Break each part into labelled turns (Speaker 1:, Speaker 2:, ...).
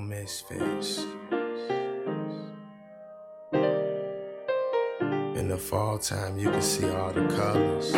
Speaker 1: misfits. In the fall time, you can see all the colors.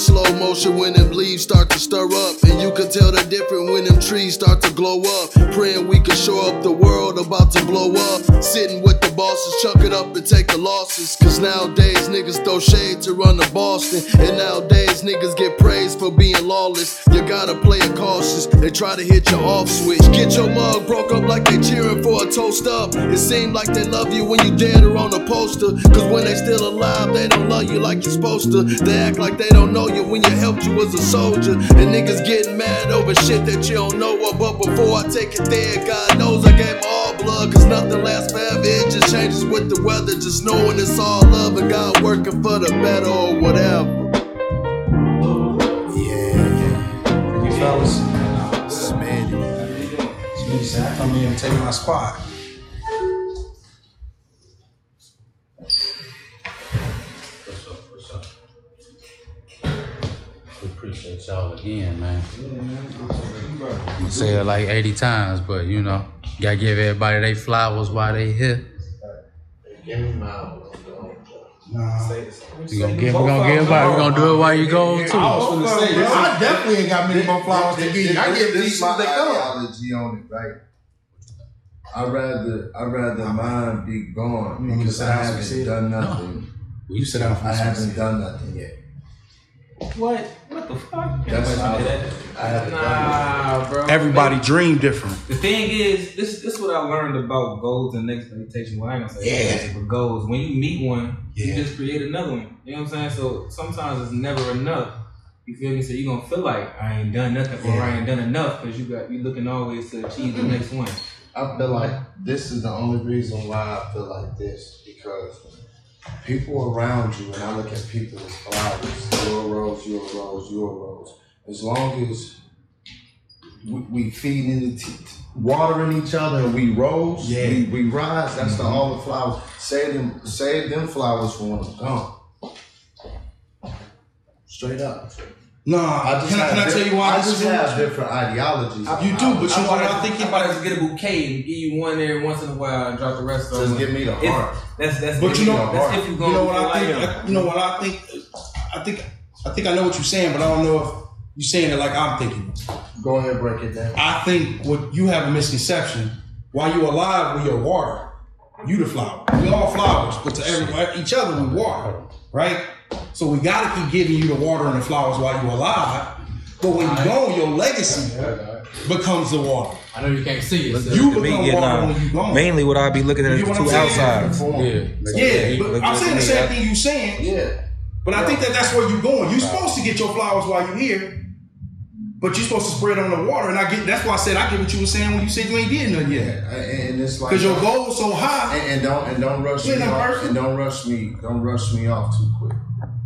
Speaker 2: Slow motion when them leaves start to stir up. And you can tell the difference when them trees start to glow up. Praying we can show up the world about to blow up. Sitting with the bosses, chuck it up and take the losses. Cause nowadays niggas throw shade to run to Boston. And nowadays niggas get They try to hit your off switch. Get your mug broke up like they cheering for a toast up. It seems like they love you when you dead or on a poster. Cause when they still alive, they don't love you like you're supposed to. They act like they don't know you when you helped you as a soldier. And niggas getting mad over shit that you don't know of. But before I take it there, God knows I gave all blood. Cause nothing lasts forever, it just changes with the weather. Just knowing it's all love and God working for the better or whatever.
Speaker 1: Yeah.
Speaker 3: You fellas.
Speaker 1: Smitty.
Speaker 3: Smitty said, I come in and take my spot.
Speaker 4: We appreciate y'all again, man. I say it like 80 times, but you know, gotta give everybody their flowers while they here.
Speaker 3: Nah.
Speaker 4: We gonna give, we gonna give everybody, we gonna do it while you go
Speaker 3: I
Speaker 4: too.
Speaker 3: was gonna say, this. I definitely ain't got many more flowers to give you. I get
Speaker 5: this
Speaker 3: these
Speaker 5: is my
Speaker 3: as they come.
Speaker 5: ideology on it, right? I rather I rather mine be gone
Speaker 3: You want me to
Speaker 5: because I
Speaker 3: down so you
Speaker 5: haven't
Speaker 3: see
Speaker 5: done nothing.
Speaker 3: You sit down for
Speaker 5: I
Speaker 3: a
Speaker 5: haven't
Speaker 3: second.
Speaker 5: done nothing yet.
Speaker 6: What? What the fuck?
Speaker 5: That's how I, I
Speaker 6: Nah, bro.
Speaker 3: Everybody dream different.
Speaker 6: The thing is, this this is what I learned about goals and expectations. Well, I ain't gonna say
Speaker 3: Yeah.
Speaker 6: expectations, but goals. When you meet one,
Speaker 3: Yeah.
Speaker 6: you just create another one. You know what I'm saying? So sometimes it's never enough. You feel me? So you gonna feel like I ain't done nothing or I ain't done enough because you got you looking always to achieve the next one.
Speaker 5: I feel like this is the only reason why I feel like this because people around you, and I look at people as flowers. You're a rose, you're a rose, you're a rose. As long as we, we feed in the t- watering each other and we rose,
Speaker 3: Yeah.
Speaker 5: we, we rise. That's the mm-hmm. all the flowers. Save them, save them flowers for when I'm gone. Straight up.
Speaker 3: Nah,
Speaker 5: I just
Speaker 3: can, I, can I tell you why
Speaker 5: I
Speaker 3: this
Speaker 5: just
Speaker 3: is
Speaker 5: have different ideologies.
Speaker 3: You do, but you know what I think
Speaker 6: How about I just get a bouquet and give you one every once in a while and drop the rest of
Speaker 5: Just give me the
Speaker 6: If-
Speaker 5: heart.
Speaker 6: That's that's.
Speaker 3: But you know-
Speaker 6: that's if you
Speaker 3: You
Speaker 6: gonna
Speaker 3: know what I think?
Speaker 6: him.
Speaker 3: You know what I think? I think I think I know what you're saying, but I don't know if you're saying it like I'm thinking.
Speaker 5: Go ahead, break it down.
Speaker 3: I think what you have a misconception. While you're alive, we are water. You the flower. We all flowers, but to every, each other we water, right? So we gotta keep giving you the water and the flowers while you're alive. But when you're gone, your legacy becomes the water.
Speaker 7: I know you can't see it. So
Speaker 3: You
Speaker 7: to me,
Speaker 3: become
Speaker 7: yeah,
Speaker 3: water
Speaker 7: nah.
Speaker 3: when you gone.
Speaker 7: Mainly, what I'd be looking at is the two outsides.
Speaker 4: Yeah.
Speaker 3: Yeah, but I'm saying the same thing you're saying.
Speaker 5: Yeah.
Speaker 3: But I think that that's where you're going. You're supposed to get your flowers while you're here, but you're supposed to spread on the water. And I get that's why I said I get what you were saying when you said you ain't did nothing yet.
Speaker 5: And, and it's like
Speaker 3: Because your goal is so high.
Speaker 5: and, and don't and don't rush me off.
Speaker 3: person.
Speaker 5: And don't rush me. Don't rush me off too quick.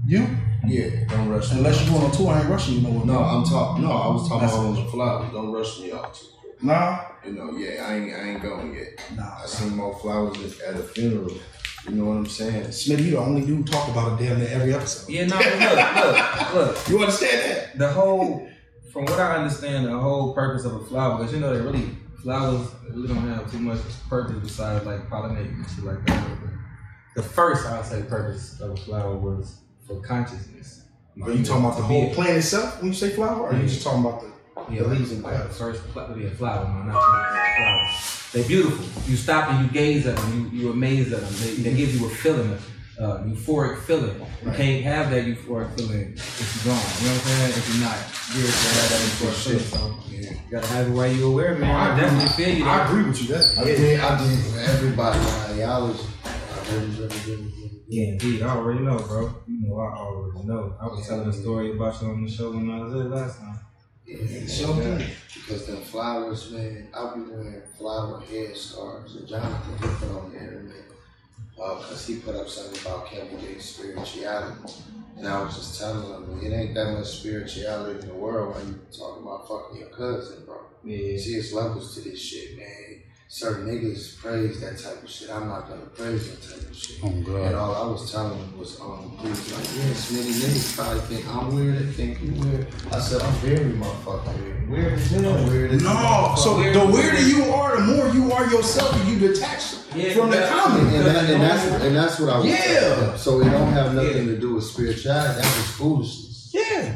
Speaker 3: You,
Speaker 5: Yeah, don't rush me.
Speaker 3: unless you're going on tour, I ain't rushing you nowhere.
Speaker 5: No, I'm talking. No, I was talking
Speaker 3: That's-
Speaker 5: about on the flowers. Don't rush me off too quick.
Speaker 3: Nah,
Speaker 5: You know, yeah, I ain't I ain't going yet.
Speaker 3: nah.
Speaker 5: I seen more flowers at a funeral. You know what I'm saying?
Speaker 3: Smitty, you the only dude talk about it damn near every episode.
Speaker 6: Yeah, no, look, look, look.
Speaker 3: You understand that?
Speaker 6: the whole, from what I understand, the whole purpose of a flower, because you know, they really flowers really don't have too much purpose besides like pollinating and shit like that. The first, I'd say, purpose of a flower was for consciousness.
Speaker 3: Are you talking about the whole plant itself when you say flower, or are you just talking about the?
Speaker 6: Yeah,
Speaker 3: the
Speaker 6: leaves
Speaker 3: leaves and
Speaker 6: like the
Speaker 3: flowers?
Speaker 6: first pla- yeah, flower, man, not plant, flowers. They're beautiful. You stop and you gaze at them. You you amazed at them. They, they give you a feeling, uh, euphoric feeling. You
Speaker 3: Right.
Speaker 6: can't have that euphoric feeling if you're gone. You know what I'm saying? If you're not geared to have that euphoric feeling, so you gotta have it while you're aware, man. I definitely feel you.
Speaker 3: I agree with you. That
Speaker 5: I did. I did for everybody. Ideology. I really, really, really, really.
Speaker 6: Yeah, indeed. I already know, bro. You know, I already know. I was telling a story about you on the show when I was there last time.
Speaker 5: Man. Because them flowers, man, I'll be wearing flower head scarves. And Jonathan, he put on the internet. Because uh, he put up something about Kevin Gates' spirituality. And I was just telling him, it ain't that much spirituality in the world when you talking about fucking your cousin, bro.
Speaker 6: Yeah.
Speaker 5: See, it's levels to this shit, man. Certain niggas praise that type of shit. I'm not gonna praise that type of shit.
Speaker 4: Oh
Speaker 5: And all I was telling him was, um, he was like, yeah, Smitty niggas probably think I'm weird, they think you weird. I said, I'm very motherfucking weird.
Speaker 6: Weird as hell.
Speaker 5: Weird as
Speaker 3: No, so
Speaker 5: motherfucker.
Speaker 3: the weirder you are, the more you are yourself, and you detach
Speaker 6: Yeah,
Speaker 3: from the
Speaker 6: that-
Speaker 3: comment.
Speaker 5: and, that, and that's and that's what I was
Speaker 3: Yeah.
Speaker 5: telling him. So it don't have nothing to do with spirituality. That's just foolishness.
Speaker 3: Yeah.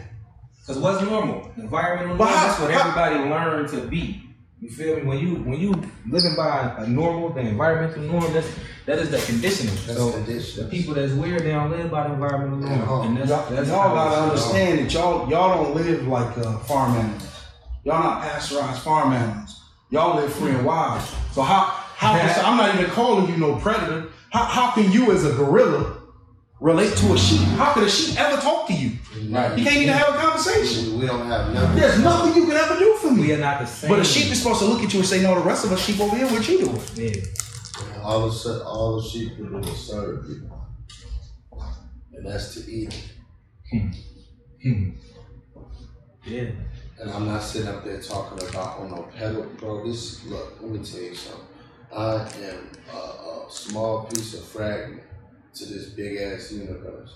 Speaker 6: Cause what's normal? Environmental
Speaker 3: But
Speaker 6: norm,
Speaker 3: how-
Speaker 6: that's what everybody learned to be. You feel me? When you when you living by a normal, the environmental norm, that's that is the conditioning.
Speaker 5: That's
Speaker 6: so
Speaker 5: conditioning.
Speaker 6: the people that's weird, they don't live by the environmental norm.
Speaker 5: Uh-huh.
Speaker 6: And that's,
Speaker 3: Y'all,
Speaker 6: that's
Speaker 3: y'all gotta understand that y'all y'all don't live like uh, farm animals. Y'all not pasteurized farm animals. Y'all live free and wild. So how how can, I'm not even calling you no predator. How how can you as a gorilla relate to a sheep? How could a sheep ever talk to you?
Speaker 5: Right.
Speaker 3: You can't even have a conversation.
Speaker 5: We, we don't have nothing.
Speaker 3: There's nothing you can ever do for me.
Speaker 6: We
Speaker 3: me.
Speaker 6: are not the same.
Speaker 3: But a sheep is supposed to look at you and say, "No, the rest of us sheep over here, what you doing?"
Speaker 6: Yeah.
Speaker 5: All the se- all the sheep do is serve you, and that's to eat. Hmm. Hmm.
Speaker 6: Yeah.
Speaker 5: And I'm not sitting up there talking about on no pedal, bro. This look, let me tell you something. I am a, a small piece of fragment to this big ass universe.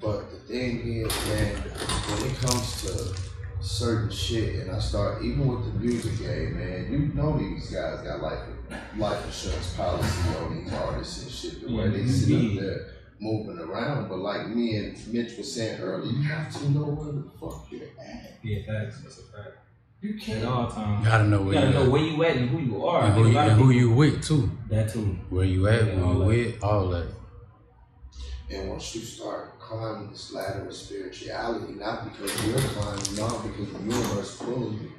Speaker 5: But the thing is, man, when it comes to certain shit, and I start even with the music game, man, you know these guys got life life insurance policy on these artists and shit. The way they sit up mm-hmm. there moving around, but like me and Mitch was saying earlier, you have to know where the fuck you're at.
Speaker 6: Yeah, facts. That's a fact.
Speaker 5: You
Speaker 6: At
Speaker 5: can't.
Speaker 6: At all times.
Speaker 4: Gotta know
Speaker 6: You
Speaker 4: where
Speaker 6: gotta
Speaker 4: you
Speaker 6: know
Speaker 4: at.
Speaker 6: where you at and who you are.
Speaker 4: And who, you,
Speaker 6: lot of
Speaker 4: and who you with too.
Speaker 6: That too.
Speaker 4: Where you at,
Speaker 6: Yeah,
Speaker 4: who you with, all that.
Speaker 5: And once you start climbing this ladder of spirituality, not because you're climbing, not because the universe pulling you,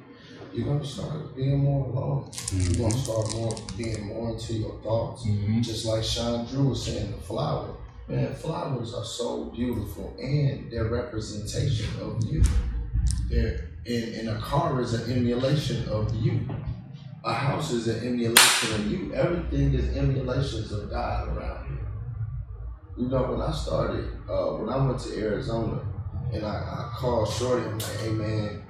Speaker 5: you're gonna start being more alone. You're gonna start more being more into your thoughts.
Speaker 6: Mhm.
Speaker 5: Just like Sean Drew was saying, the flower. Man, flowers are so beautiful and they're representation of you. They're and, and a car is an emulation of you. A house is an emulation of you. Everything is emulations of God around here. You know, when I started, uh, when I went to Arizona and I, I called Shorty, I'm like, hey man,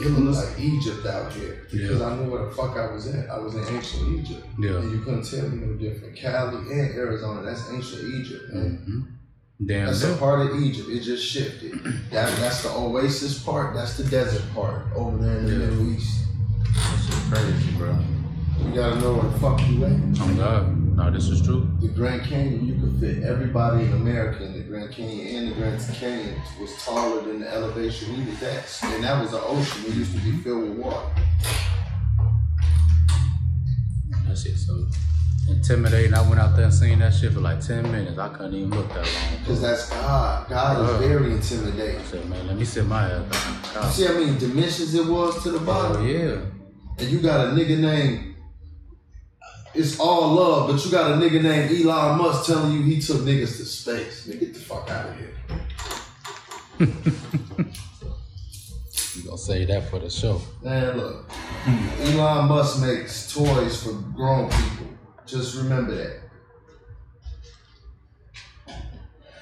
Speaker 5: it looked like Egypt out here. Because I knew where the fuck I was at. I was in ancient Egypt.
Speaker 4: Yeah.
Speaker 5: And you couldn't tell me no different. Cali and Arizona, that's ancient Egypt, man.
Speaker 4: hmm Damn.
Speaker 5: That's a part of Egypt. It just shifted. That, that's the oasis part. That's the desert part over there in the
Speaker 4: Yeah.
Speaker 5: Middle East.
Speaker 4: So Crazy, bro.
Speaker 5: You gotta know where the fuck you at.
Speaker 4: Oh God. No, this is true.
Speaker 5: The Grand Canyon, you could fit everybody in America in the Grand Canyon, and the Grand Canyon was taller than the elevation we was at. And that was an ocean. It used to be filled with water.
Speaker 4: That shit so intimidating. I went out there and seen that shit for like 10 minutes. I couldn't even look that long.
Speaker 5: Because that's God. God is uh-huh. very intimidating.
Speaker 4: I said, man, let me sit my ass down. God.
Speaker 5: See how many dimensions it was to the bottom.
Speaker 4: Oh,
Speaker 5: bottom?
Speaker 4: yeah.
Speaker 5: and you got a nigga named it's all love, but you got a nigga named Elon Musk telling you he took niggas to space. Nigga, get the fuck out of here.
Speaker 4: You gonna say that for the show.
Speaker 5: Man, look. Elon Musk makes toys for grown people. Just remember that.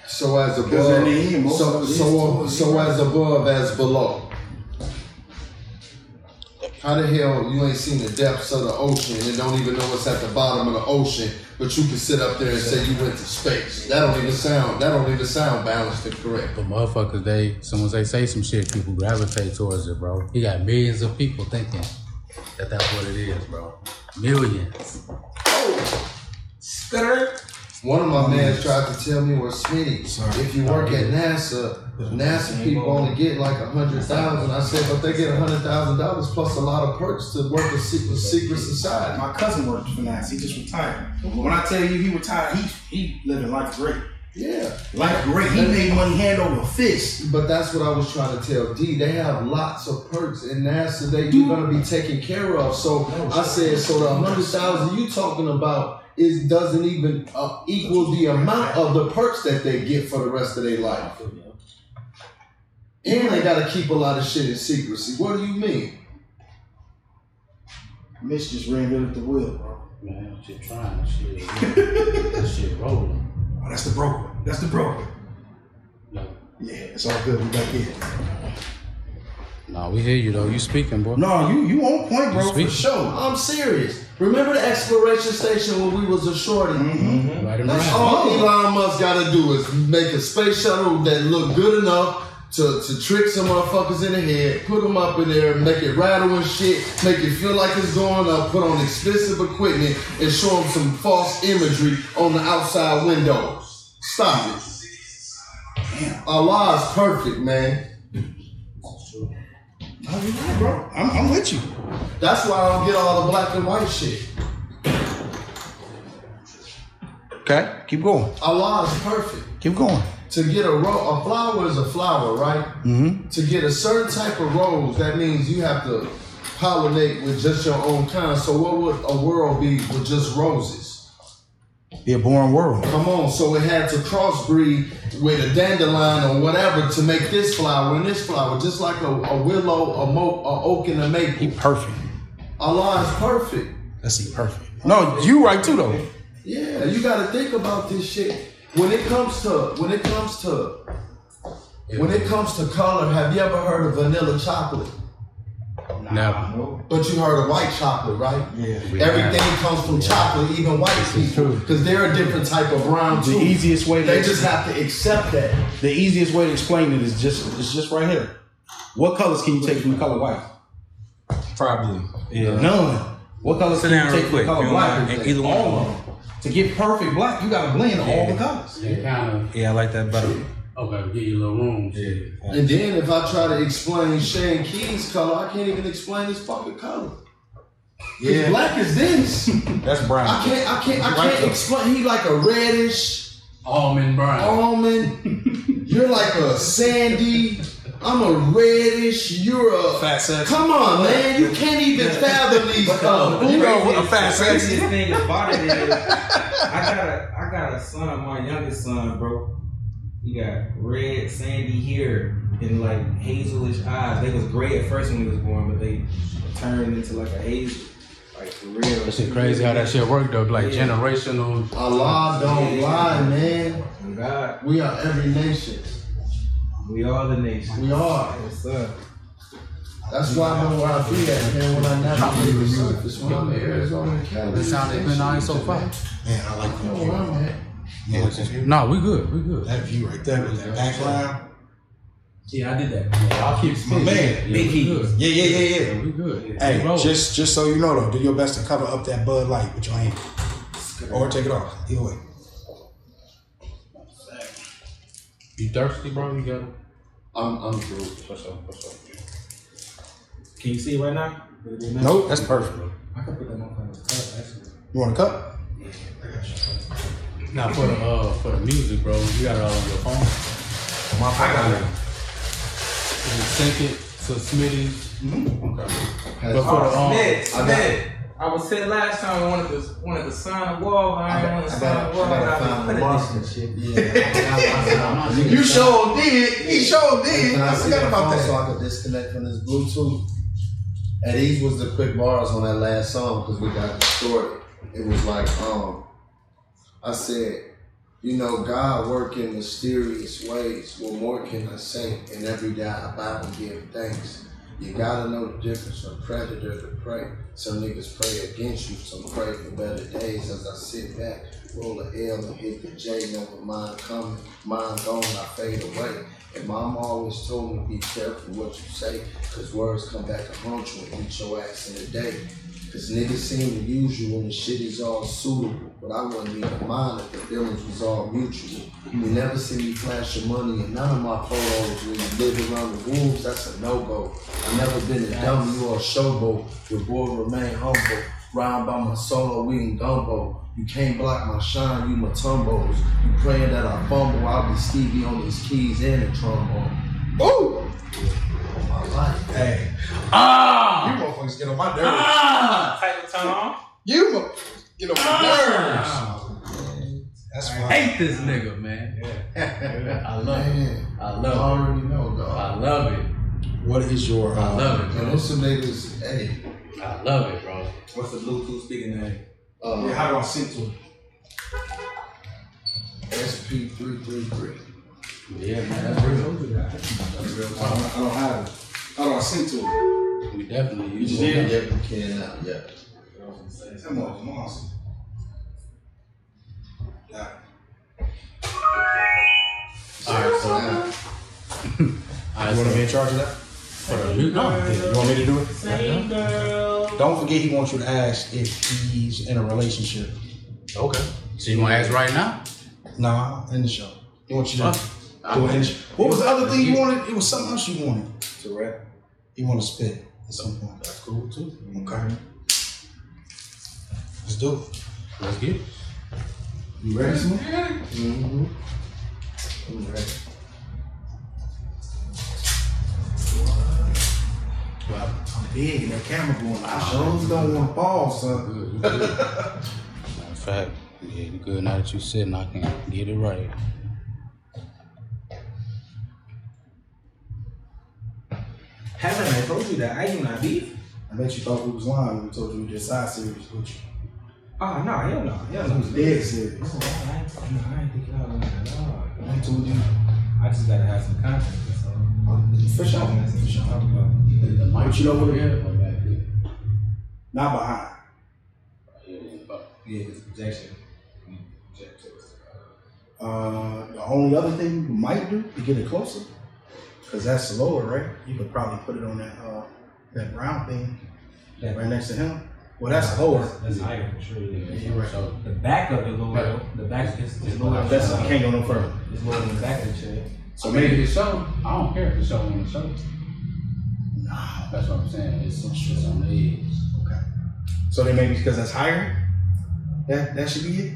Speaker 5: So as
Speaker 3: Because in the
Speaker 5: above,
Speaker 3: end,
Speaker 5: so
Speaker 3: of it is
Speaker 5: so so as above as below. How the hell you ain't seen the depths of the ocean and don't even know what's at the bottom of the ocean, but you can sit up there and say you went to space? That don't even sound. That don't even sound balanced and correct.
Speaker 4: But motherfuckers, they, as soon as they say some shit, people gravitate towards it, bro. He got millions of people thinking that that's what it is, bro. Millions.
Speaker 6: Oh, skirt.
Speaker 5: One of my mans tried to tell me, well, Smitty, if you work at NASA, NASA people only get like a hundred thousand. I said, but they get a hundred thousand dollars plus a lot of perks to work a secret, secret society.
Speaker 3: My cousin worked for NASA. He just retired. When I tell you he retired, he he living life great.
Speaker 5: Yeah,
Speaker 3: Life great. He made money hand over fist.
Speaker 5: but that's what I was trying to tell D. They have lots of perks in NASA that you're gonna be taken care of. So I said, so the hundred thousand you talking about is doesn't even uh, equal the amount of the perks that they get for the rest of their life. And they gotta keep a lot of shit in secrecy. What do you mean?
Speaker 3: Mitch just reinvented the wheel, bro.
Speaker 4: Man, shit trying to shit. that shit rolling.
Speaker 3: Oh, that's the broke one. That's the broke one.
Speaker 4: Like,
Speaker 3: Yeah, it's all good. We back in.
Speaker 4: nah, we hear you though. You speaking, bro.
Speaker 3: No, you you on point, bro, for
Speaker 4: Sweet.
Speaker 3: sure.
Speaker 5: I'm serious. Remember the exploration station when we was a shorty? Mm-hmm. Mm-hmm.
Speaker 4: Right and
Speaker 5: That's
Speaker 4: right.
Speaker 5: all Elon Musk gotta do is make a space shuttle that look good enough to, to trick some motherfuckers in the head, put them up in there, make it rattle and shit, make it feel like it's going up, put on expensive equipment, and show them some false imagery on the outside windows. Stop it. Allah is perfect, man.
Speaker 3: Oh, bro. I'm, I'm with you.
Speaker 5: That's why I don't get all the black and white shit.
Speaker 3: Okay, keep going.
Speaker 5: Allah is perfect.
Speaker 3: Keep going.
Speaker 5: To get a ro- a flower is a flower, right?
Speaker 3: Mm-hmm.
Speaker 5: To get a certain type of rose, that means you have to pollinate with just your own kind. So what would a world be with just roses?
Speaker 3: Be a boring world.
Speaker 5: Come on, so it had to crossbreed with a dandelion or whatever to make this flower and this flower, just like a, a willow, a, mo- a oak, and a maple.
Speaker 3: He perfect.
Speaker 5: Allah is perfect.
Speaker 3: That's he perfect. No, you right too though.
Speaker 5: Yeah, you got to think about this shit. When it comes to when it comes to when it comes to color, have you ever heard of vanilla chocolate?
Speaker 4: Never.
Speaker 5: But you heard of white chocolate, right?
Speaker 3: Yeah.
Speaker 5: Everything comes from chocolate, even white people, because they're a different type of brown
Speaker 3: The
Speaker 5: too.
Speaker 3: easiest way
Speaker 5: They
Speaker 3: to
Speaker 5: just have to accept that.
Speaker 3: the easiest way to explain it is just it's just right here. What colors can you take from the color white?
Speaker 7: Probably. Yeah.
Speaker 3: None. What colors
Speaker 7: Sit
Speaker 3: can you
Speaker 7: real
Speaker 3: take from the color
Speaker 7: You
Speaker 3: black?
Speaker 7: want either one?
Speaker 3: All of them. To get perfect black, you gotta blend all the colors.
Speaker 4: It kind
Speaker 7: Yeah, I like that better.
Speaker 4: Of okay. Give you a little room. Shit.
Speaker 5: And then if I try to explain Shane Key's color, I can't even explain his fucking color. Yeah. Black is this.
Speaker 3: That's brown.
Speaker 5: I can't. I can't. I can't
Speaker 3: though.
Speaker 5: explain. He like a reddish
Speaker 4: Almond brown.
Speaker 5: almond. You're like a sandy. I'm a reddish. You're a
Speaker 3: Fat sex.
Speaker 5: Come on, man. You can't even fathom these uh, colors.
Speaker 3: You know what a fat
Speaker 6: The
Speaker 3: sex
Speaker 6: craziest thing about it is, I got a, I got a son, my youngest son, bro. He got red, sandy hair and like hazelish eyes. They was gray at first when he was born, but they turned into like a hazel, like for real.
Speaker 4: That shit crazy how that shit worked though. Like
Speaker 6: Yeah.
Speaker 4: generational.
Speaker 5: Allah don't lie, man.
Speaker 6: God,
Speaker 5: We are every nation.
Speaker 6: we are the nation.
Speaker 5: We are.
Speaker 6: What's up?
Speaker 5: That's why I know where I be at, man. When I navigate the surface, when I'm in Arizona and Cali.
Speaker 4: It sounded been on so far.
Speaker 3: Man, I like
Speaker 5: I know
Speaker 3: that
Speaker 5: where
Speaker 3: view. Yeah, it's
Speaker 4: No, we good. We good.
Speaker 3: that view right there with that background.
Speaker 6: Yeah, I did that.
Speaker 4: Yeah, I'll keep
Speaker 3: My man.
Speaker 4: Yeah,
Speaker 6: Big
Speaker 4: we good.
Speaker 3: Yeah, yeah, yeah, yeah.
Speaker 4: Yeah, we good.
Speaker 3: Hey,
Speaker 4: We
Speaker 3: just just so you know though, do your best to cover up that Bud Light with your hand, or take it off. Either way.
Speaker 4: You thirsty, bro? You got it.
Speaker 5: I'm, I'm through.
Speaker 4: What's up? What's up?
Speaker 6: Can you see it right now?
Speaker 3: Nope, that's perfect.
Speaker 6: I can put that on kind of cup, actually.
Speaker 3: You want a cup?
Speaker 4: Now for the uh for the music, bro, you got it all on your phone.
Speaker 3: My
Speaker 6: I got it.
Speaker 4: You sync it to Smitty's. Okay. But for the um,
Speaker 6: Smith,
Speaker 5: I
Speaker 6: Smith. I was said last time I wanted to wanted to sign a wall. I
Speaker 5: I
Speaker 6: didn't want to sign a wall.
Speaker 5: I gotta
Speaker 6: but I
Speaker 5: find
Speaker 6: put
Speaker 5: the
Speaker 6: it
Speaker 5: and
Speaker 6: this
Speaker 5: shit.
Speaker 6: Yeah.
Speaker 5: You
Speaker 3: You sure did. He sure did.
Speaker 5: Can I
Speaker 3: I forgot about
Speaker 5: phone so. I could disconnect from this Bluetooth? And these was the quick bars on that last song because we got distorted. It was like, um, I said, you know, God work in mysterious ways. What more can I say? And every day I bow and give thanks. You gotta know the difference from predator to prey. Some niggas pray against you, some pray for better days. As I sit back, roll a L and hit the J, never mind coming, mine gone, I fade away. And mom always told me be careful what you say, cause words come back to haunt you and beat your ass in a day. Cause niggas seem to use you when the shit is all suitable. But I wasn't even mind if the feelings was all mutual. You never see me flash your money in none of my photos. When you live around the wolves, that's a no-go. I never been a dummy or a showboat. Your boy remain humble. Round by my solo, we in gumbo. You can't block my shine, you my tumbos. You praying that I fumble, I'll be Stevie on these keys and the trombone.
Speaker 3: Ooh.
Speaker 5: My life.
Speaker 3: Hey,
Speaker 4: Ah!
Speaker 3: you motherfuckers get on my nerves.
Speaker 4: Ah!
Speaker 6: Title turn on.
Speaker 3: You motherfuckers get on my nerves. That's
Speaker 4: I hate this nigga, man. I love it.
Speaker 5: Man,
Speaker 4: I
Speaker 5: you
Speaker 4: love
Speaker 5: already know,
Speaker 4: it.
Speaker 5: dog.
Speaker 4: I love it.
Speaker 3: What is your?
Speaker 4: I
Speaker 3: Uh,
Speaker 4: love it,
Speaker 5: And
Speaker 4: bro.
Speaker 5: there's some niggas, hey,
Speaker 4: I love it, bro.
Speaker 6: What's the Bluetooth speaking name?
Speaker 5: uh,
Speaker 3: yeah, how do I sync to it?
Speaker 5: SP333.
Speaker 4: Yeah, man, that's real.
Speaker 3: I don't, I don't have it. How do I sync to?
Speaker 4: We definitely use it.
Speaker 3: did?
Speaker 5: Yep, can now, yeah.
Speaker 3: That mother's awesome. Got it.
Speaker 4: Alright, so.
Speaker 5: Now,
Speaker 4: Alright,
Speaker 3: You want to be in charge of that?
Speaker 4: For the you know,
Speaker 3: You want me to do it?
Speaker 8: Same girl.
Speaker 3: Don't forget he wants you to ask if he's in a relationship.
Speaker 4: Okay. So you want to ask right now?
Speaker 3: Nah, in the show. He wants you to
Speaker 4: Huh?
Speaker 3: do it in the show. What was the other thing you wanted? It was something else you wanted.
Speaker 6: To rap?
Speaker 3: He want to spit at some point.
Speaker 4: That's cool too.
Speaker 3: Okay. Let's do it.
Speaker 4: Let's get it.
Speaker 3: You ready, Smooth?
Speaker 5: mm-hmm. I'm ready.
Speaker 3: I'm big and that camera going. I sure don't want to fall, son.
Speaker 4: Good, you good. Matter of fact, yeah, good. Now that you're sitting, I can get it right.
Speaker 6: Haven't I told you that I do not beef?
Speaker 3: I bet you thought we was lying when we told you we just side series with you.
Speaker 6: Oh no, hell no, hell
Speaker 3: It
Speaker 6: no.
Speaker 3: was dead serious.
Speaker 6: No, I ain't, no, I ain't thinking out like that. No,
Speaker 3: I told you.
Speaker 6: I just gotta have some content. That's all.
Speaker 3: For sure.
Speaker 6: That's
Speaker 3: For sure.
Speaker 6: Talk about.
Speaker 4: The mic
Speaker 3: But you know what-
Speaker 4: Yeah, like that.
Speaker 3: Not behind.
Speaker 4: Yeah, yeah.
Speaker 6: Yeah, it's projection. We project to us.
Speaker 3: Uh, the only other thing you might do to get it closer, because that's lower, right? You could probably put it on that uh, that brown thing
Speaker 6: That-
Speaker 3: right next to him. Well, that's lower.
Speaker 6: That's, that's higher for sure. Yeah.
Speaker 3: Yeah, you're right.
Speaker 4: So,
Speaker 6: The back of the lower, though. The back is, is lower.
Speaker 3: That's
Speaker 6: the
Speaker 3: you can't go no further.
Speaker 6: It's lower than the back of the chair.
Speaker 4: so maybe the show. I don't care if it's show on the show.
Speaker 3: Nah.
Speaker 4: That's what I'm saying. It's, it's on the edge.
Speaker 3: Okay. So then maybe because that's higher, that that should be it.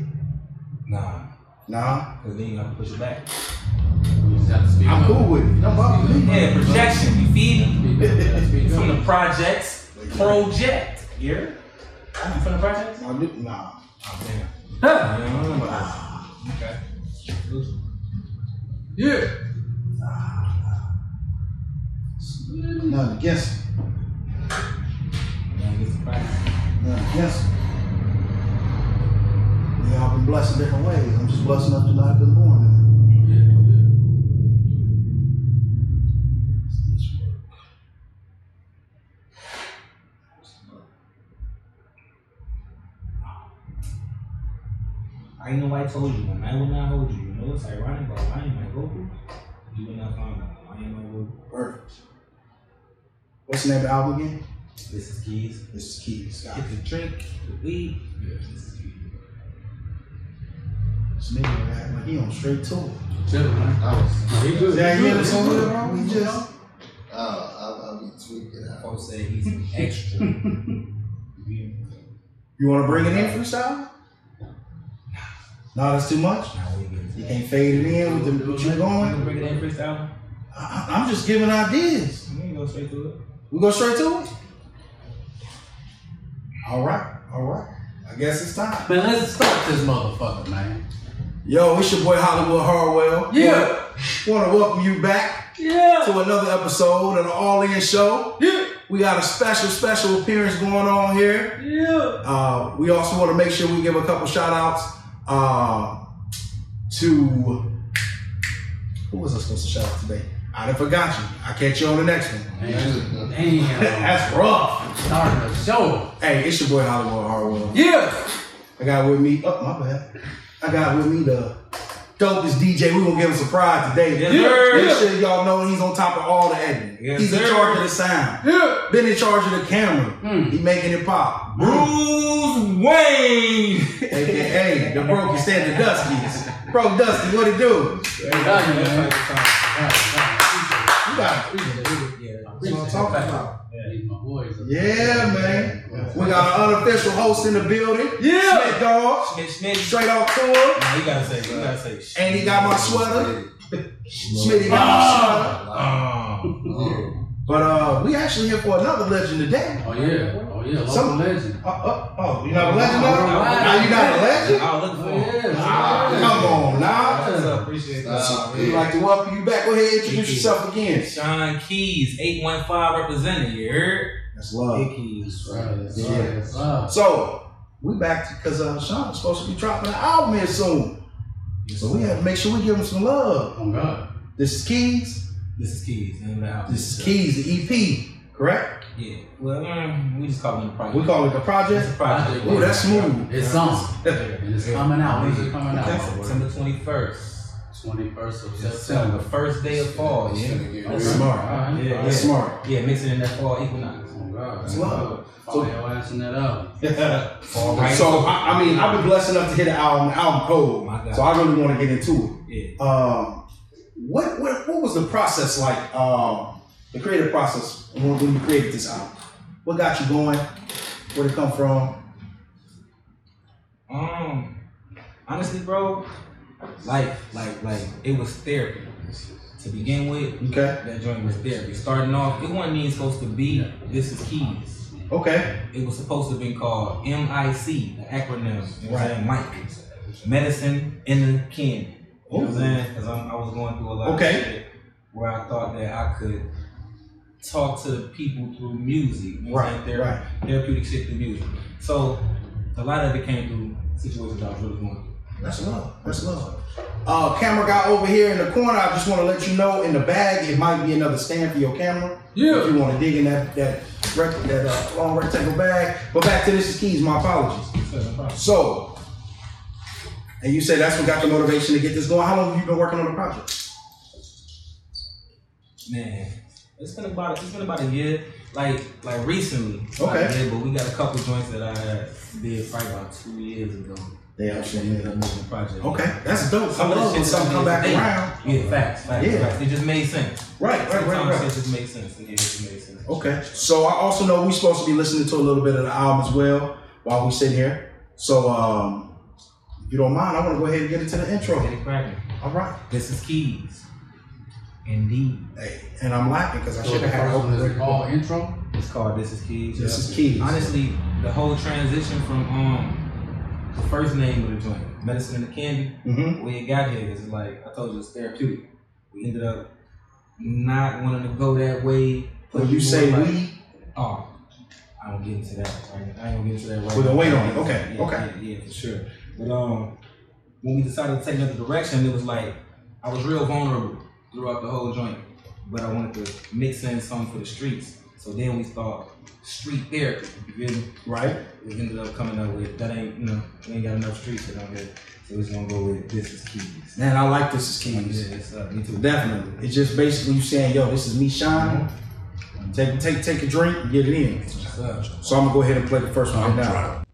Speaker 6: Nah,
Speaker 3: Nah.
Speaker 6: because then you have to push it back.
Speaker 4: We just have to speak
Speaker 3: I'm
Speaker 4: up.
Speaker 3: cool with it. Don't bother me.
Speaker 6: Yeah, projection. You feed me?
Speaker 4: Speak up, yeah, speak
Speaker 6: From
Speaker 4: up.
Speaker 6: the projects, project. Yeah? You hear? I'm from the projects?
Speaker 3: Nah. do- Nah.
Speaker 6: Damn. Huh. You know, I'm like, okay.
Speaker 4: Yeah.
Speaker 3: Nothing against it.
Speaker 6: Yeah, get some practice.
Speaker 3: Nothing against it. We all been blessed in different ways. I'm just blessed enough to not have been born.
Speaker 6: I know I told you, when I will not hold you. You know what's ironic about lying my Goku? You will not find out. I am my Goku.
Speaker 3: Perfect. What's the name of the album again?
Speaker 6: This is keys.
Speaker 3: This is Keez. Got
Speaker 6: Get the drink, the weed. Yeah, this is keys.
Speaker 3: This nigga act like he on straight tour.
Speaker 4: Chill, man.
Speaker 5: I was,
Speaker 4: He good.
Speaker 3: Yeah,
Speaker 4: he
Speaker 3: yeah,
Speaker 4: good. He
Speaker 3: on
Speaker 4: good.
Speaker 3: here. We just.
Speaker 5: uh, I'll, I'll be tweaking out.
Speaker 6: Folks say he's an extra.
Speaker 3: You want to bring it in freestyle? No, that's too much.
Speaker 6: Now we get
Speaker 3: You can't fade it in with the what you
Speaker 6: You gonna
Speaker 3: going.
Speaker 6: bring it in freestyle?
Speaker 3: I, I'm just giving ideas.
Speaker 6: We can go straight to it.
Speaker 3: We go straight to it. All right, all right. I guess it's time.
Speaker 4: Man, let's start this motherfucker, man.
Speaker 3: Yo, it's your boy Hollywood Harwell.
Speaker 4: Yeah.
Speaker 3: Want to welcome you back
Speaker 4: Yeah.
Speaker 3: to another episode of the All In Show.
Speaker 4: Yeah.
Speaker 3: We got a special, special appearance going on here.
Speaker 4: Yeah.
Speaker 3: Uh, we also want to make sure we give a couple shout outs uh, to who was I supposed to shout out today? I done forgot you. I'll catch you on the next one.
Speaker 4: Man, damn.
Speaker 3: That's rough.
Speaker 4: Starting the show.
Speaker 3: Hey, it's your boy Hollywood Harwell.
Speaker 4: Yeah.
Speaker 3: I got with me. Oh my bad. I got with me the dopest DJ. We gonna give him some pride today.
Speaker 6: Yes, sir.
Speaker 3: Make sure y'all know he's on top of all the editing.
Speaker 6: Yes,
Speaker 3: he's in charge of the sound.
Speaker 4: Yeah.
Speaker 3: Been in charge of the camera.
Speaker 4: Mm.
Speaker 3: He making it pop.
Speaker 6: Bruce Wayne!
Speaker 3: AKA the broke stand the Duskies. Bro, Dusty, what it do?
Speaker 4: Got you, man.
Speaker 3: You got it.
Speaker 6: Yeah,
Speaker 3: That's what I'm talking about.
Speaker 4: These my boys.
Speaker 3: Yeah, man. We got an unofficial host in the building.
Speaker 4: Yeah.
Speaker 3: Smith Dog.
Speaker 6: Smith, Schmidt.
Speaker 3: Straight off tour.
Speaker 6: Nah, you gotta say, you gotta say.
Speaker 3: And he got my sweater. Smitty got my sweater.
Speaker 6: Oh.
Speaker 3: But uh, we actually here for another legend today.
Speaker 4: Oh yeah. Oh yeah. Local
Speaker 3: Some-
Speaker 4: legend.
Speaker 3: Uh, uh, oh, you're not a legend now? Now you're not a legend?
Speaker 6: I'll look for
Speaker 4: Oh
Speaker 6: him.
Speaker 4: yeah.
Speaker 3: Ah,
Speaker 4: yeah.
Speaker 3: come We'd like to welcome you back. Go ahead, introduce yourself again.
Speaker 6: Shaan Keez, 815 represented. You heard?
Speaker 3: That's love.
Speaker 6: Big Keez.
Speaker 3: Yeah. that's love. So we back because uh, Shaan is supposed to be dropping an album here soon. So we have to make sure we give him some love.
Speaker 4: Oh God.
Speaker 3: This is Keez.
Speaker 6: This is Keez. Name of the album.
Speaker 3: This is Keez, the EP, correct?
Speaker 6: Yeah. Well, mm, we just call it a project.
Speaker 3: We call it the
Speaker 6: It's a
Speaker 3: project.
Speaker 6: project.
Speaker 3: Ooh, that's smooth.
Speaker 4: It's on. And it's coming out. When's it coming
Speaker 6: Okay.
Speaker 4: out?
Speaker 6: September 21st.
Speaker 4: 21st of
Speaker 6: September,
Speaker 4: September.
Speaker 6: the first day of fall. Yeah.
Speaker 3: That's smart.
Speaker 6: Yeah, yeah.
Speaker 3: That's smart.
Speaker 6: Yeah, mixing in that fall equinox.
Speaker 4: Oh God.
Speaker 3: That's love.
Speaker 4: Follow your that album.
Speaker 6: Fall right.
Speaker 3: So I, I mean, I've been blessed enough to hit an album, the album cold.
Speaker 6: My God.
Speaker 3: So I really want to get into
Speaker 6: Yeah.
Speaker 3: it. Um, what, what what was the process like? Um, the creative process when, when you created this album. What got you going? Where it come from?
Speaker 6: Um, honestly, bro, life, like, like, it was therapy to begin with.
Speaker 3: Okay.
Speaker 6: That joint was therapy. Starting off, it wasn't even supposed to be "This Is Keez."
Speaker 3: Okay.
Speaker 6: It was supposed to have been called MIC, the acronym. Know what
Speaker 3: Right.
Speaker 6: Mike, medicine in the kin. You know what I'm saying? Because I was going through a lot
Speaker 3: Okay.
Speaker 6: of shit where I thought that I could talk to people through music. I'm
Speaker 3: Right?
Speaker 6: Thera-
Speaker 3: right.
Speaker 6: Therapeutic shit through music. So a lot of it came through situations I was really going through.
Speaker 3: That's love. That's love. Uh, camera guy over here in the corner. I just want to let you know in the bag it might be another stand for your camera.
Speaker 7: Yeah.
Speaker 3: If you want to dig in that that rec- that uh, long rectangle bag. But back to this is keys. My apologies.
Speaker 6: No.
Speaker 3: So, and you said that's what got the motivation to get this going. How long have you been working on the project?
Speaker 6: Man, it's been about it's been about a year. Like like recently.
Speaker 3: Okay.
Speaker 6: but we got a couple joints that I did probably about two years ago.
Speaker 3: They actually
Speaker 6: ended up moving the project.
Speaker 3: Okay, that's dope. I
Speaker 6: Some the
Speaker 3: love when something come back around.
Speaker 6: Yeah, facts, facts,
Speaker 3: Yeah.
Speaker 6: facts. It just made sense.
Speaker 3: Right, right, right, right.
Speaker 6: shit just makes sense. Yeah, it just made sense.
Speaker 3: Okay. So I also know we're supposed to be listening to a little bit of the album as well while we sit here. So um, if you don't mind, I want to go ahead and get into the intro.
Speaker 6: Get it cracking.
Speaker 3: All right.
Speaker 6: This is Keez. Indeed.
Speaker 3: Hey, and I'm laughing because I
Speaker 4: So
Speaker 3: should have had
Speaker 4: first
Speaker 3: an open record.
Speaker 4: called intro.
Speaker 6: It's called This Is Keez.
Speaker 3: This
Speaker 6: yeah.
Speaker 3: is Keez.
Speaker 6: Honestly, the whole transition from um the first name of the joint, Medicine and the Candy,
Speaker 3: Mm-hmm.
Speaker 6: when it got here, because like I told you, it's therapeutic. We ended up not wanting to go that way.
Speaker 3: When you say
Speaker 6: Like,
Speaker 3: we,
Speaker 6: Oh, I don't get into that. Right? I ain't gonna get into that right
Speaker 3: We're wait on it. Okay,
Speaker 6: Yeah,
Speaker 3: okay.
Speaker 6: Yeah, yeah, for sure. But um, when we decided to take another direction, it was like I was real vulnerable throughout the whole joint, but I wanted to mix in something for the streets. So then we thought street therapy. You feel me?
Speaker 3: right?
Speaker 6: We ended up coming up with that ain't you know we ain't got enough street shit on here, so we're just gonna go with this is keys.
Speaker 3: Man, I like this is keys.
Speaker 6: Yeah, it's, uh, me too.
Speaker 3: Definitely. It's just basically you saying, yo, this is me shining. Take take take a drink and get it in.
Speaker 6: What's up?
Speaker 3: So I'm gonna go ahead and play the first one right now.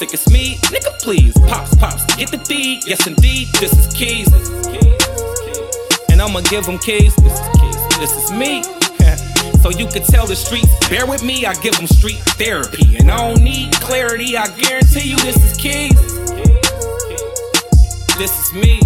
Speaker 9: Sick as me, nigga please. Pops, pops, get the deed, yes indeed, this is keys. And I'ma give them keys, this is keys, this is me. so you can tell the streets, bear with me, I give them street therapy. And I don't need clarity, I guarantee you this is keys. This is me.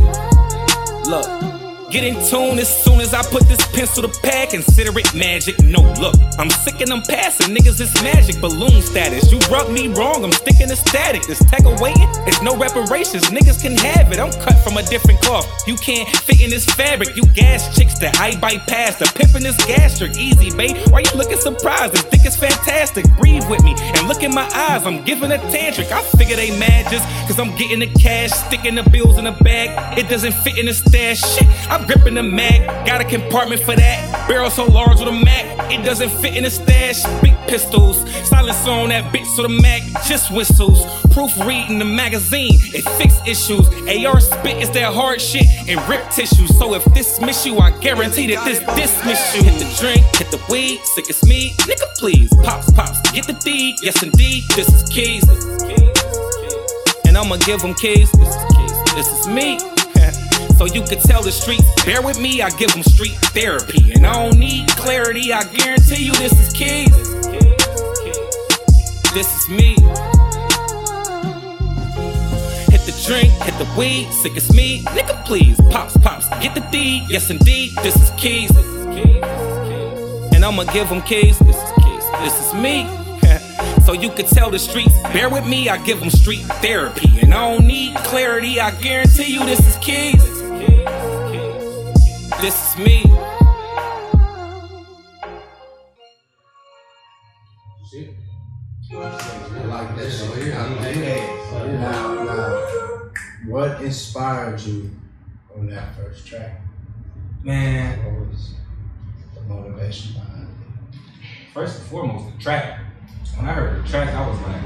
Speaker 9: Look. Get in tune as soon as I put this pencil to pad. Consider it magic. No, look, I'm sick and I'm passing. Niggas, it's magic. Balloon status. You rub me wrong, I'm sticking to static. This tech awaiting, it's no reparations. Niggas can have it. I'm cut from a different cloth. You can't fit in this fabric. You gas chicks that I bypass. The pimpin' is gastric. Easy, babe. Why you looking surprised? This dick is fantastic. Breathe with me and look in my eyes. I'm giving a tantric. I figure they mad just cause I'm getting the cash, sticking the bills in the bag. It doesn't fit in the stash. Shit, I'm gripping the mag. Got a compartment for that. Barrel so large with a Mac. It doesn't fit in the stash. Big pistols. Silence on that bitch so the Mac just whistles. Proof Proofreading the magazine. It fix issues. AR spit is that hard shit and rip tissue. So if this miss you, I guarantee that this dismiss you. Hit the drink, hit the weed, sick as me. Nigga, please. Pops, pops, get the deed. Yes, indeed, this is keys. And I'ma give them keys. This is keys. This is me. So you can tell the streets, bear with me, I give them street therapy. And I don't need clarity, I guarantee you this is keys. This is me. Hit the drink, hit the weed, sick as me. Nigga, please, pops, pops, get the D. Yes, indeed, this is keys. This is keys. And I'ma give them keys. This is keys. This is me. so you could tell the streets, bear with me, I give them street therapy. And I don't need clarity, I guarantee you this is keys. This is me.
Speaker 5: I like that shit. I. Now, now, what inspired you on that first track?
Speaker 6: Man,
Speaker 5: What was the motivation behind it?
Speaker 6: first and foremost, the track. When I heard the track, I was like,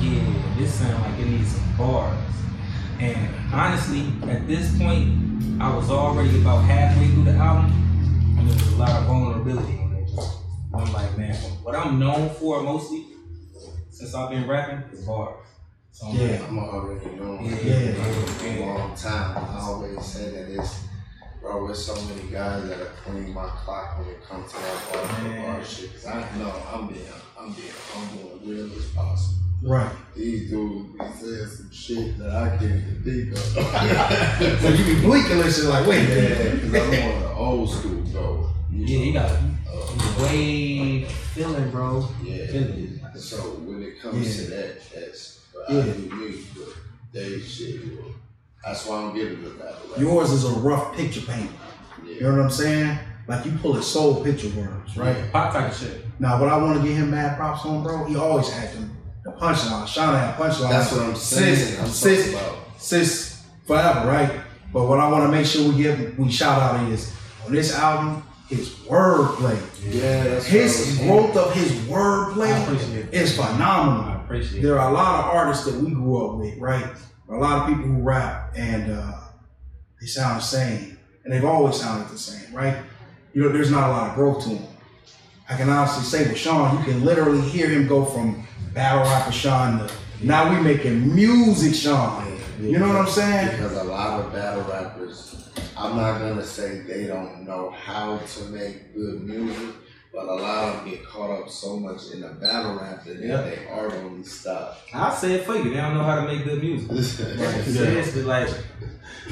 Speaker 6: yeah, this sound like it needs some bars. And honestly, at this point, I was already about halfway through the album, and there was a lot of vulnerability in it. I'm like, man, what I'm known for mostly, since I've been rapping, is bars. So I'm
Speaker 5: Yeah,
Speaker 6: like,
Speaker 5: I'm already known
Speaker 6: Yeah,
Speaker 5: for
Speaker 6: yeah,
Speaker 5: it
Speaker 6: yeah,
Speaker 5: for a
Speaker 6: yeah.
Speaker 5: long time. I always say that it's, bro, there's so many guys that are playing my clock when it comes to that bar bar shit. Cause I know I'm being, I'm being humble and real as possible.
Speaker 3: Right.
Speaker 5: These dudes be saying some shit that I can't even think of.
Speaker 3: So you be blinking and shit like, wait,
Speaker 5: yeah, cause I'm on the old school though.
Speaker 6: yeah, you got uh, way feeling, bro.
Speaker 5: Yeah.
Speaker 6: Feeling.
Speaker 5: So when it comes to that, that's what I do me, but they shit. well, That's why I'm giving the battle. rap.
Speaker 3: Yours is a rough picture paint. You know what I'm saying? Like you pull his soul picture words, right?
Speaker 6: Pop type of shit.
Speaker 3: Now, what I want to give him mad props on, bro, he always had them the punchline. Shaan had punchline.
Speaker 5: That's what I'm saying.
Speaker 3: Sis,
Speaker 5: I'm
Speaker 3: sis,
Speaker 5: about.
Speaker 3: sis, forever, right? But what I want to make sure we give, we shout out is on this album, his wordplay.
Speaker 5: Yeah, that's
Speaker 3: His
Speaker 5: what I was
Speaker 3: growth of his
Speaker 6: I
Speaker 3: wordplay is phenomenal.
Speaker 6: I appreciate it.
Speaker 3: There are a lot of artists that we grew up with, right? A lot of people who rap and uh, they sound the same, and they've always sounded the same, right? You know, there's not a lot of growth to them. I can honestly say with Shaan, you can literally hear him go from battle rapper Shaan to now we making music Shaan. You know what I'm saying?
Speaker 5: Because a lot of battle rappers, I'm not gonna say they don't know how to make good music, but a lot of them get caught up so much in the battle rap that
Speaker 6: Yeah.
Speaker 5: they are on these stuff.
Speaker 6: I'll say it for you. They don't know how to make good music. Like, seriously, like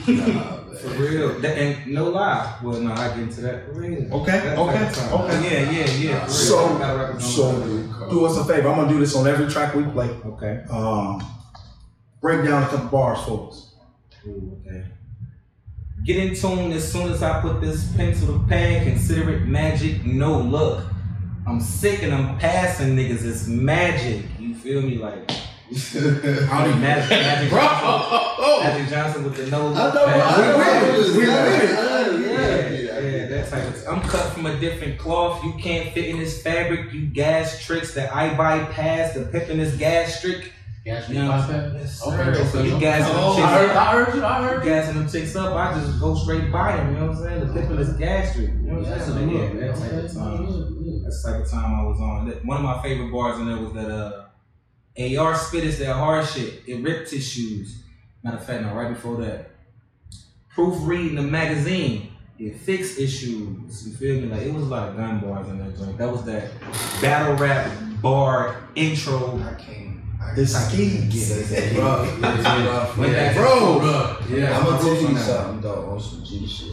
Speaker 5: Nah,
Speaker 6: for real. That, and no lie. Well, no, I get into that for real.
Speaker 3: Okay,
Speaker 6: That's
Speaker 3: okay, okay.
Speaker 6: Yeah, yeah, yeah.
Speaker 3: So-
Speaker 6: Battle rappers don't
Speaker 3: so-
Speaker 6: know how to do
Speaker 3: Do us a favor. I'm gonna do this on every track we play.
Speaker 6: Okay.
Speaker 3: Um, break down a couple bars for us.
Speaker 6: Ooh, okay. Get in tune as soon as I put this pencil to pad. Consider it magic. No look. I'm sick and I'm passing niggas. It's magic. You feel me? Like
Speaker 3: How do you
Speaker 6: Magic, Magic
Speaker 3: Bro!
Speaker 6: Johnson, Magic Johnson with the no
Speaker 5: I
Speaker 6: look.
Speaker 5: know,
Speaker 6: pad.
Speaker 5: I know, I was-
Speaker 3: We with it.
Speaker 6: Yeah, yeah, that type of. I'm cut from a different cloth. You can't fit in this fabric. You gas tricks that I bypass. The pip in this gas trick.
Speaker 4: Gas
Speaker 6: You know, yes, sir.
Speaker 4: Okay,
Speaker 6: so you gassing them
Speaker 4: Oh,
Speaker 6: chicks
Speaker 4: I heard,
Speaker 6: up.
Speaker 4: I heard you. I heard
Speaker 6: You
Speaker 4: you.
Speaker 6: gassing them chicks up. I just go straight by them. You know what I'm saying? The pip in this gas trick. You know what I'm saying? Yeah, that type of time. That's the type of time I was on. One of my favorite bars in there was that uh, AR spit is that hard shit. It ripped tissues. Matter of fact, no, right before that, proofreading the magazine. It fixed issues. You feel me? Like it was a lot of gun bars in that joint. That was that battle rap bar intro.
Speaker 5: I can't. I
Speaker 3: This is key.
Speaker 5: Rough. It's rough.
Speaker 6: When
Speaker 5: Yeah.
Speaker 6: that-
Speaker 3: Bro,
Speaker 6: Yeah,
Speaker 5: I'm gonna tell you something though on some G shit.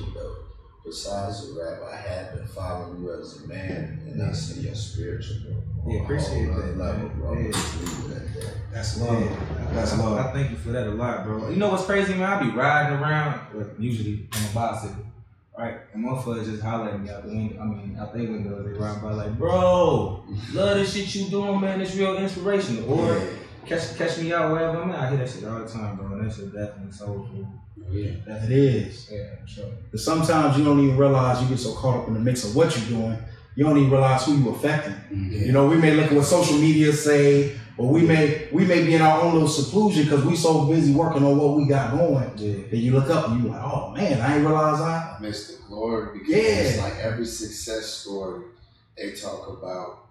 Speaker 5: Besides the rap, I have been following you as a man, and I see your spiritual. growth.
Speaker 6: Yeah, appreciate that,
Speaker 5: level, bro.
Speaker 6: Yeah.
Speaker 5: Just leave it.
Speaker 3: That's love. That's
Speaker 6: I,
Speaker 3: love.
Speaker 6: I thank you for that a lot, bro. You know what's crazy, man? I be riding around, well, usually on a bicycle, right? And motherfuckers just holler at me out the window. I mean, out their windows, they ride by like, bro, love this shit you doing, man. It's real inspirational. Or catch catch me out wherever I'm at. I hear that shit all the time, bro. And that shit definitely soulful.
Speaker 4: Oh, yeah.
Speaker 3: It is.
Speaker 6: Yeah, for sure.
Speaker 3: But sometimes you don't even realize you get so caught up in the mix of what you're doing, you don't even realize who you're affecting. Mm-hmm. You know, we may look at what social media say, or we may we may be in our own little seclusion because we so busy working on what we got going.
Speaker 6: Yeah.
Speaker 3: That you look up and you like, oh man, I ain't realize I.
Speaker 5: I miss the glory because
Speaker 3: Yeah.
Speaker 5: it's like every success story they talk about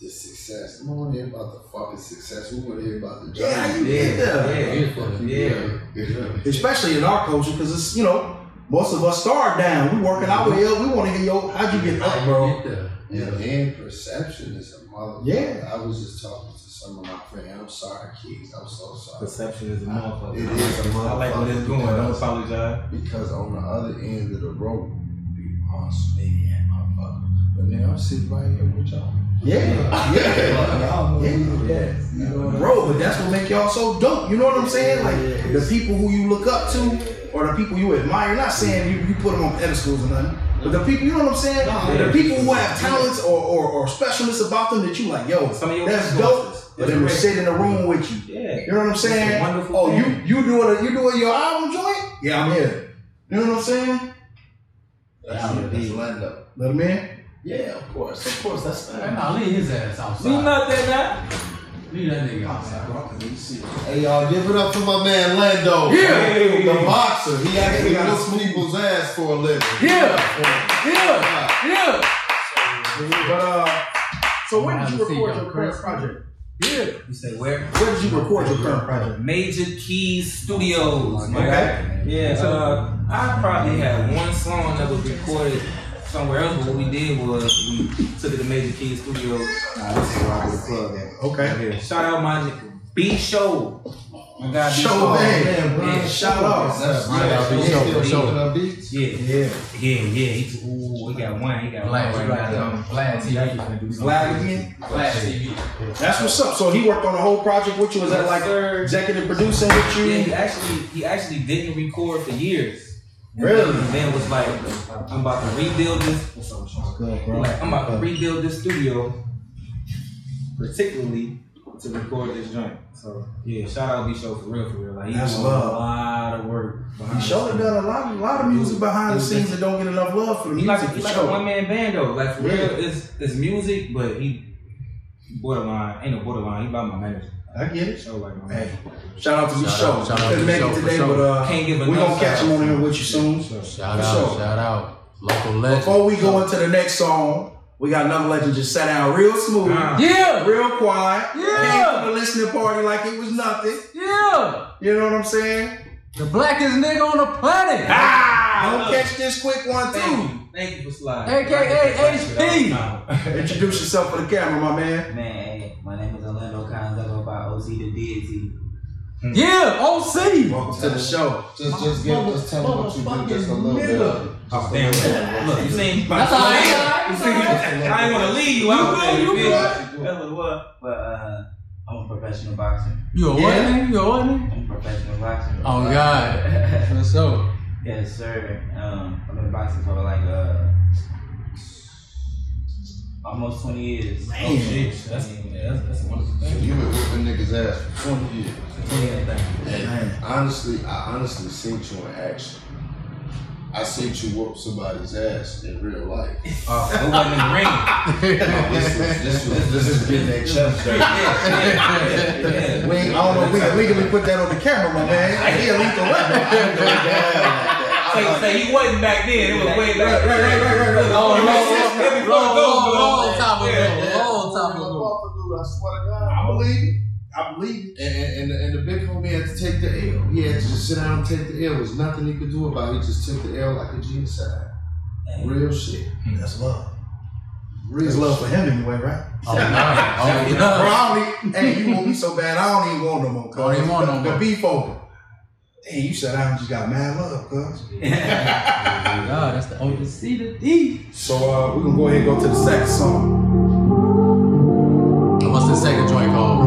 Speaker 5: the success. We want to hear about the fucking success. We want to hear about the job.
Speaker 3: Yeah,
Speaker 5: journey.
Speaker 3: you
Speaker 6: Yeah,
Speaker 3: get there.
Speaker 6: yeah, yeah.
Speaker 5: yeah.
Speaker 3: Especially in our culture, because it's you know most of us start down. We working our way up. We want to hear yo, how'd you get up, bro?
Speaker 5: Yeah, and perception is a mother.
Speaker 3: Yeah.
Speaker 5: I was just talking to some of my friends. I'm sorry, kids. I'm so sorry.
Speaker 6: Perception is a motherfucker.
Speaker 5: It is a
Speaker 6: I like where this going. Don't apologize.
Speaker 5: Because on the other end of the road, people are smitty and motherfucker. But now I'm sitting right here with y'all.
Speaker 3: Yeah, yeah,
Speaker 5: Yeah.
Speaker 3: yeah. Bro, but that's what make y'all so dope. You know what I'm saying? Like the people who you look up to or the people you admire. Not saying you, you put them on pedestals or nothing. But the people, you know what I'm saying? the people who have talents or, or, or specialists about them that you like, yo,
Speaker 6: Some of your
Speaker 3: that's dope. But then we sit in the room with you.
Speaker 6: Yeah.
Speaker 3: You know what I'm saying?
Speaker 6: Wonderful
Speaker 3: oh, you
Speaker 6: thing.
Speaker 3: you doing a, you doing your album joint? Yeah, I'm here. You know what I'm saying?
Speaker 5: That's, that's Lando.
Speaker 3: Let him in.
Speaker 5: Yeah, of course. Of course, that's
Speaker 4: Man,
Speaker 5: fine.
Speaker 4: nah, leave his ass outside.
Speaker 6: You not that now?
Speaker 4: Leave that nigga outside.
Speaker 5: Hey y'all, give it up for my man Lando.
Speaker 3: Yeah.
Speaker 5: The boxer. He actually whoops people's ass for a living.
Speaker 3: Yeah. Yeah. Yeah. But uh, so when did you
Speaker 4: Have a seat,
Speaker 3: record your current
Speaker 4: project?
Speaker 3: project?
Speaker 6: You say where?
Speaker 3: Where did you record your current project?
Speaker 6: Major Keys Studios. my
Speaker 3: Okay.
Speaker 6: Yeah. Uh, I probably had one song that was recorded somewhere else, but what we did was we took it to Major Keys Studios. Nah, this is where I go the club at.
Speaker 3: Okay.
Speaker 6: Yeah. Shout out my B Show. My guy B
Speaker 3: Show
Speaker 6: Show.
Speaker 3: man.
Speaker 6: Yeah,
Speaker 3: Shout out.
Speaker 5: That's
Speaker 6: Yeah,
Speaker 5: yeah,
Speaker 6: yeah,
Speaker 5: he's still
Speaker 6: yeah.
Speaker 5: picking up beats.
Speaker 6: Yeah,
Speaker 3: Yeah.
Speaker 6: yeah, yeah. He's ooh, he got one. He got
Speaker 4: Vlad,
Speaker 6: one
Speaker 4: you
Speaker 6: right
Speaker 4: got
Speaker 6: now.
Speaker 4: the Vlad TV.
Speaker 6: Vlad again.
Speaker 4: Vlad TV.
Speaker 3: That's what's up. So he worked on the whole project with you. Was that like
Speaker 6: sir.
Speaker 3: executive producing with you?
Speaker 6: Yeah, he actually he actually didn't record for years.
Speaker 3: Really?
Speaker 6: And then was like, I'm about to rebuild this. Like, I'm about to rebuild this studio, particularly to record this joint. So yeah, shout out to B Show for real, for real. Like he's doing a lot of work.
Speaker 3: He sure done a lot, a lot of music behind the scenes that don't get enough love for the
Speaker 6: He
Speaker 3: music.
Speaker 6: like, he
Speaker 3: for
Speaker 6: like a one man band though. Like for
Speaker 3: Yeah.
Speaker 6: real, it's it's music, but he borderline ain't no borderline. He about my manager.
Speaker 3: I get it.
Speaker 6: So like my
Speaker 3: Hey, shout out to the
Speaker 4: Shout
Speaker 3: show.
Speaker 4: out- shout out
Speaker 3: Couldn't
Speaker 4: to
Speaker 3: make
Speaker 4: B
Speaker 3: it
Speaker 4: Show,
Speaker 3: today,
Speaker 4: for
Speaker 3: but uh,
Speaker 6: Can't give we're
Speaker 3: gonna catch him on here with you soon.
Speaker 4: Shout
Speaker 3: For
Speaker 4: out,
Speaker 3: sure.
Speaker 4: shout out. Local legend.
Speaker 3: Before we go into the next song, we got another legend just sat down real smooth,
Speaker 6: Ah.
Speaker 4: Yeah!
Speaker 3: real quiet.
Speaker 4: Yeah.
Speaker 3: Came to the listening party like it was nothing.
Speaker 4: Yeah!
Speaker 3: You know what I'm saying?
Speaker 4: The blackest nigga on the planet!
Speaker 6: Ah,
Speaker 3: Don't catch this quick one
Speaker 6: Thank
Speaker 3: too.
Speaker 6: you. Thank you for sliding.
Speaker 4: AKA HP.
Speaker 3: Introduce yourself for the camera, my man.
Speaker 10: Man, hey, my name is Orlando Collins. I go by OC the Deity.
Speaker 4: Yeah, OC!
Speaker 3: Welcome to the show.
Speaker 5: Just, just give, just tell me what you do, just a little bit. of it.
Speaker 6: Oh, damn. Look, you seen
Speaker 4: That's all right.
Speaker 6: You seen I ain't want to leave you out there.
Speaker 4: You
Speaker 6: You
Speaker 4: good.
Speaker 10: That's what it was. But uh, I'm a professional boxer.
Speaker 4: You a what
Speaker 3: Yeah.
Speaker 4: nigga? You a what?
Speaker 10: I'm a professional boxer.
Speaker 4: Oh, God. For sure.
Speaker 10: Yes, sir. Um, I've been boxing for like uh, almost 20 years.
Speaker 6: Oh, shit. That's, yeah, that's, that's a wonderful
Speaker 5: So
Speaker 6: thing.
Speaker 5: you been whipping niggas ass for 20 years.
Speaker 6: Yeah, thank you.
Speaker 5: And honestly, I honestly seen you in action. I seen you whoop somebody's ass in real life.
Speaker 6: Uh, it wasn't in the ring.
Speaker 5: No, this was this was this is getting that chest dirty.
Speaker 6: Yeah,
Speaker 3: We ain't, I don't know if we can legally put that on the camera, my man. He a lethal weapon.
Speaker 6: Say, say he wasn't back then. It was way back.
Speaker 3: Right, right, right, right, right.
Speaker 4: Long, long,
Speaker 6: Yeah, before
Speaker 4: long,
Speaker 6: the
Speaker 4: long,
Speaker 6: goal,
Speaker 4: long
Speaker 6: man.
Speaker 4: time
Speaker 6: Yeah.
Speaker 4: ago. Long time ago.
Speaker 5: I swear to God.
Speaker 3: I believe it. I believe it.
Speaker 5: And, and, and, the, big homie had to take the L. He had to just sit down and take the L. There's nothing he could do about it. He just took the L like a genocide. Real shit.
Speaker 3: That's love.
Speaker 5: Real
Speaker 3: It's love for him anyway, right?
Speaker 4: Oh, God. Oh,
Speaker 3: Bro, I don't even, hey, you want me so bad, I don't even want no more. Oh, cuz.
Speaker 4: Don't even want no more.
Speaker 3: The beef over. Hey, you sat down and just got mad love, cuz.
Speaker 4: God, that's the only C to D.
Speaker 3: So uh, we're gonna go ahead and go to the second song.
Speaker 4: What's the second joint called,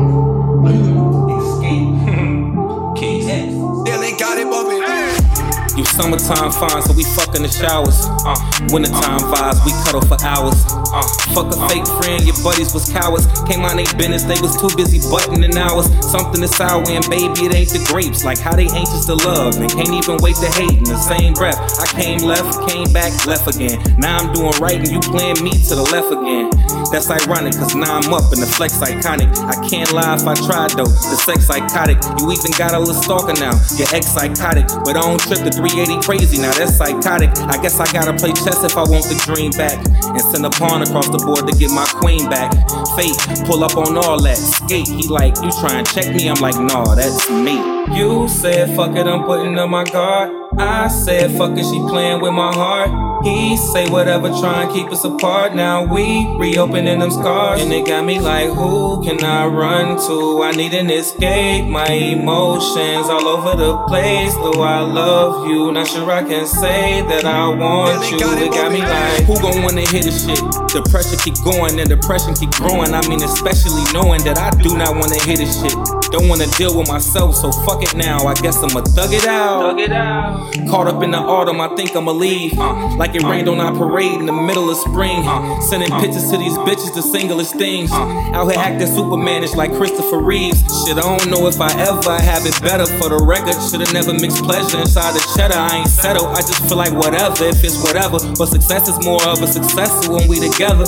Speaker 9: summertime fine, so we fuck in the showers. Uh, wintertime vibes, we cuddle for hours. Uh, fuck a fake friend, your buddies was cowards. Came on they business, they was too busy buttoning hours. Something is sour and baby, it ain't the grapes. Like how they anxious to love and can't even wait to hate in the same breath. I came left, came back, left again. Now I'm doing right and you playing me to the left again. That's ironic, cause now I'm up and the flex iconic. I can't lie if I tried though. The sex psychotic. You even got a little stalker now. Your ex psychotic. But I don't trip the 380 crazy. Now that's psychotic. I guess I gotta play chess if I want the dream back. And send a pawn across the board to get my queen back. Fate, pull up on all that. Skate, he like, you try and check me. I'm like, nah, that's me. You said fuck it, I'm putting up my guard. I said fuck it, she playing with my heart. He say whatever, try and keep us apart. Now we reopening them scars, and it got me like, who can I run to? I need an escape. My emotions all over the place. Though I love you, not sure I can say that I want you. It got me like, who gon' wanna hear this shit? The pressure keep going and depression keep growing. I mean, especially knowing that I do not wanna hear this shit. Don't wanna deal with myself, so fuck it now. I guess I'ma thug it out. Thug it out. Caught up in the autumn, I think I'ma leave. Uh, like it rained on our parade in the middle of spring. Uh, sending pictures to these bitches to singlest things. Uh, out here acting Supermanish like Christopher Reeves. Shit, I don't know if I ever have it better. For the record, should've never mixed pleasure inside the cheddar. I ain't settled, I just feel like whatever, if it's whatever. But success is more of a success when we together.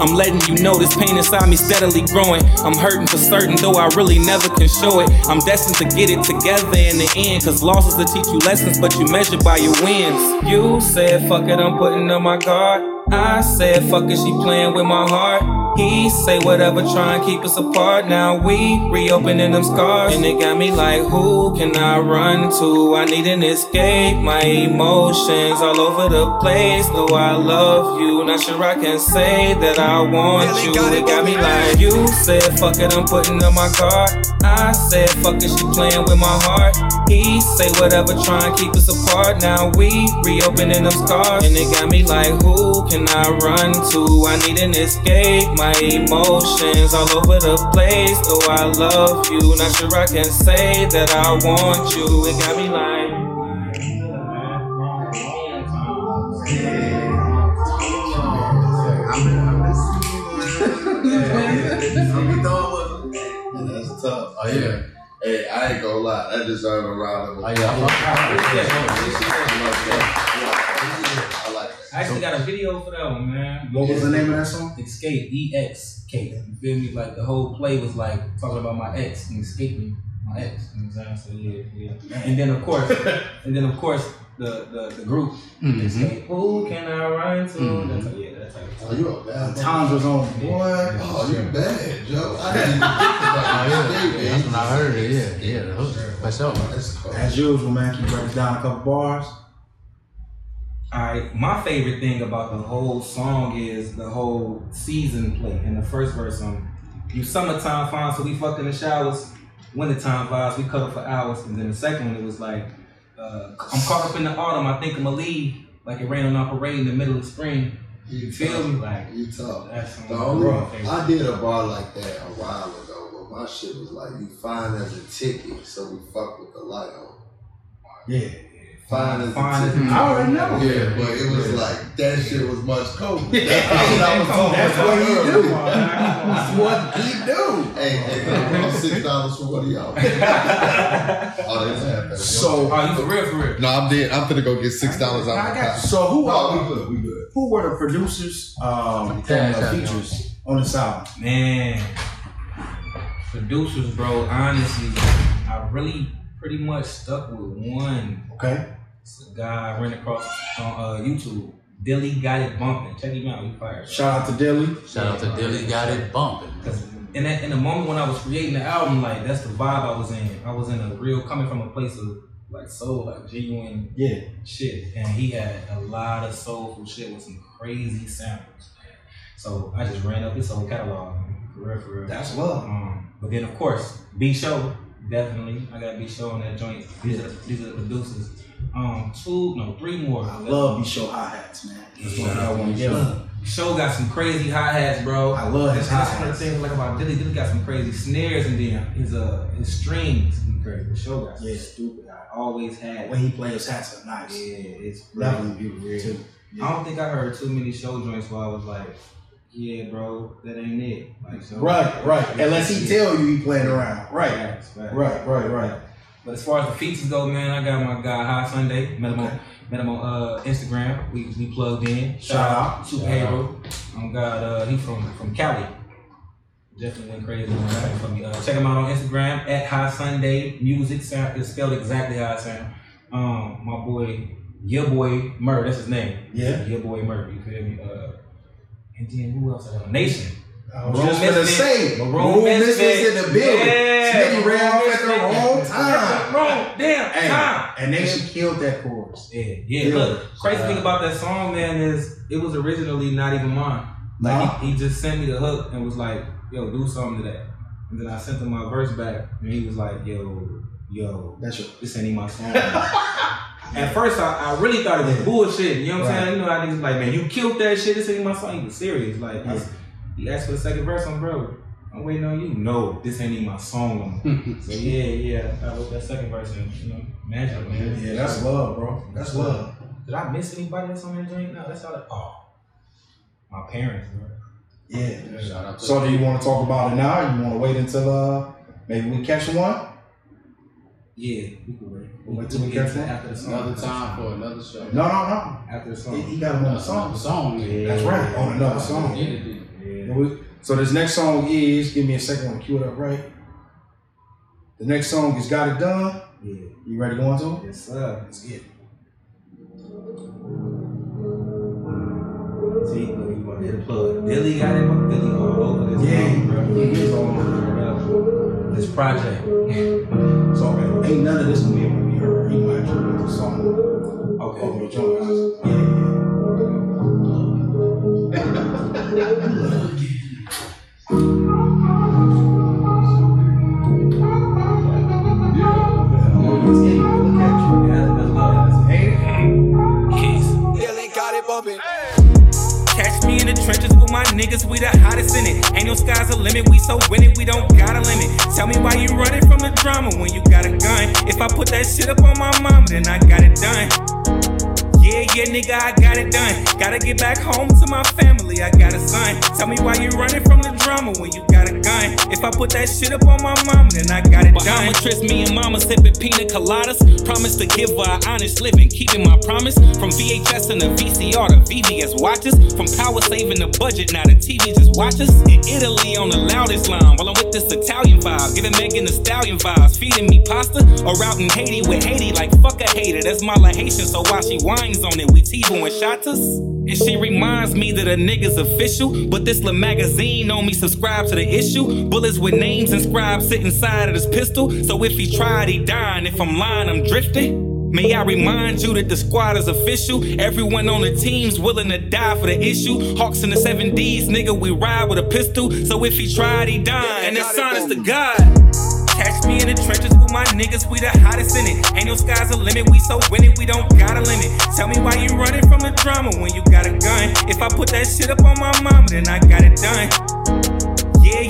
Speaker 9: I'm letting you know this pain inside me steadily growing. I'm hurting for certain, though I really never can show it. I'm destined to get it together in the end. Cause losses will teach you lessons, but you measure by your wins. You said, fuck it, I'm putting up my guard. I said, fuck it, she playing with my heart. He say whatever, try and keep us apart. Now we reopening them scars. And it got me like, who can I run to? I need an escape. My emotions all over the place. Though I love you, not sure I can say that I want you. It got me like, you said, fuck it, I'm putting up my guard. I said, fuck it, she playing with my heart. He say whatever, try and keep us apart. Now we reopening them scars. And it got me like, who can I run to? I need an escape. My emotions all over the place. Though I love you, not sure I can say that I want you. It got me like.
Speaker 5: That's tough.
Speaker 4: Oh yeah.
Speaker 5: Hey, I ain't gonna lie, that deserves a round of
Speaker 4: Oh
Speaker 5: applause.
Speaker 4: yeah.
Speaker 5: I like it.
Speaker 6: I actually got a video for that one, man.
Speaker 3: What was the name of that song?
Speaker 6: Escape, E X K. You feel me? Like the whole play was like talking about my ex and escaping my ex. You know what I'm saying? So yeah, yeah. And then of course, and then of course the the, the group
Speaker 4: Mhm.
Speaker 6: Escape. Who can I run to?
Speaker 4: Mhm.
Speaker 6: That's yeah, that type
Speaker 5: Oh,
Speaker 6: stuff.
Speaker 5: you a bad boy.
Speaker 3: Times was on.
Speaker 5: Boy, oh, you bad, Joe. I didn't
Speaker 4: Oh yeah. That's when I heard it. Yeah, yeah. that was- For sure.
Speaker 3: As usual, man, can you break down a couple bars?
Speaker 6: Alright, my favorite thing about the whole song is the whole season play. In the first verse, um, you summertime fine, so we fuck in the showers. Wintertime vibes, we cut up for hours. And then the second one, it was like, uh, I'm caught up in the autumn, I think I'ma leave. Like it rained on our parade in the middle of spring.
Speaker 5: You
Speaker 6: feel me? Like,
Speaker 5: You tough.
Speaker 6: that's
Speaker 5: The only. I did a bar like that a while ago, but my shit was like you fine as a ticket, so we fuck with the light on.
Speaker 3: Yeah.
Speaker 5: Fine as
Speaker 6: Fine
Speaker 5: a
Speaker 6: as a
Speaker 5: ticket.
Speaker 3: I already know.
Speaker 5: Yeah, but it was like that shit was much colder. That's
Speaker 3: That's what he do.
Speaker 5: That's what he do. Hey, hey, I'm six dollars for one of y'all. oh, that's half
Speaker 3: So,
Speaker 6: Oh, you for real, for real?
Speaker 5: No, I'm dead. I'm finna go get six dollars out
Speaker 3: I got you. So who
Speaker 5: No,
Speaker 3: are
Speaker 5: we good. We good.
Speaker 3: who were the producers um the
Speaker 4: yeah,
Speaker 3: features on this album?
Speaker 6: Man, producers, bro. Honestly, I really pretty much stuck with one.
Speaker 3: Okay.
Speaker 6: It's a guy I ran across on uh, YouTube. Dilly got it bumping. Check him out. He fired.
Speaker 3: Shout out to Dilly.
Speaker 4: Shout out to Dilly, got it bumping.
Speaker 6: Cause in that in the moment when I was creating the album, like that's the vibe I was in. I was in a real coming from a place of like soul, like genuine
Speaker 3: Yeah.
Speaker 6: shit. And he had a lot of soulful shit with some crazy samples. So I just ran up his whole catalog. For real, for real.
Speaker 3: That's love.
Speaker 6: Um, but then of course, B Show, definitely. I got B Show on that joint. These are these are the producers. Um, two, no, three more.
Speaker 3: I love B Show hi hats, man. That's what I want to
Speaker 6: Yeah.
Speaker 3: give.
Speaker 6: Show got some crazy hi hats, bro.
Speaker 3: I love his
Speaker 6: That's one of the
Speaker 3: hi-hats.
Speaker 6: things I like about Dilly. Dilly got some crazy snares, and then his uh his strings crazy. The show got
Speaker 3: Yeah.
Speaker 6: stupid. I always had.
Speaker 3: When he plays his hats are nice.
Speaker 6: Yeah, it's
Speaker 3: Definitely
Speaker 6: really
Speaker 3: beautiful too.
Speaker 6: I don't think I heard too many show joints where I was like, yeah, bro, that ain't it. Like, so,
Speaker 3: Right, right. Unless he tell you he playing around. Right.
Speaker 6: Facts, facts.
Speaker 3: Right, right, right.
Speaker 6: But as far as the features go, man, I got my guy High Sunday. Met him
Speaker 3: Okay.
Speaker 6: on met him on uh, Instagram. We we plugged in.
Speaker 3: Shout out.
Speaker 4: Shout
Speaker 6: Hero. Um, God, uh, he from from Cali. Definitely went crazy on that for me. Uh, check him out on Instagram at High Sunday Music. Sound is spelled exactly how it sound. Um, my boy, your boy Mur, that's his name.
Speaker 3: Yeah.
Speaker 6: Your boy Mur. You feel me? Uh, and then who else? Uh, Nation.
Speaker 3: I was just gonna
Speaker 11: Misfits.
Speaker 3: say,
Speaker 11: Maroon
Speaker 3: Misfits
Speaker 11: Misfits.
Speaker 3: in the building.
Speaker 11: Yeah,
Speaker 3: Smitty ran off at the wrong time.
Speaker 11: Wrong damn
Speaker 3: Hey,
Speaker 11: time.
Speaker 3: and then she killed that chorus.
Speaker 11: Yeah, yeah.
Speaker 3: Yeah.
Speaker 11: Look, crazy thing uh, about that song, man, is it was originally not even mine. Like
Speaker 3: Nah.
Speaker 11: he, he just sent me the hook and was like, "Yo, do something to that." And then I sent him my verse back, and he was like, "Yo, yo,
Speaker 3: That's your
Speaker 11: this ain't even my song." At first, I, I really thought it was bullshit. You know what I'm
Speaker 3: Right.
Speaker 11: saying? You know, I niggas like, man, you killed that shit. This ain't my song. He was serious. Like, I, he asked for the second verse. I'm bro. I'm waiting on you. No, this ain't even my song. so yeah, yeah. I wrote that second verse and you know, magic, man.
Speaker 3: Yeah, that's love, bro. That's love.
Speaker 11: Did I miss anybody that's on that joint? No, that's all. It, oh, my parents, bro.
Speaker 3: Yeah.
Speaker 4: Shout out to
Speaker 3: So do you want to talk about it now? You want to wait until uh maybe we catch one?
Speaker 11: Yeah, we can wait.
Speaker 3: We'll wait till we catch one?
Speaker 11: after the song.
Speaker 4: another time for another show.
Speaker 3: No, no, no.
Speaker 11: After the song.
Speaker 3: he got another song.
Speaker 4: song. Yeah.
Speaker 3: That's right. On another song.
Speaker 4: Yeah, yeah.
Speaker 11: Yeah.
Speaker 3: And we- So this next song is give me a second. To cue it up right. The next song is "Got It Done."
Speaker 11: Yeah.
Speaker 3: You ready to go into it?
Speaker 11: Yes, sir.
Speaker 3: Let's get it.
Speaker 11: See, you want to plug. Dilly got it. Dilly all over this.
Speaker 3: Yeah.
Speaker 11: song, bro. He is all over. This project.
Speaker 3: So man, ain't none of this gonna be able to be heard. He might actually put the song
Speaker 11: Okay.
Speaker 3: over your joint. Yeah,
Speaker 6: Catch me in the trenches with my niggas, we the hottest in it. Ain't no sky's a limit, we so winning, we don't got a limit. Tell me why you running from the drama when you got a gun. If I put that shit up on my mama, then I got it done. Yeah, yeah, nigga, I got it done. Gotta get back home to my family, I got a son. Tell me why you running from the drama when you got a gun. If I put that shit up on my mama, then I got it done. Bahamas, me and mama sipping pina coladas. Promise to give her honest living, keeping my promise. From VHS and the VCR to VVS watches. From power saving the budget, now the TV just watches. In Italy on the loudest line, while I'm with this Italian vibe. Giving Megan Thee Stallion vibes, feeding me pasta. Or out in Haiti with Haiti, like fuck a hater. That's my Haitian, so while she whines on it, we and Shotas. And she reminds me that a nigga's official. But this little magazine on me subscribe to the issue. Bullets with names inscribed sit inside of this pistol. So if he tried, he dying. If I'm lying, I'm drifting. May I remind you that the squad is official. Everyone on the team's willing to die for the issue. Hawks in the 7Ds, nigga, we ride with a pistol. So if he tried, he died. And it's honest to God. Catch me in the trenches my niggas, we the hottest in it. Ain't no sky's a limit, we so winning, we don't got a limit. Tell me why you running from the drama when you got a gun. If I put that shit up on my mama, then I got it done.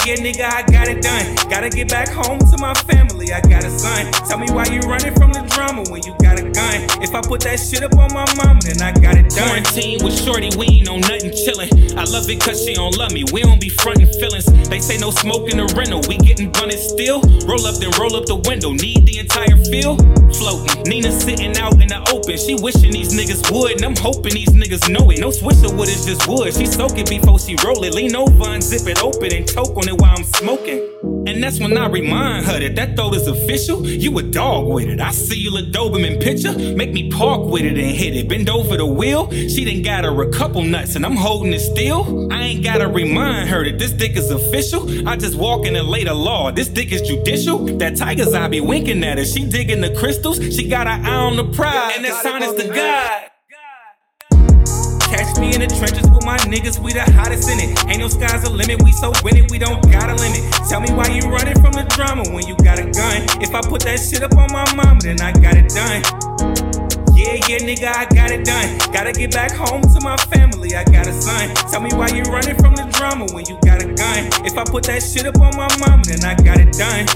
Speaker 6: Yeah, nigga, I got it done. Gotta get back home to my family, I got a son. Tell me why you running from the drama when you got a gun. If I put that shit up on my mama, then I got it done. Quarantine with Shorty, we ain't on nothing chillin'. I love it cause she don't love me, we don't be frontin' feelings. They say no smoke in the rental, we getting blunted still. Roll up, then roll up the window, need the entire field. Floating, Nina sitting out in the open. She wishing these niggas would, and I'm hoping these niggas know it. No swisher wood is just wood. She soak it before she roll it. Lean over and zip it open and choke on it while I'm smoking. And that's when I remind her that that throat is official. You a dog with it. I see you a Doberman picture. Make me park with it and hit it. Bend over the wheel. She done got her a couple nuts and I'm holding it still. I ain't gotta remind her that this dick is official. I just walk in and lay the law. This dick is judicial. That tiger's I be winking at her. She digging the crystals. She got her eye on the prize. And that's honest the God. Catch me in the trenches with my niggas, we the hottest in it. Ain't no sky's a limit, we so winning, we don't got a limit. Tell me why you running from the drama when you got a gun. If I put that shit up on my mama, then I got it done. Yeah, yeah, nigga, I got it done. Gotta get back home to my family, I got a son. Tell me why you running from the drama when you got a gun. If I put that shit up on my mama, then I got it done.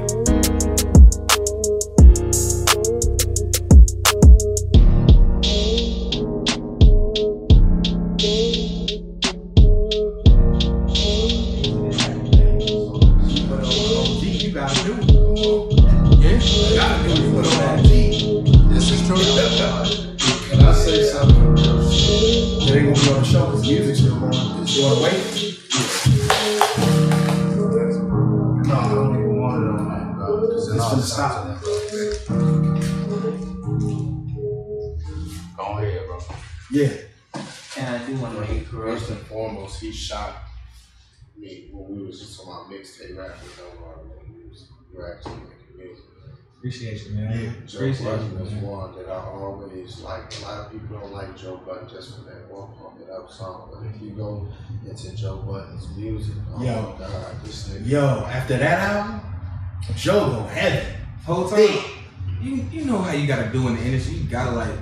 Speaker 3: Yeah.
Speaker 10: And I do want to make
Speaker 5: First and foremost, he shot me when we was just on about mixtape rappers don't want to make music. We're actually making music.
Speaker 6: Appreciate you, man.
Speaker 5: Joe
Speaker 6: Appreciate
Speaker 5: Budden
Speaker 6: you,
Speaker 5: was
Speaker 6: man.
Speaker 5: one that I always like. A lot of people don't like Joe Budden just for that one pump it up song. But if you go into Joe Budden's music, oh
Speaker 3: Yo.
Speaker 5: my God, this nigga.
Speaker 3: Yo, after that album, Joe go heavy.
Speaker 6: Whole time, you you know how you gotta do in the industry. You gotta like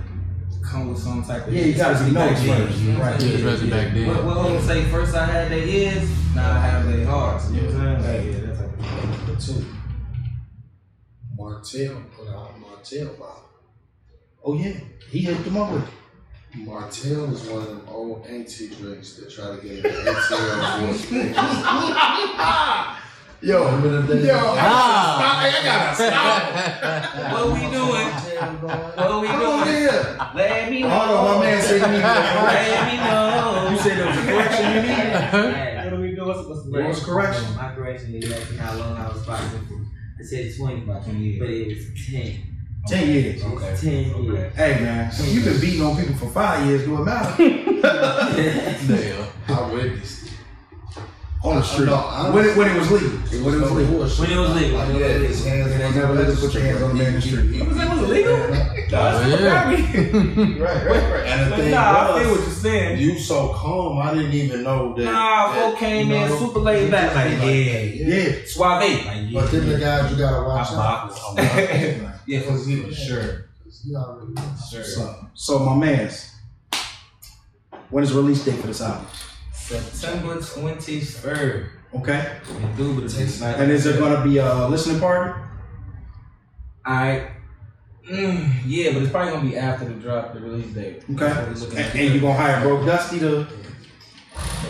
Speaker 6: come with some type of
Speaker 3: Yeah, you gotta be
Speaker 6: back
Speaker 3: first.
Speaker 6: you know
Speaker 3: Right.
Speaker 6: saying?
Speaker 4: Yeah, especially back then.
Speaker 6: What, what I'm gonna say? First, I had their ears. Now I have their hearts. You know what I'm saying? Yeah, that's like
Speaker 5: But two, Martell put out Martell bottle.
Speaker 3: Oh yeah, he hit them up with it.
Speaker 5: Martell is one of them old auntie drinks that try to get into ATL voice.
Speaker 3: Yo,
Speaker 5: Remember the day?
Speaker 3: yo,
Speaker 4: Ah.
Speaker 3: I gotta stop.
Speaker 6: What we doing? What we
Speaker 5: Come on
Speaker 6: doing?
Speaker 5: here.
Speaker 6: Let me know.
Speaker 3: Hold on, my man said he needs a.
Speaker 6: Let me know.
Speaker 3: You said there was a correction you needed.
Speaker 6: What are we doing? What's, what's the
Speaker 3: What correction?
Speaker 10: My correction is asking how long I was boxing for. I said 20,
Speaker 6: About 20 years.
Speaker 10: but it was 10.
Speaker 3: Ten years.
Speaker 6: Okay.
Speaker 10: 10 years.
Speaker 3: Hey man, so you been beating on people for five years, do it matter?
Speaker 4: Damn.
Speaker 5: I witnessed it.
Speaker 3: On the street.
Speaker 5: No,
Speaker 3: when it when it was legal. When it was legal.
Speaker 10: When it was legal.
Speaker 5: Like, yeah, his hands
Speaker 3: They never let you put your hands on the man in the street.
Speaker 6: Was that was illegal?
Speaker 5: Right,
Speaker 4: yeah.
Speaker 5: right, right. And the
Speaker 6: But
Speaker 5: thing
Speaker 6: nah, I
Speaker 5: was,
Speaker 6: feel what you're saying.
Speaker 5: you so calm, I didn't even know that.
Speaker 6: Nah,
Speaker 5: that,
Speaker 6: folk came
Speaker 5: you
Speaker 6: in super laid back, like, yeah,
Speaker 3: Yeah.
Speaker 6: suave, like, yeah.
Speaker 5: But then the guys you gotta watch
Speaker 6: I
Speaker 5: out.
Speaker 6: box.
Speaker 5: for.
Speaker 6: yeah, for
Speaker 5: Because
Speaker 6: sure.
Speaker 5: you-
Speaker 6: sure.
Speaker 5: You already know.
Speaker 6: Sure.
Speaker 3: So, so my man's. When is release date for this album?
Speaker 6: September 23rd.
Speaker 3: Okay.
Speaker 6: Indubitably.
Speaker 3: And is there gonna be a listening party?
Speaker 6: Alright. Mm, yeah, but it's probably gonna be after the drop, the release date.
Speaker 3: Okay.
Speaker 6: That's what we're
Speaker 3: And, and you gonna hire Bro Dusty to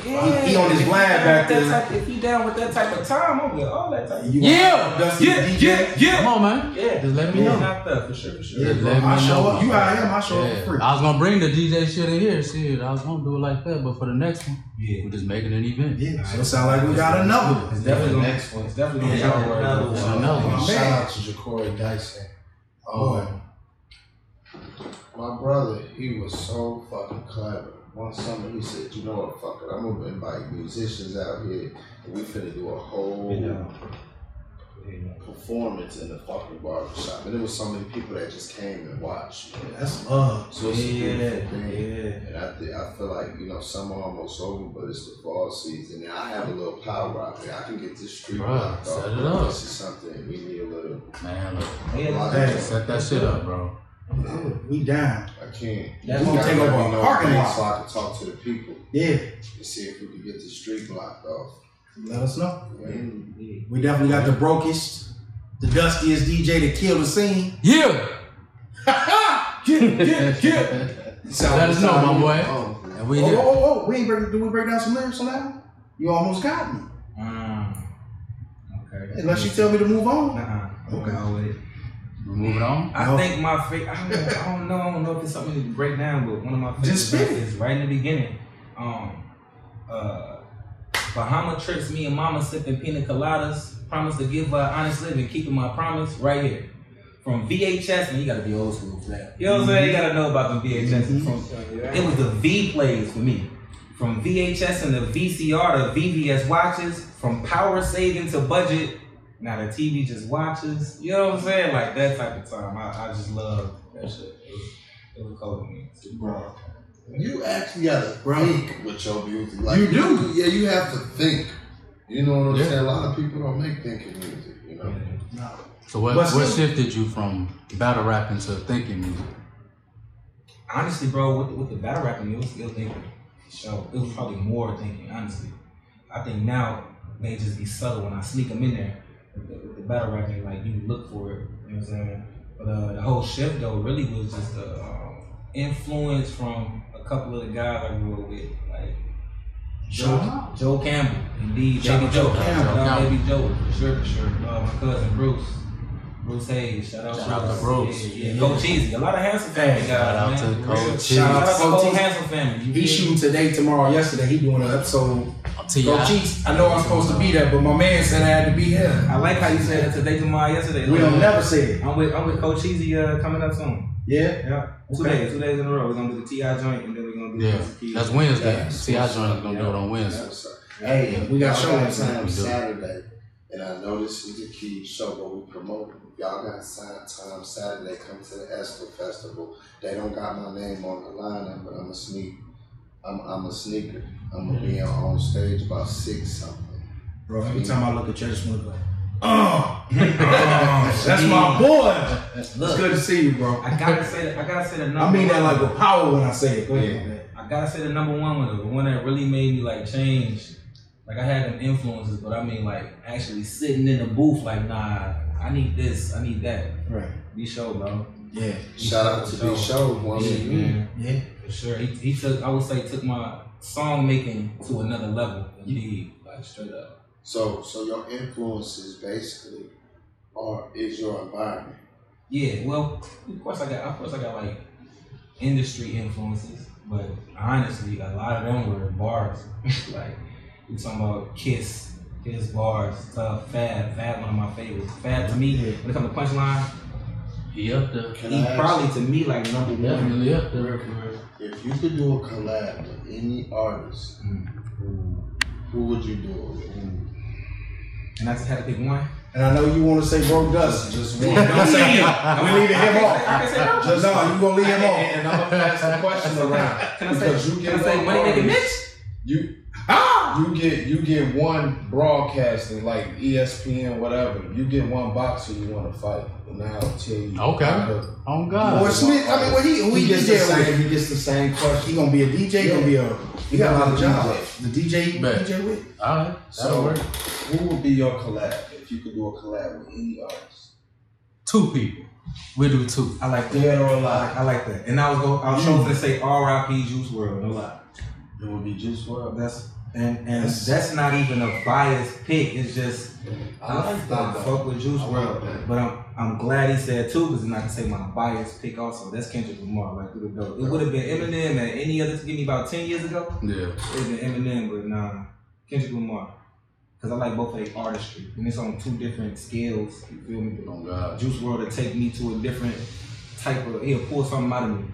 Speaker 6: Yeah,
Speaker 3: he- he on his
Speaker 6: if
Speaker 3: back there.
Speaker 6: type- If he down with that type of time, I'm with all that type of
Speaker 3: you
Speaker 4: Yeah.
Speaker 3: Dusty
Speaker 6: Yeah,
Speaker 3: DJ?
Speaker 6: yeah, yeah.
Speaker 4: Come on, man.
Speaker 6: Yeah,
Speaker 4: Just let me
Speaker 6: yeah,
Speaker 4: know.
Speaker 6: Not that for sure, for sure.
Speaker 3: Yeah, bro.
Speaker 4: let me
Speaker 3: I show
Speaker 4: know.
Speaker 3: up. You hire him, I show up
Speaker 4: Yeah.
Speaker 3: for free.
Speaker 4: I was gonna bring the DJ shit in here. Shit, I was gonna do it like that, but for the next one,
Speaker 6: Yeah.
Speaker 4: we're just making an event.
Speaker 3: Yeah, so it sound like we got another one.
Speaker 6: It's definitely gonna,
Speaker 5: Next one.
Speaker 6: it's definitely gonna
Speaker 10: Yeah,
Speaker 6: be hard
Speaker 10: another one.
Speaker 4: Another one.
Speaker 3: Oh,
Speaker 5: Shout out to Ja'Cory Dyson. Um, my brother, he was so fucking clever. One summer he said, you know what, fuck it, I'm gonna invite musicians out here and we finna do a whole performance in the fucking barbershop. And there was so many people that just came and watched. man.
Speaker 3: That's love.
Speaker 5: So it's a beautiful thing.
Speaker 6: yeah.
Speaker 5: And I, th- I feel like, you know, summer almost over, but it's the fall season. And I have a little power out there. I can get this street blocked
Speaker 4: set
Speaker 5: off.
Speaker 4: it up.
Speaker 5: This is something we need a little.
Speaker 4: Man, look,
Speaker 6: Yeah,
Speaker 3: Hey,
Speaker 4: set that shit up, bro.
Speaker 3: we down.
Speaker 5: I can't.
Speaker 6: That's
Speaker 5: You
Speaker 6: gonna
Speaker 5: gotta
Speaker 3: take over
Speaker 5: me
Speaker 3: a
Speaker 5: know
Speaker 3: parking
Speaker 5: things
Speaker 3: lot.
Speaker 5: So I can talk to the people
Speaker 3: Yeah,
Speaker 5: and see if we can get the street blocked off.
Speaker 3: let us know.
Speaker 5: Yeah.
Speaker 3: We definitely got the brokest, the dustiest DJ to kill the scene.
Speaker 4: Yeah.
Speaker 3: Get, get, get.
Speaker 4: Let us know, my boy.
Speaker 5: Oh,
Speaker 4: And we
Speaker 3: Oh,
Speaker 4: here.
Speaker 3: oh, oh, oh, we ain't break, did we break down some lyrics on that one? You almost got me.
Speaker 6: Mm. Okay.
Speaker 3: Unless you tell me to move on. Okay.
Speaker 6: Go with it.
Speaker 4: Moving on.
Speaker 6: I
Speaker 3: No.
Speaker 6: think my favorite. I don't, know, I don't know. I don't know if it's something to break down, but one of my favorite is right in the beginning. Um, uh, Bahama trips me and Mama sipping pina coladas. Promise to give her honest living, keeping my promise right here. From VHS, and you gotta be old school for that. You know what I'm saying? You gotta know about the VHS. From, it was the V plays for me. From VHS and the VCR to VVS watches, from power saving to budget. Now the TV just watches. You know what I'm saying? Like that type of time. I, I just love that shit. It was, it was cold to me.
Speaker 5: Bro, you actually gotta
Speaker 3: Bro.
Speaker 5: think with your music. Like
Speaker 3: You do.
Speaker 5: Yeah, you have to think. You know what I'm
Speaker 4: Yeah.
Speaker 5: saying? A lot of people don't make thinking music. You know. No.
Speaker 4: So what,
Speaker 3: But
Speaker 4: what
Speaker 3: still-
Speaker 4: shifted you from battle rapping to thinking music?
Speaker 6: Honestly, bro, with the, with the battle rapping, it was still thinking. So it was probably more thinking. Honestly, I think now may just be subtle when I sneak them in there. With the, with the battle rapping, like you look for it. You know what I'm saying? But uh, the whole shift though really was just a um, influence from a couple of the guys I grew up with, like
Speaker 3: Shout
Speaker 6: Joe, Joe Campbell, indeed,
Speaker 3: Shout
Speaker 6: Baby Joe,
Speaker 3: Joe Campbell.
Speaker 6: Shout out
Speaker 4: Campbell.
Speaker 6: Baby Joe, for sure, for sure. Uh, my cousin Bruce, Bruce Hayes, shout out,
Speaker 4: Shout out to Bruce.
Speaker 6: Yeah, yeah. Coach Easy, a lot of handsome family guys,
Speaker 4: Shout out to
Speaker 6: Real-
Speaker 4: Coach
Speaker 6: Shout out to
Speaker 3: Easy.
Speaker 6: the whole
Speaker 3: Coach Easy.
Speaker 6: handsome family. You
Speaker 3: He
Speaker 6: feel
Speaker 3: shooting today, tomorrow, yesterday. He doing an episode.
Speaker 4: T.I.
Speaker 3: Coach Cheeks, I know I'm supposed to be there, but my man said I had to be here.
Speaker 6: I like how you said that today, tomorrow, yesterday.
Speaker 3: We don't never say it.
Speaker 6: I'm with I'm with Coach Easy uh, coming up soon.
Speaker 3: Yeah?
Speaker 6: Yeah, two
Speaker 3: Okay.
Speaker 6: days, two days in a row. We're gonna do the Ti joint and then we're gonna do
Speaker 4: Yeah,
Speaker 6: the
Speaker 4: that's Wednesday. See, I joined gonna do it on Wednesday.
Speaker 5: That's, Hey,
Speaker 3: We got
Speaker 5: y'all got
Speaker 3: shows
Speaker 5: time. Saturday, and I know this is the key show, but we promote it. Y'all got si- time Saturday. Come to the Esther Festival. They don't got my name on the lineup, but I'm a sneak. I'm I'm a sneaker. I'm gonna be on, on stage about six something.
Speaker 3: Bro, every time I look at you, I just want to go. Oh, oh, that's my boy. It's good to see you, bro.
Speaker 6: I gotta say, I gotta say the number.
Speaker 3: I mean that like with power when I say it. Go ahead, man.
Speaker 6: I gotta say the number one one, the one that really made me like change. Like I had them influences, but I mean like actually sitting in the booth, like nah, I need this, I need that.
Speaker 3: Right.
Speaker 6: Be show, bro.
Speaker 3: Yeah.
Speaker 5: Shout out to B Show once
Speaker 6: Yeah, man.
Speaker 3: Yeah.
Speaker 6: For sure. He, he took, I would say, took my song making to another level. Indeed, like straight up.
Speaker 5: So so your influences basically are is your environment.
Speaker 6: Yeah, well, of course I got, of course I got like industry influences, but honestly, a lot of them were bars. like you talking about Kiss, Kiss bars, tough, Fab, Fab, one of my favorites. Fab to me, when it comes to punchline,
Speaker 4: He up there.
Speaker 5: Can
Speaker 6: he
Speaker 5: I ask
Speaker 6: probably to me like number one.
Speaker 4: Definitely up there.
Speaker 5: If you could do a collab with any artist, who would you do it with? Mm.
Speaker 6: And I just had to pick one.
Speaker 3: And I know you want to say Bro Dusty. Just one.
Speaker 6: Yeah.
Speaker 3: Don't say him. We leaving him off.
Speaker 6: I can say no.
Speaker 3: Just no, you gonna leave him off.
Speaker 5: And I'm gonna pass the question around.
Speaker 6: Can I say,
Speaker 5: you
Speaker 6: can I say money making
Speaker 5: artist-
Speaker 6: Mitch?
Speaker 5: You you get you get one broadcasting like ESPN whatever. You get one boxer you want to fight, and now I'll tell you.
Speaker 4: Okay.
Speaker 5: how to-
Speaker 4: On God.
Speaker 3: Boy Smith, I mean, what he, who
Speaker 5: He
Speaker 3: he
Speaker 5: gets the
Speaker 3: DJ with?
Speaker 5: same. He gets the same
Speaker 3: He gonna be a DJ. He gonna be a. He got a lot of jobs. The DJ,
Speaker 4: Bet.
Speaker 3: DJ with.
Speaker 4: All right.
Speaker 5: So,
Speaker 4: work.
Speaker 5: who would be your collab if you could do a collab with any artist?
Speaker 4: Two people. We do two.
Speaker 6: I like that. Dead or alive. I like that. And I was go. I was sure to say R.I.P. Juice WRLD. No lie.
Speaker 5: It would be Juice WRLD.
Speaker 6: That's and and that's, not even a biased pick. It's just
Speaker 5: I
Speaker 6: I,
Speaker 5: like that,
Speaker 6: fuck with Juice
Speaker 5: like
Speaker 6: World,
Speaker 5: that.
Speaker 6: but I'm I'm glad he said two because not to say my biased pick also. That's Kendrick Lamar. Like through the door. It would have been Eminem and any other. Give me about ten years ago.
Speaker 4: Yeah.
Speaker 6: It would have been Eminem, but nah, Kendrick Lamar. Because I like both of their artistry, and it's on two different scales. You feel me?
Speaker 4: On God.
Speaker 6: Juice WRLD to take me to a different type of. He'll pull something out of me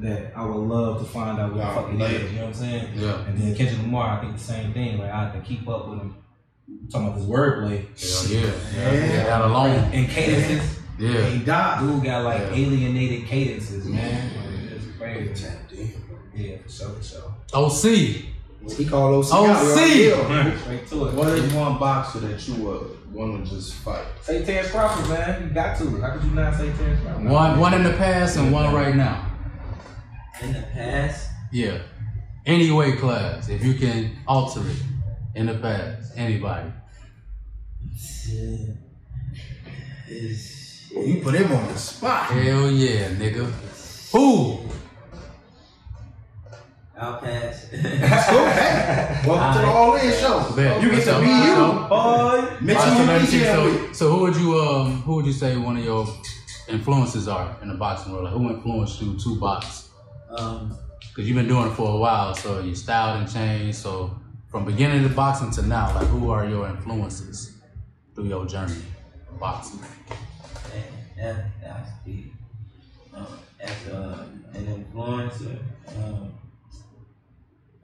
Speaker 6: that I would love to find out what the fuck it
Speaker 5: later.
Speaker 6: is. You know what I'm saying?
Speaker 4: Yeah.
Speaker 6: And then Kendrick Lamar, I think the same thing. Like I have to keep up with him. Talking about this wordplay
Speaker 4: Hell yeah.
Speaker 3: Yeah.
Speaker 4: Yeah. That alone.
Speaker 6: and cadences.
Speaker 4: Yeah.
Speaker 3: He died.
Speaker 6: Dude got like
Speaker 4: Yeah.
Speaker 6: alienated cadences, man. Like, It's crazy. Yeah, for sure, for sure.
Speaker 4: OC.
Speaker 3: He called OC.
Speaker 4: OC.
Speaker 3: out, you already.
Speaker 6: Straight to it.
Speaker 5: What is one boxer that you would want to just fight?
Speaker 6: Say Terence Crawford, man. You got to. How could you not say Terence Crawford?
Speaker 4: One one in the past and one right now.
Speaker 10: In the past,
Speaker 4: Yeah. Any weight class. If you can alter it in the past. Anybody.
Speaker 10: shit, is
Speaker 3: Well, you put him on the spot.
Speaker 4: Hell yeah, nigga. Who?
Speaker 10: I'll pass.
Speaker 3: That's cool. Hey, welcome to the All In Show.
Speaker 4: Bet.
Speaker 3: You get to be you.
Speaker 6: Boy.
Speaker 3: Mitch,
Speaker 4: Alright, so
Speaker 3: you
Speaker 4: let me So, so who would you um who would you say one of your influences are in the boxing world? Like who influenced you to box?
Speaker 10: Um,
Speaker 4: Because you've been doing it for a while, so your style didn't change. So from beginning to boxing to now, like who are your influences through your journey of boxing?
Speaker 10: that, that, that's the, um, as uh, an influencer, um,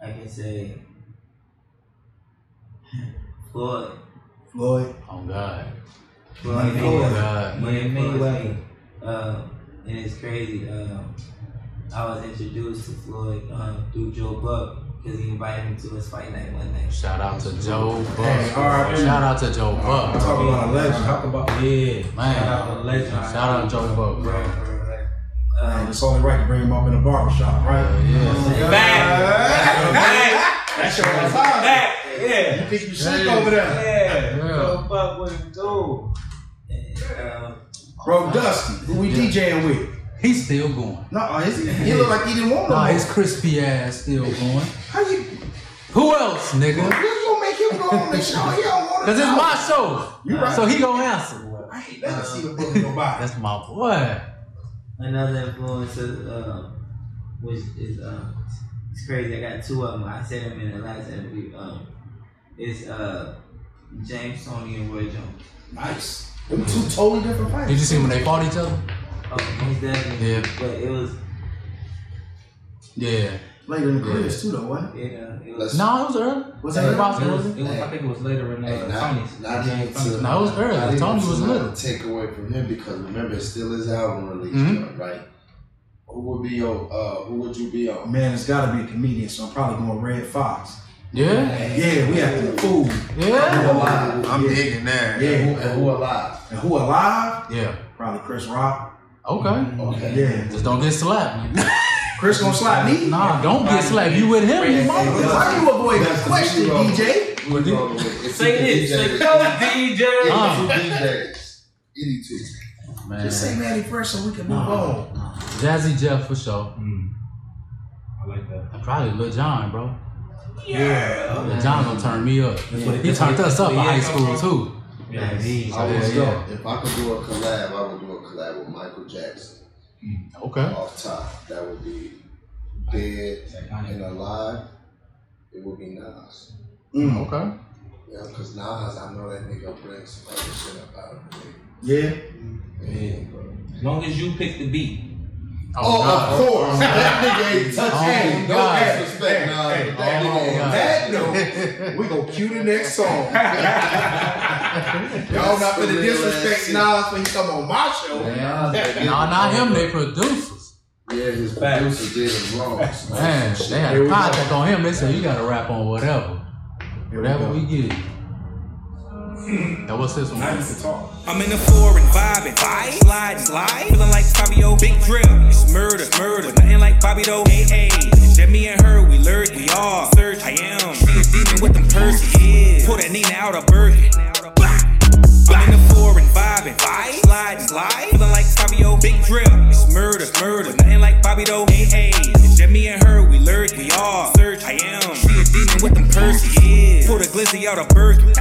Speaker 10: I can say Floyd.
Speaker 3: Floyd.
Speaker 4: Oh God.
Speaker 10: Floyd
Speaker 6: Money
Speaker 4: Oh
Speaker 6: Floyd.
Speaker 4: God.
Speaker 10: Money
Speaker 6: Mayweather.
Speaker 10: Floyd. Um, and it's crazy. Um, I was introduced to Floyd um, through Joe Buck because he invited me to his fight night one night.
Speaker 4: Shout out to Joe Buck.
Speaker 3: Hey, R.I.P.
Speaker 4: Shout out to Joe Buck.
Speaker 3: Talk about a legend.
Speaker 6: Talk about yeah.
Speaker 4: Man.
Speaker 6: Shout out to legend.
Speaker 4: Shout out to Joe Buck, bro.
Speaker 10: Right, right, right. Um,
Speaker 3: it's only right to bring him up in the barbershop, right?
Speaker 4: Hell yeah.
Speaker 6: Back. Back.
Speaker 3: That's your time.
Speaker 6: Back. Yeah.
Speaker 3: You think you slick over there?
Speaker 6: Yeah.
Speaker 4: Yeah.
Speaker 6: Go fuck what it do.
Speaker 3: Bro, Dusty, who we
Speaker 4: Yeah.
Speaker 3: DJing with?
Speaker 4: He's still going.
Speaker 3: No, is he? He look like he didn't want no
Speaker 4: Nah,
Speaker 3: more.
Speaker 4: his crispy ass still going.
Speaker 3: How you?
Speaker 4: Who else, nigga?
Speaker 3: You
Speaker 4: nigga?
Speaker 3: gonna make him go on the show? He don't want to.
Speaker 4: Cause it's my show.
Speaker 3: You right.
Speaker 4: So he gonna answer.
Speaker 3: I ain't never seen him put nobody.
Speaker 4: That's my boy.
Speaker 10: another influencer, um, which is um, it's crazy. I got two of them. I said them in the last interview. Um, it's uh, James Toney and Roy Jones.
Speaker 3: Nice. Them two totally different
Speaker 4: fighters.
Speaker 3: Did
Speaker 4: you see when they fought each other?
Speaker 10: Oh, most definitely.
Speaker 4: Yeah.
Speaker 10: But it was
Speaker 4: Yeah.
Speaker 3: Later in the careers too, though, wasn't it?
Speaker 10: Yeah, it was.
Speaker 4: No, it was early.
Speaker 3: Was
Speaker 4: Hey,
Speaker 3: it
Speaker 4: Box
Speaker 12: It was,
Speaker 4: was
Speaker 12: it was, I think it was later in the
Speaker 5: Hey, not,
Speaker 12: Toney's.
Speaker 5: not
Speaker 12: James
Speaker 5: even
Speaker 12: Toney's.
Speaker 5: to,
Speaker 4: No, it was early.
Speaker 5: not even
Speaker 4: Tony
Speaker 5: to
Speaker 4: was
Speaker 5: not
Speaker 4: little.
Speaker 5: Take away from him because remember, it's still his album release,
Speaker 4: Mhm.
Speaker 5: joint, right? Who would be your? Uh, who would you be on?
Speaker 3: Man, it's got to be a comedian, so I'm probably going Redd Foxx.
Speaker 4: Yeah.
Speaker 3: Yeah, we have to fool.
Speaker 4: Yeah.
Speaker 5: alive?
Speaker 13: I'm digging that.
Speaker 3: Yeah.
Speaker 5: And who, and who alive?
Speaker 3: And who alive?
Speaker 4: Yeah.
Speaker 3: Probably Chris Rock.
Speaker 4: Okay.
Speaker 5: Okay.
Speaker 3: Yeah.
Speaker 4: Just don't get slapped.
Speaker 3: Chris gonna slap me?
Speaker 4: Nah, don't get slapped. You with him, you might.
Speaker 3: Why you avoid that question,
Speaker 5: we
Speaker 3: DJ?
Speaker 5: We rolling with- it's
Speaker 12: Say this. Say
Speaker 5: DJs.
Speaker 12: DJ.
Speaker 4: Uh.
Speaker 5: Any two DJs. Any two.
Speaker 4: Man.
Speaker 3: Just say Manny first so we can move on.
Speaker 4: Jazzy Jeff for sure.
Speaker 12: Mm. I like that.
Speaker 4: And Probably Lil Jon, bro.
Speaker 3: Yeah.
Speaker 4: Lil Jon gonna turn me up.
Speaker 12: what it-
Speaker 4: He turned us up in high school too.
Speaker 12: Yeah, he.
Speaker 5: I would
Speaker 4: yeah,
Speaker 5: go.
Speaker 4: yeah.
Speaker 5: If I could do a collab, I would do a collab with Michael Jackson.
Speaker 4: Okay.
Speaker 5: Off top, that would be dead and alive. It would be Nas.
Speaker 3: Mm.
Speaker 4: Okay.
Speaker 5: Yeah, because Nas, I know that nigga brings some other shit up out of me.
Speaker 3: Yeah.
Speaker 5: Yeah, bro.
Speaker 12: As long as you pick the beat.
Speaker 4: Oh, of
Speaker 5: course. that nigga ain't touching
Speaker 4: Oh.
Speaker 5: No
Speaker 4: God.
Speaker 5: disrespect, Nas.
Speaker 3: hey,
Speaker 5: that
Speaker 4: oh,
Speaker 5: nigga ain't
Speaker 4: God.
Speaker 3: That note, we gonna cue the next song. Y'all not finna disrespect Nas when he come on my show.
Speaker 4: Nah, not him. They producers.
Speaker 5: Yeah, his producer did him wrong.
Speaker 4: Man, they had a contact on him. They said you gotta rap on whatever, whatever we get. That was this one.
Speaker 3: Now you can talk.
Speaker 6: I'm in the foreign vibing, vibe, slide, slide, feeling like Fabio, big drill, it's murder, murder, nothing like Bobby though. Hey, hey, it's just me and her, we lurk, we all search. I am, she a demon with them purses, yeah. Pull that Nina out of Birkin. I'm in the foreign vibing, vibe, slide, slide, feeling like Fabio, big drill, it's murder, murder, nothing like Bobby though. Hey, hey, it's just me and her, we lurk, we all search. I am, she a demon with them purses, yeah. Pull the glizzy out of Birkin.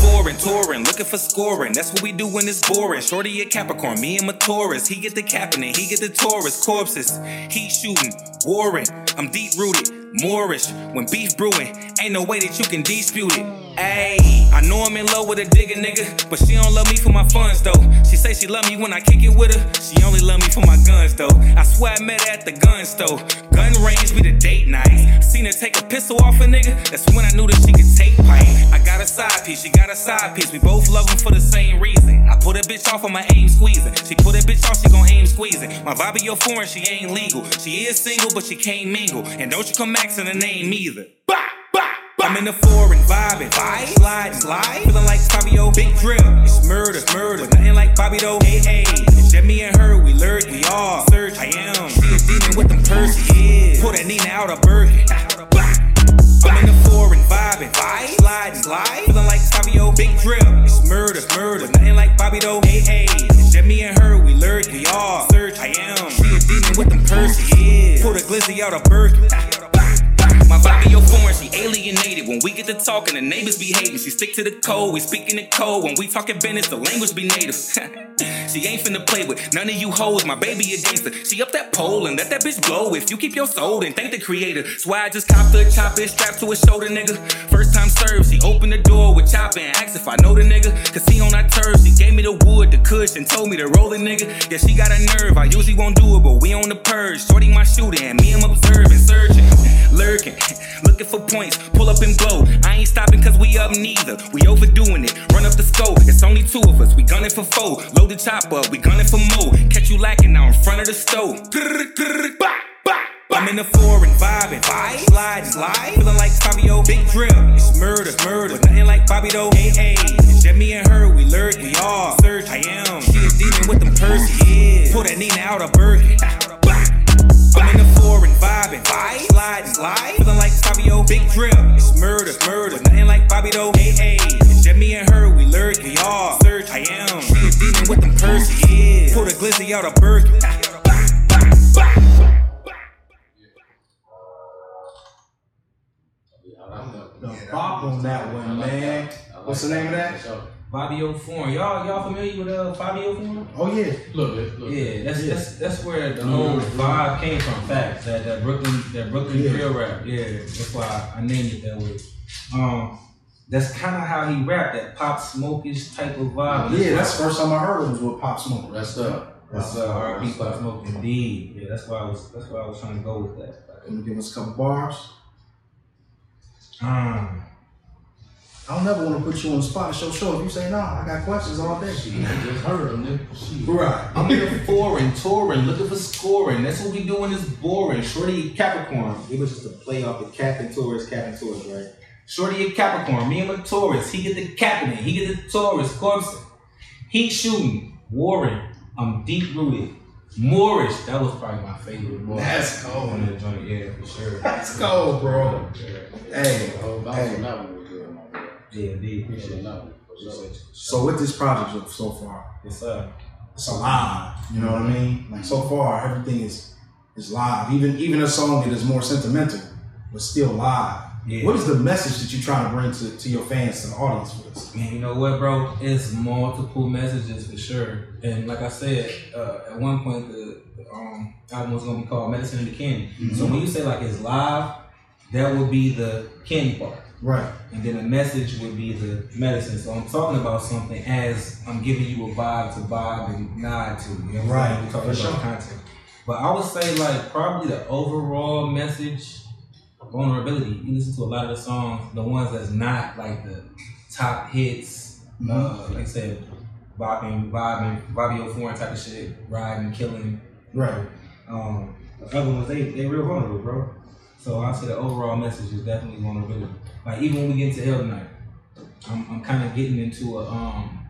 Speaker 6: Foreign, touring, looking for scoring. That's what we do when it's boring. Shorty a Capricorn, me and my Taurus. He get the capping and he get the Taurus. Corpses, heat shooting, warring. I'm deep rooted, Moorish. When beef brewing, ain't no way that you can dispute it. Ayy, I know I'm in love with a digger nigga, but she don't love me for my funds though. She say she love me when I kick it with her. She only love me for my guns though. I swear I met her at the gun store. Gun range be the date night. Seen her take a pistol off a nigga. That's when I knew that she could take pipe. I got a side piece, she got a side piece. We both love them for the same reason. I put a bitch off on my aim squeezing. She put a bitch off, she gon' aim squeezing. My Bobby, your foreign, she ain't legal. She is single, but she can't mingle. And don't you come maxing the name either. Bah, bah, bah. I'm in the foreign vibing, vibe, slide, slide, feeling like Fabio, big drill. It's murder, murder, nothing like Bobby though. Hey, hey, it's just me and her, we lurk, we all search. I am, she a demon with them purses, yeah. Pull that Nina out of Birkin. I'm in the foreign vibing, vibe, slide, slide, feeling like Fabio, big drill. It's murder, murder, nothing like Bobby though. Hey, hey, it's just me and her, we lurk, we all search. I am, she a demon with them purses, yeah. Pull the glizzy out of Birkin. Ah. My Bobby, your foreign, she alienated. When we get to talking, the neighbors be hating. She stick to the code, we speaking the code. When we talking business, the language be native. she ain't finna play with none of you hoes. My baby a gangster. She up that pole and let that bitch blow. If you keep your soul, then thank the creator. So I just copped the chopper, strapped to his shoulder, nigga. First time served, she opened the door with chopper and asked if I know the nigga. Cause he on that turf, she gave me the wood, the and told me to roll the nigga. Yeah, she got a nerve, I usually won't do it, but we on the purge. Shorty my shooter, and me, I'm observing, searching, lurking, looking for points, pull up and blow. I ain't stopping cause we up neither. We overdoing it, run up the scope. It's only two of us, we gunning for four. Load the up, we gunning for more. Catch you lacking now in front of the stove. I'm in the foreign vibing, vibe, slide, slide, feeling like Fabio, big drill. It's murder, murder, but nothing like Bobby though. Hey, hey, it's me and her, we lurk, we all search. I am, she a demon with them purses, yeah. Pull that Nina out of Birkin. I'm in the foreign vibing, vibe, slide, slide, feeling like Fabio, big drill. It's murder, murder, but nothing like Bobby though. Hey, hey, it's me and her, we lurk, we all search. I am, she with them purses, yeah. Pull the glizzy out of Birkin.
Speaker 3: The bop on that one, man. What's the name of that?
Speaker 12: Fabio Foreign. Y'all, y'all familiar with uh, Fabio Foreign?
Speaker 3: Oh yeah.
Speaker 4: Look, look, look.
Speaker 12: Yeah, that's that's that's where the whole vibe came from. Facts that that Brooklyn that Brooklyn
Speaker 3: Yeah.
Speaker 12: drill rap. Yeah, that's why I named it that way. Um, that's kind of how he rapped that pop smokish type of vibe.
Speaker 3: Yeah, that's the first time I heard it was with Pop Smoke.
Speaker 4: Rest up.
Speaker 6: That's uh, R.I.P. Pop Smoke. Indeed. Yeah, that's why I was. That's why I was trying to go with that.
Speaker 3: Can you give us a couple bars?
Speaker 6: Um,
Speaker 3: I don't never want to put you on the spot. Show show. If you say no, I got questions all day.
Speaker 4: Just heard him, nigga.
Speaker 3: Right.
Speaker 6: I'm here foreign, touring, looking for scoring. That's what we doing is boring. Shorty Capricorn. It was just a play off the Cap and Taurus, Cap and Taurus, right? Shorty a Capricorn. Me and my Taurus. He get the Captain. He get the Taurus. Corpse. Heat shooting. Warren. I'm deep rooted. Moorish. That was probably my favorite. bar
Speaker 3: That's cold.
Speaker 6: on that joint. Yeah, for sure.
Speaker 3: That's cold, bro. Hey,
Speaker 4: Oh,
Speaker 3: hey.
Speaker 4: that one was good, my boy.
Speaker 6: Yeah, indeed.
Speaker 4: Appreciate
Speaker 6: Appreciate
Speaker 4: that
Speaker 6: that.
Speaker 4: one.
Speaker 3: So with this project so far,
Speaker 6: it's sir.
Speaker 3: it's alive. You know what I mean? Like so far, everything is is live. Even even a song that is more sentimental, but still live.
Speaker 6: Yeah.
Speaker 3: What is the message that you're trying to bring to, to your fans, and audience for this?
Speaker 6: Man, you know what, bro? It's multiple messages for sure. And like I said, uh, at one point the, um, album was gonna be called Medicine and the Candy. So when you say like it's live, that would be the candy part.
Speaker 3: Right.
Speaker 6: And then the message would be the medicine. So I'm talking about something as I'm giving you a vibe to vibe and nod to. You know
Speaker 3: Right?
Speaker 6: We're talking
Speaker 3: for
Speaker 6: about
Speaker 3: sure.
Speaker 6: content. But I would say like probably the overall message, vulnerability. You listen to a lot of the songs, the ones that's not like the top hits,
Speaker 3: Mm-hmm.
Speaker 6: uh, like I said, bopping, vibing, Bobby Foreign type of shit, riding, killing.
Speaker 3: Right.
Speaker 6: Um, the other ones, they they real vulnerable, bro. So I say the overall message is definitely vulnerability. Like even when we get into Hell Tonight, I'm, I'm kind of getting into a um,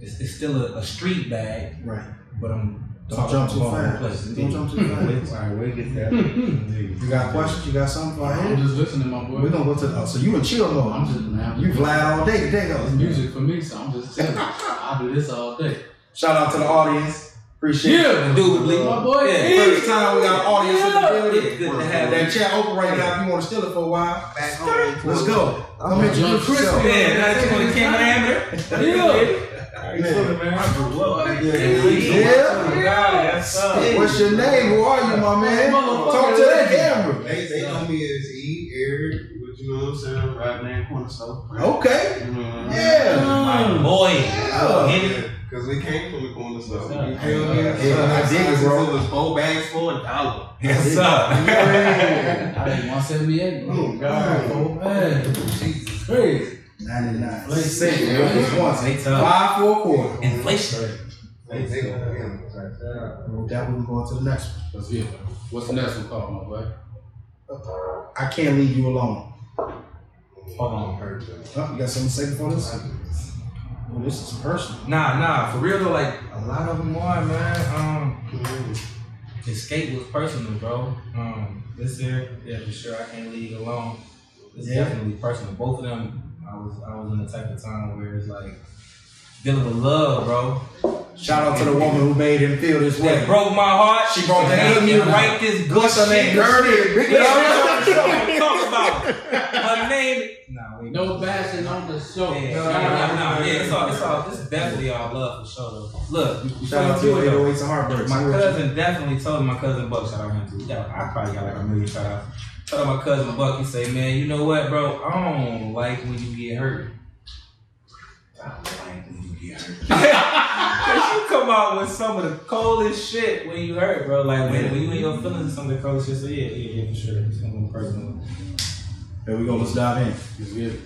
Speaker 6: it's, it's still a, a street bag,
Speaker 3: Right.
Speaker 6: but I'm
Speaker 3: Don't jump too
Speaker 6: vulnerable
Speaker 3: fast. Don't jump too fast.
Speaker 6: All right, we'll get there.
Speaker 3: You got questions? You got something for
Speaker 4: I'm
Speaker 3: him?
Speaker 4: just listening, my boy.
Speaker 3: We're gonna go to the, oh, so you in chill mode.
Speaker 4: I'm just, man.
Speaker 3: You Vlad all day today though.
Speaker 4: It's music for me, so I'm just telling you. I do this all day.
Speaker 3: Shout out to the audience. Appreciate yeah. it.
Speaker 6: Yeah, indubitably.
Speaker 4: My boy,
Speaker 6: Yeah.
Speaker 3: First time we got an audience in the building.
Speaker 6: Yeah, good to have
Speaker 3: That chat open right now. If you want to steal it for a while,
Speaker 5: Back home.
Speaker 3: let's go. Come introduce yourself.
Speaker 6: Yeah, now that you want to camera diameter.
Speaker 4: Yeah.
Speaker 6: How you man? I grew up.
Speaker 3: Yeah.
Speaker 6: That's up.
Speaker 3: What's your name? Who are you, my man? Talk to that camera.
Speaker 14: They, they know me as E, Eric, what you know what I'm saying, rap name Corner Store.
Speaker 3: Okay.
Speaker 14: You know what I'm
Speaker 3: Yeah.
Speaker 6: My mm. boy.
Speaker 3: Yeah.
Speaker 6: Hit it.
Speaker 14: Because we came from the corner store. You
Speaker 6: Yeah,
Speaker 14: feel me?
Speaker 3: I dig it, bro.
Speaker 14: It was four bags for a dollar.
Speaker 6: Yes, sir.
Speaker 4: I had 178.
Speaker 14: Oh, God.
Speaker 4: Oh, man. Jesus Christ.
Speaker 3: 99
Speaker 4: Let's
Speaker 3: cents.
Speaker 4: see,
Speaker 3: man.
Speaker 4: man.
Speaker 3: Just once.
Speaker 6: They tough.
Speaker 3: Five for a quarter.
Speaker 6: Inflation.
Speaker 14: They, they gonna win.
Speaker 3: That, we can go on to the next one.
Speaker 4: Let's get it. What's the next one called, my boy?
Speaker 3: I can't leave you alone.
Speaker 6: Hold on.
Speaker 3: Oh, you got something to say before this? Well, this is personal.
Speaker 6: Nah, nah, for real though, like a lot of them are, man. Um, escape was personal, bro. Um, this here, yeah, for sure, I can't leave you alone. It's
Speaker 3: Yeah.
Speaker 6: definitely personal. Both of them, I was, I was in the type of time where it's like dealing with love, bro.
Speaker 3: Shout out to the woman who made him feel this way.
Speaker 6: That broke my heart.
Speaker 3: She brought that
Speaker 6: made
Speaker 3: good
Speaker 6: me
Speaker 3: music.
Speaker 6: write this good
Speaker 3: What's her name?
Speaker 6: shit.
Speaker 3: Dirty. Big
Speaker 6: Yeah,
Speaker 3: Dirty.
Speaker 6: what I'm talking about. Her name. Nah, we
Speaker 4: No bashing on the show.
Speaker 6: Yeah, nah, nah, nah, yeah, it's all, it's all, it's definitely all love for sure. Though. Look,
Speaker 3: Shout out to your 808s and Heartbreaks.
Speaker 6: My cousin definitely told my cousin Buck, shout out him too. He got, I probably got like a million shout outs. Shout out my cousin Buck, he say, man, you know what, bro? I don't like when you get hurt. I don't like when you get hurt. Cause you come out with some of the coldest shit when you hurt, bro. Like when, when you in your feelings some of the coldest shit. So yeah, yeah, yeah, for sure. It's gonna be personal.
Speaker 3: Here we go. Let's dive in.
Speaker 4: Let's get it.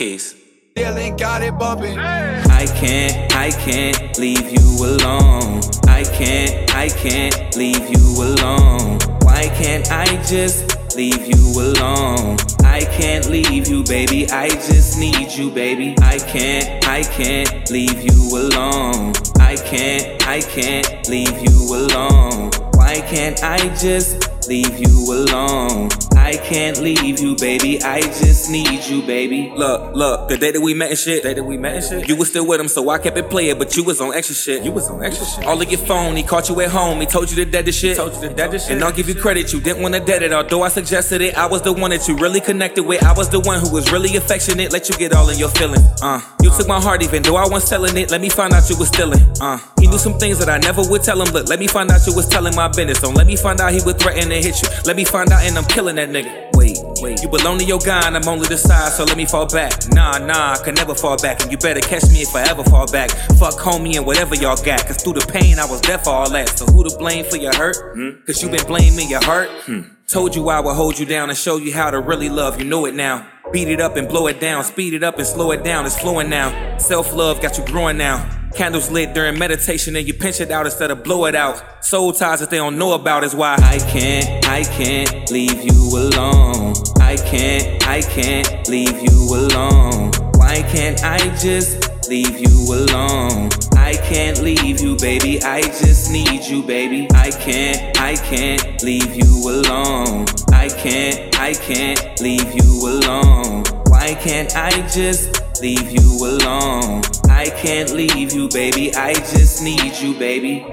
Speaker 9: Keez.
Speaker 1: Dylan got it bumping.
Speaker 9: I can't, I can't leave you alone. I can't, I can't leave you alone. Why can't I just leave you alone? I can't leave you, baby. I just need you, baby. I can't, I can't leave you alone. I can't, I can't leave you alone. Why can't I just
Speaker 6: leave you alone. I can't leave you, baby. I just need you, baby. Look, look, the day that we met and shit, the day that we met and shit, you was still with him, so I kept it playing, but you was on extra shit. You was on extra shit. All of your phone, he caught you at home, he told you to the deadest shit. Told you to the deadest shit. And I'll give you credit, you didn't want to dead it, although I suggested it. I was the one that you really connected with. I was the one who was really affectionate, let you get all in your feelings. Uh, you took my heart, even though I wasn't selling it. Let me find out you was stealing. Uh, he knew some things that I never would tell him. Look, let me find out you was telling my business. Don't let me find out he was threaten hit you. Let me find out and I'm killing that nigga. Wait, wait. You belong to your guy and I'm only the side, so let me fall back. Nah, nah, I can never fall back. And you better catch me if I ever fall back. Fuck homie and whatever y'all got. Cause through the pain, I was there for all that. So who to blame for your hurt? Hmm? Cause you been blaming your hurt? Hmm. Told you I would hold you down and show you how to really love. You know it now. Beat it up and blow it down. Speed it up and slow it down. It's flowing now. Self love got you growing now. Candles lit during meditation and you pinch it out instead of blow it out. Soul ties that they don't know about is why I can't, I can't leave you alone. I can't, I can't leave you alone. Why can't I just leave you alone? I can't leave you, baby. I just need you, baby. I can't, I can't leave you alone. I can't, I can't leave you alone. Why can't I just leave you alone? I can't leave you, baby. I just need you, baby.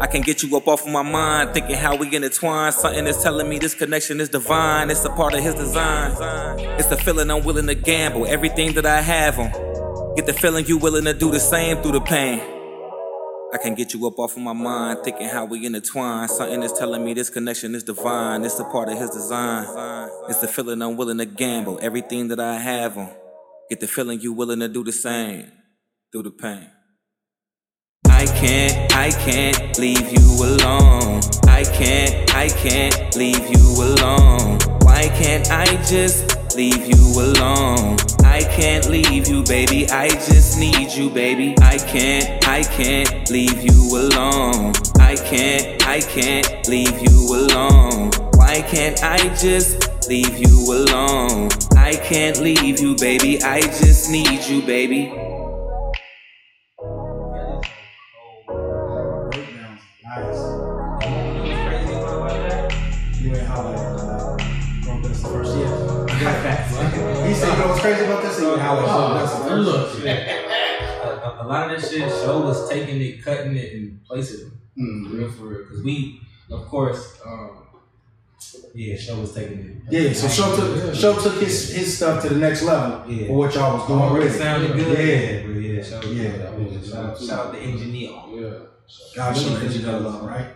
Speaker 6: I can get you up off of my mind, thinking how we intertwine. Something is telling me this connection is divine. It's a part of his design. It's the feeling I'm willing to gamble everything that I have on. Get the feeling you willing to do the same through the pain. I can't get you up off of my mind, thinking how we intertwine. Something is telling me this connection is divine. It's a part of his design. It's the feeling I'm willing to gamble everything that I have on. Get the feeling you willing to do the same through the pain. I can't, I can't leave you alone. I can't, I can't leave you alone. Why can't I just leave you alone? I can't leave you, baby. I just need you, baby. I can't, I can't leave you alone. I can't, I can't leave you alone. Why can't I just leave you alone? I can't leave you, baby. I just need you, baby.
Speaker 3: Said, you know what's crazy about this? He ain't holler at Bro, that's the first
Speaker 15: Look, a, a lot of that shit, show was taking it, cutting it, and placing it.
Speaker 3: Mm.
Speaker 15: Real for real. Because we, of course, um, yeah, show was taking it.
Speaker 3: Yeah, so Show took Show took his his stuff to the next level
Speaker 15: Yeah.
Speaker 3: for what y'all was doing.
Speaker 15: Oh, it
Speaker 3: with
Speaker 15: sounded good.
Speaker 3: Yeah,
Speaker 15: but yeah, show,
Speaker 3: Yeah.
Speaker 15: Shout, shout out the engineer.
Speaker 4: Yeah.
Speaker 3: God, we should engineer love, right?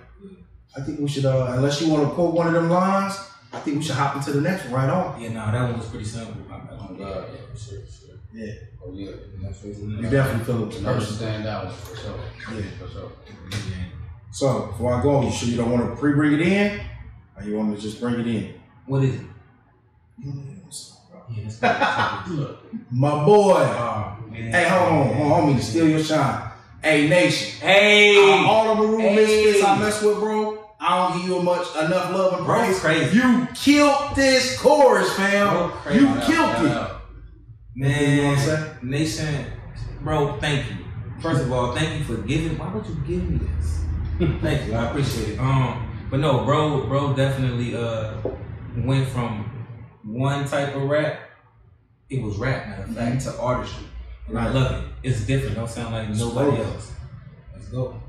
Speaker 3: I think we should, uh, unless you want to quote one of them lines, I think we should hop into the next one right off.
Speaker 15: Yeah, no, that one was pretty simple. I, I
Speaker 4: Oh God, yeah, for sure, for sure.
Speaker 3: Yeah,
Speaker 4: Oh yeah.
Speaker 3: you definitely feel it
Speaker 4: Never
Speaker 3: personal.
Speaker 4: stand out for sure.
Speaker 3: Yeah.
Speaker 4: For sure.
Speaker 3: So before I go, you sure you don't want to pre-bring it in, or you want to just bring it in?
Speaker 15: What is it? Yeah, that's.
Speaker 3: My boy.
Speaker 15: Oh, man.
Speaker 3: Hey, hold on, hold on, homie, to steal your shine. Hey, nation.
Speaker 15: Hey!
Speaker 3: Uh, all of the Maroon
Speaker 15: Hey.
Speaker 3: Misfits I mess with, bro. I don't give you much enough love and praise.
Speaker 15: crazy.
Speaker 3: You killed this chorus, fam.
Speaker 15: Bro.
Speaker 3: You
Speaker 15: out,
Speaker 3: killed
Speaker 15: shout
Speaker 3: it.
Speaker 15: out.
Speaker 3: You know what I'm saying?
Speaker 15: Nation, bro, thank you. First of all, thank you for giving. Why would you give me this? thank you, I appreciate it. Um, but no, bro, bro, definitely uh went from one type of rap. It was rap, matter of fact, to artistry, and I love it. It's different. Don't sound like nobody else. Let's go.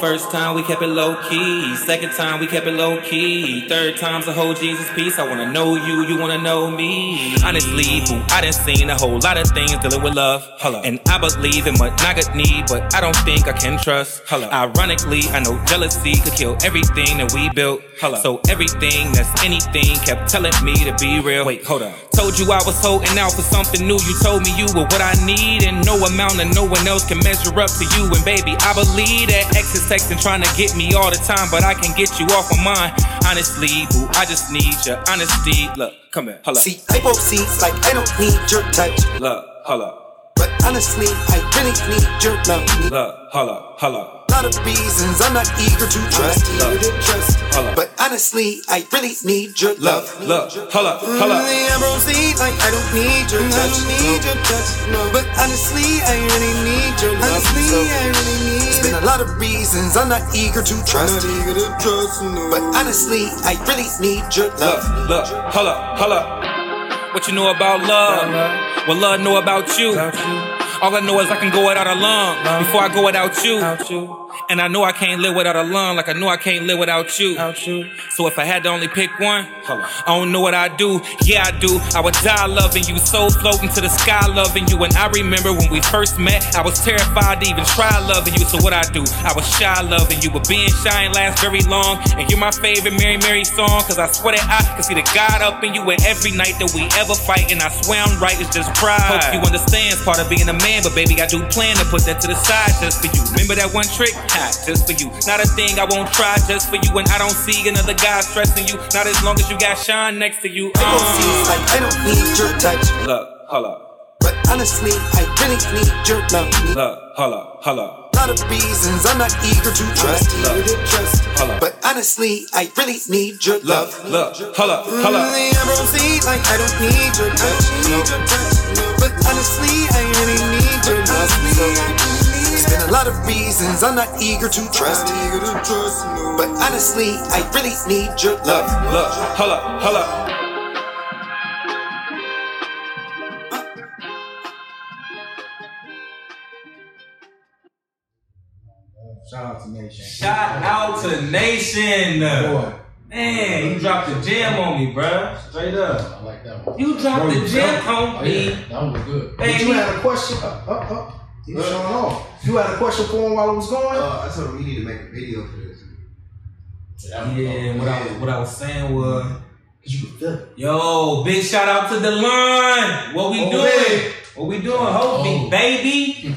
Speaker 6: First time we kept it low key. Second time we kept it low key. Third time's a whole Jesus piece. I wanna know you, you wanna know me. Honestly, boo, I done seen a whole lot of things dealing with love. Hello. And I believe in what Naga need, but I don't think I can trust. Hello. Ironically, I know jealousy could kill everything that we built. Hello. So everything that's anything kept telling me to be real. Wait, hold up. Told you I was holding out for something new. You told me you were what I need, and no amount of no one else can measure up to you. And baby, I believe that X is texting trying to get me all the time, but I can get you off my mind. Honestly, boo, I just need your honesty. Look, come here, hold up.
Speaker 16: See, I both see like I don't need your touch.
Speaker 6: Look, hold up.
Speaker 16: But honestly, I really need your love.
Speaker 6: Look, hold up, hold up.
Speaker 16: Lot of reasons I'm not eager to trust. Eager to trust. But honestly, I really need your love.
Speaker 9: Look, hold up, hold up.
Speaker 16: Mm, I'm like I don't need your touch. I don't need your touch. No. But honestly, I really need your love. Honestly, I really need. There's been a lot of reasons I'm not eager to trust. Not eager to trust. No. But honestly, I really need your love.
Speaker 9: Look, hold up, hold up. What you know about love? What love know about you? All I know is I can go without a lung before I go without you. And I know I can't live without a lung, like I know I can't live without you. So if I had to only pick one, I don't know what I'd do. Yeah, I do. I would die loving you, soul floating to the sky loving you. And I remember when we first met, I was terrified to even try loving you. So what I do, I was shy loving you, but being shy ain't last very long. And you're my favorite Mary Mary song, cause I swear that I can see the God up in you. And every night that we ever fight, and I swear I'm right, it's just pride. Hope you understand, it's part of being a man, but baby, I do plan to put that to the side just for you. Remember that one trick? Ha, just for you. Not a thing I won't try just for you. And I don't see another guy stressing you. Not as long as you got Shaan next to you.
Speaker 16: I don't see like I don't need your touch.
Speaker 9: Look, hold up.
Speaker 16: But honestly, I really need your love.
Speaker 9: Look, hold up, hold up.
Speaker 16: lot of reasons I'm not eager to trust. Eager to trust. But honestly, I really need your love.
Speaker 9: Look, hold up, hold up.
Speaker 16: Mm, rosy, like I don't need your touch. Need your touch. But honestly, I really need your love. There's been a lot of reasons I'm not eager to trust. Eager to trust. But honestly, I really need your love.
Speaker 9: Look, hold up, hold up.
Speaker 3: Shout out to Nation.
Speaker 6: Shout out to Nation.
Speaker 3: Boy.
Speaker 6: Man, you dropped the gem on me, bruh. Straight up.
Speaker 7: I like that one.
Speaker 6: You dropped
Speaker 3: Bro,
Speaker 6: the
Speaker 3: you
Speaker 6: gem
Speaker 3: felt
Speaker 6: on
Speaker 7: Oh,
Speaker 6: me.
Speaker 7: yeah, that one was good.
Speaker 3: Hey, you
Speaker 6: Baby.
Speaker 3: had a question. Up, up, up. He was showing off. You had a question for him while it was going?
Speaker 14: Uh, I told him we need to make a video for this.
Speaker 6: Yeah, what I, what I was saying was,
Speaker 3: Cause you feel it.
Speaker 6: yo, big shout out to Delon. What we
Speaker 3: Oh,
Speaker 6: doing?
Speaker 3: hey.
Speaker 6: What we doing? Hold me,
Speaker 7: Oh.
Speaker 6: baby.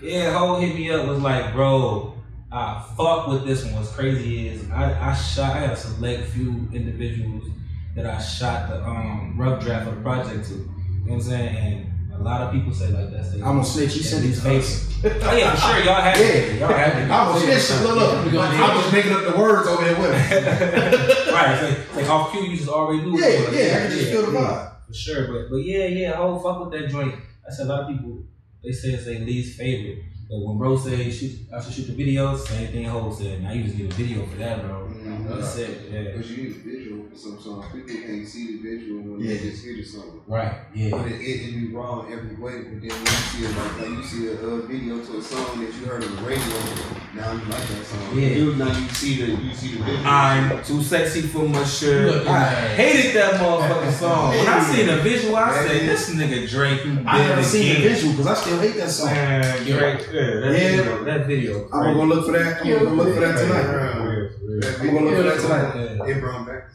Speaker 6: yeah, Ho hit me up. Was like, bro, I fuck with this one. What's crazy is I, I shot. I got a select few individuals that I shot the um rough draft of the project to. You know what I'm saying? And a lot of people say like that.
Speaker 3: I'm gonna snitch. You said it to us.
Speaker 6: Oh yeah, for sure. Y'all had
Speaker 3: Yeah,
Speaker 6: it. Y'all have it.
Speaker 3: I was snitching. Look, look. I was making up the words over here with him.
Speaker 6: right. So, like off cue, you just already knew.
Speaker 3: Yeah,
Speaker 6: it was.
Speaker 3: yeah, I can just feel the
Speaker 6: yeah,
Speaker 3: vibe.
Speaker 6: For sure, but but yeah, yeah, whole fuck with that joint. I said a lot of people they say it's their least favorite. But when bro say shoot, I should shoot the video, same thing Ho said. Now you just get a video for that, bro. Mm-hmm. That's it. Yeah.
Speaker 14: Because you need a visual for some songs. People can't see the visual when
Speaker 3: Yeah.
Speaker 14: they just hear the song.
Speaker 6: Right. Yeah.
Speaker 14: But it, it, it be wrong every way. But then when you see it, like, like you see a uh, video to a song that you heard on the radio, now you like that song.
Speaker 6: Yeah.
Speaker 14: You, now you see the you see the video.
Speaker 6: I'm too sexy for my shirt.
Speaker 7: Look,
Speaker 6: I hated that motherfucking song. When I
Speaker 3: Hey.
Speaker 6: seen the visual, I
Speaker 14: Hey.
Speaker 6: said, "This nigga Drake."
Speaker 3: I never
Speaker 6: did
Speaker 3: seen the visual because I still hate that song.
Speaker 6: Man, Drake, yeah, that
Speaker 3: Yeah.
Speaker 6: video, that video.
Speaker 3: I'm gonna go look for that. I'm gonna go look for that tonight.
Speaker 14: That
Speaker 3: I'm gonna look for that tonight.
Speaker 14: It brought back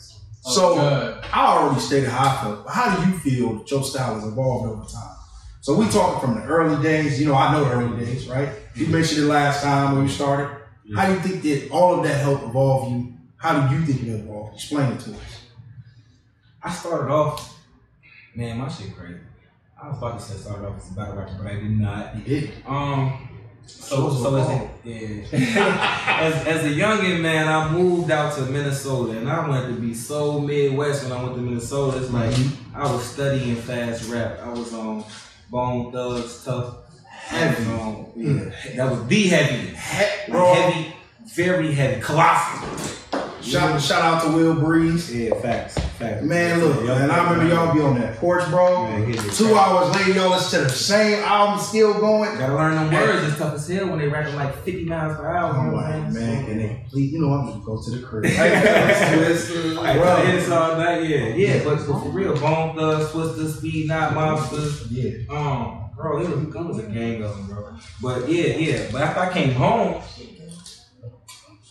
Speaker 14: the.
Speaker 3: So
Speaker 7: God.
Speaker 3: I already stated how I feel. How do you feel that your style has evolved over time? So we talking from the early days. You know, I know the early days, right? You mentioned it last time when you started. How do you think that all of that helped evolve you? How do you think it evolved? Explain it to us.
Speaker 6: I started off, man, my shit crazy. I was about to say started off as a battle rapper, but I did not.
Speaker 3: You did.
Speaker 6: Um, so so as a, yeah, as, as a youngin man, I moved out to Minnesota, and I wanted to be so Midwest when I went to Minnesota. It's like mm-hmm. I was studying fast rap. I was on Bone Thugs, Tough,
Speaker 3: Heavy.
Speaker 6: I was on- yeah, that was the heavy,
Speaker 3: He-
Speaker 6: heavy, very heavy, colossal.
Speaker 3: Shout, shout out to Will Breeze.
Speaker 6: Yeah, facts, facts.
Speaker 3: Man, look, man, I remember y'all be on that porch, bro.
Speaker 6: Man, hit it.
Speaker 3: Two hours later, y'all listen to the same album still going.
Speaker 6: Gotta learn them words. It's tough as hell when they rapping like 50 miles per hour.
Speaker 3: I'm
Speaker 6: you know what
Speaker 3: like,
Speaker 6: I'm
Speaker 3: man,
Speaker 6: saying?
Speaker 3: can they please? You know, I'm just go to the crib.
Speaker 6: Like,
Speaker 3: Bro.
Speaker 6: it's all that, yeah, yeah. But, but for real, Bone Thugs, Twista, Speed, Not Monsters.
Speaker 3: yeah.
Speaker 6: Um, bro, it was, it was a gang of them, bro. But yeah, yeah. But after I came home,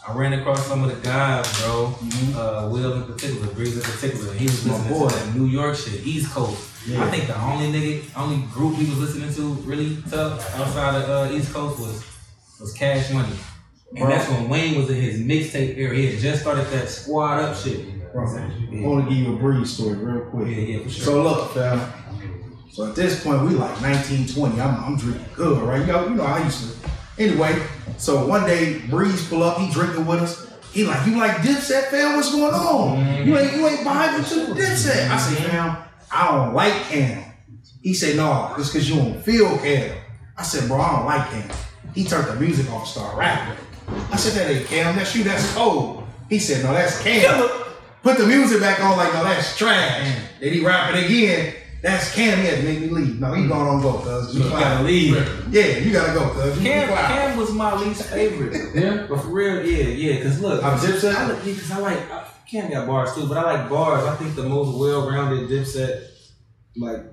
Speaker 6: I ran across some of the guys, bro. Uh, Will in particular, Breeze in particular. He was
Speaker 3: Mm-hmm. My
Speaker 6: listening
Speaker 3: boy.
Speaker 6: to that New York shit, East Coast.
Speaker 3: Yeah.
Speaker 6: I think the only nigga, only group he was listening to really tough outside of uh, East Coast was was Cash Money. And
Speaker 3: Bro.
Speaker 6: that's when Wayne was in his mixtape era. He had just started that squad up shit.
Speaker 3: Bro, I want to give you a Breeze story real quick.
Speaker 6: yeah, yeah, for sure.
Speaker 3: So look, fam. So at this point, we like 1920. I'm, I'm drinking good, right? Know, you know, I used to Anyway, so one day Breeze pull up, he drinking with us. He like, you like Dipset, fam? What's going on? You ain't you ain't vibing to the Dipset. I say, fam, I don't like Cam. He said, no, it's cause you don't feel Cam. I said, bro, I don't like Cam. He turned the music off and started rapping. I said, that ain't Cam, that's you, that's cold. He said, no, that's Cam. Put the music back on like, no, that's trash. Then he rap it again. That's Cam. He had to make me leave. No, he mm. going on go, cuz.
Speaker 6: You gotta leave.
Speaker 3: Yeah, you gotta go, cuz. You
Speaker 6: Cam. Cam was my least favorite. yeah, but for real, yeah, yeah. Cause look,
Speaker 3: I'm Dipset?
Speaker 6: I look, yeah, cause I like I, Cam got bars too, but I like bars. I think the most well-rounded Dipset, like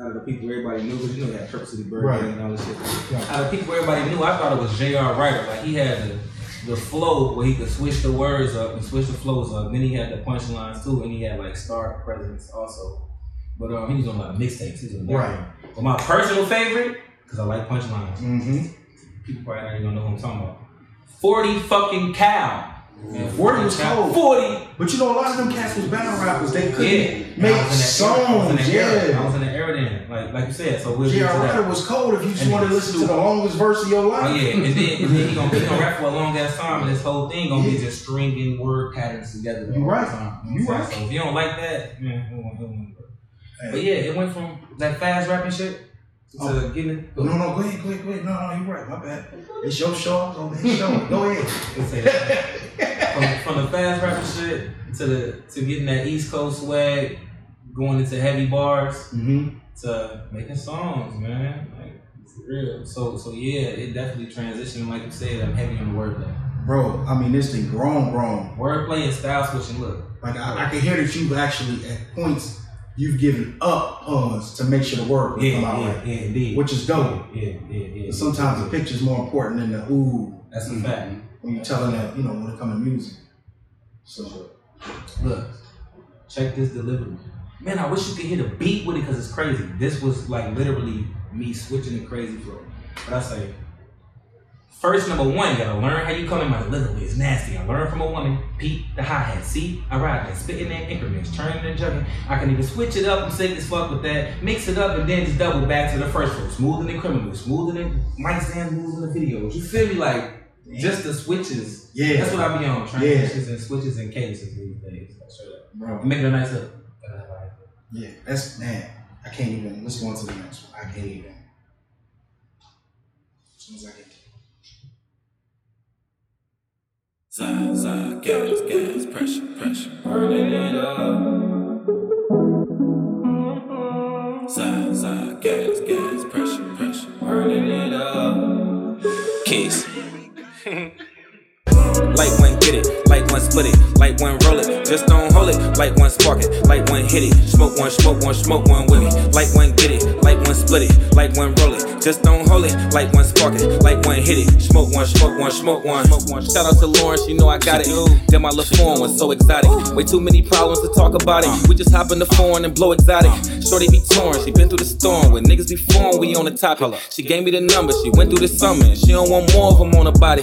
Speaker 6: out of the people everybody knew, cause you know he had Purple City Bird
Speaker 3: Right.
Speaker 6: and all this shit. Out of people everybody knew, I thought it was J.R. Writer. Like he had the the flow where he could switch the words up and switch the flows up. Then he had the punchlines too, and he had like star presence also. But um, he was on like mixtapes. He was on that.
Speaker 3: Right.
Speaker 6: But my personal favorite, cause I like punchlines.
Speaker 3: Mm-hmm.
Speaker 6: People probably not even know who I'm talking about. Forty fucking Cal. Man,
Speaker 3: 40 was cold.
Speaker 6: Forty.
Speaker 3: But you know, a lot of them cats was battle rappers. They couldn't
Speaker 6: Yeah.
Speaker 3: make
Speaker 6: I was in era. I was in
Speaker 3: songs.
Speaker 6: that era. I was in the era then. Like like you said. So we'll get
Speaker 3: J.R.
Speaker 6: to that.
Speaker 3: Writer was cold if you just
Speaker 6: And-
Speaker 3: wanted to listen to the longest verse of your life.
Speaker 6: Oh yeah, and then, and then he gonna he gonna rap for a long ass time, and this whole thing gonna be just stringing word patterns together.
Speaker 3: You
Speaker 6: all
Speaker 3: right.
Speaker 6: the time.
Speaker 3: You
Speaker 6: know
Speaker 3: right.
Speaker 6: saying? So if you don't like that, man, it won't, it won't work. But yeah, it went from that fast rapping shit to
Speaker 3: Oh.
Speaker 6: getting it.
Speaker 3: No, no, go ahead, go ahead, go ahead. No, no, you're right. My bad. It's your show. Go ahead, show. Go ahead.
Speaker 6: Let's say that. from, from the fast rapping shit to the to getting that East Coast swag, going into heavy bars
Speaker 3: Mm-hmm.
Speaker 6: to making songs, man. Like real. So so yeah, it definitely transitioned. Like you said, I'm heavy on the wordplay.
Speaker 3: Bro, I mean, this thing grown, grown.
Speaker 6: Wordplay and style switching. Look,
Speaker 3: Like, I, I can hear that you've actually, at points, you've given up puns to make sure the word will
Speaker 6: yeah,
Speaker 3: come out
Speaker 6: yeah,
Speaker 3: right.
Speaker 6: yeah, indeed.
Speaker 3: Which is dope.
Speaker 6: Yeah, yeah, yeah.
Speaker 3: Sometimes the picture's more important than the ooh
Speaker 6: That's a mm, fact.
Speaker 3: when you're telling that, you know, when it comes to music. So,
Speaker 6: Look, check this delivery. Man, I wish you could hear the beat with it because it's crazy. This was like literally me switching the crazy flow. But I say, first number one, you gotta learn how you come in my delivery. It's nasty. I learned from a woman. Peep the hi hat. See, I ride that, spitting in increments, turning and jugging. I can even switch it up. I'm sick as fuck with that. Mix it up and then just double back to the first flow. Smoother than the criminal, smoother than Mike Sand moves in the videos. You feel me? Like just the switches.
Speaker 3: Yeah.
Speaker 6: That's what I be on.
Speaker 3: Yeah.
Speaker 6: Transitions and switches and cadences these days.
Speaker 3: Bro,
Speaker 6: Make it a nice hook.
Speaker 3: yeah, that's, man, I can't even, let's go on to the next one. I can't even. As soon as I get
Speaker 9: Side, side, gas, gas, pressure, pressure.
Speaker 6: Burning it up.
Speaker 9: Side, side, gas, gas, pressure, pressure.
Speaker 6: Burning it up.
Speaker 9: One get it, one split it, light one roll it, just don't hold it, light one spark it, light one hit it, smoke one, smoke one, smoke one with me, light one get it, light one split it, light one roll it, just don't hold it, light one spark it, light one hit it, smoke one, smoke one, smoke one, smoke one. Shout out to Lawrence, you know I got it. Then my little phone was so exotic, way too many problems to talk about it. We just hop in the phone and blow exotic. Shorty be torn, she been through the storm. With niggas before we on the topic. She gave me the number, she went through the summer, she don't want more of them on her body.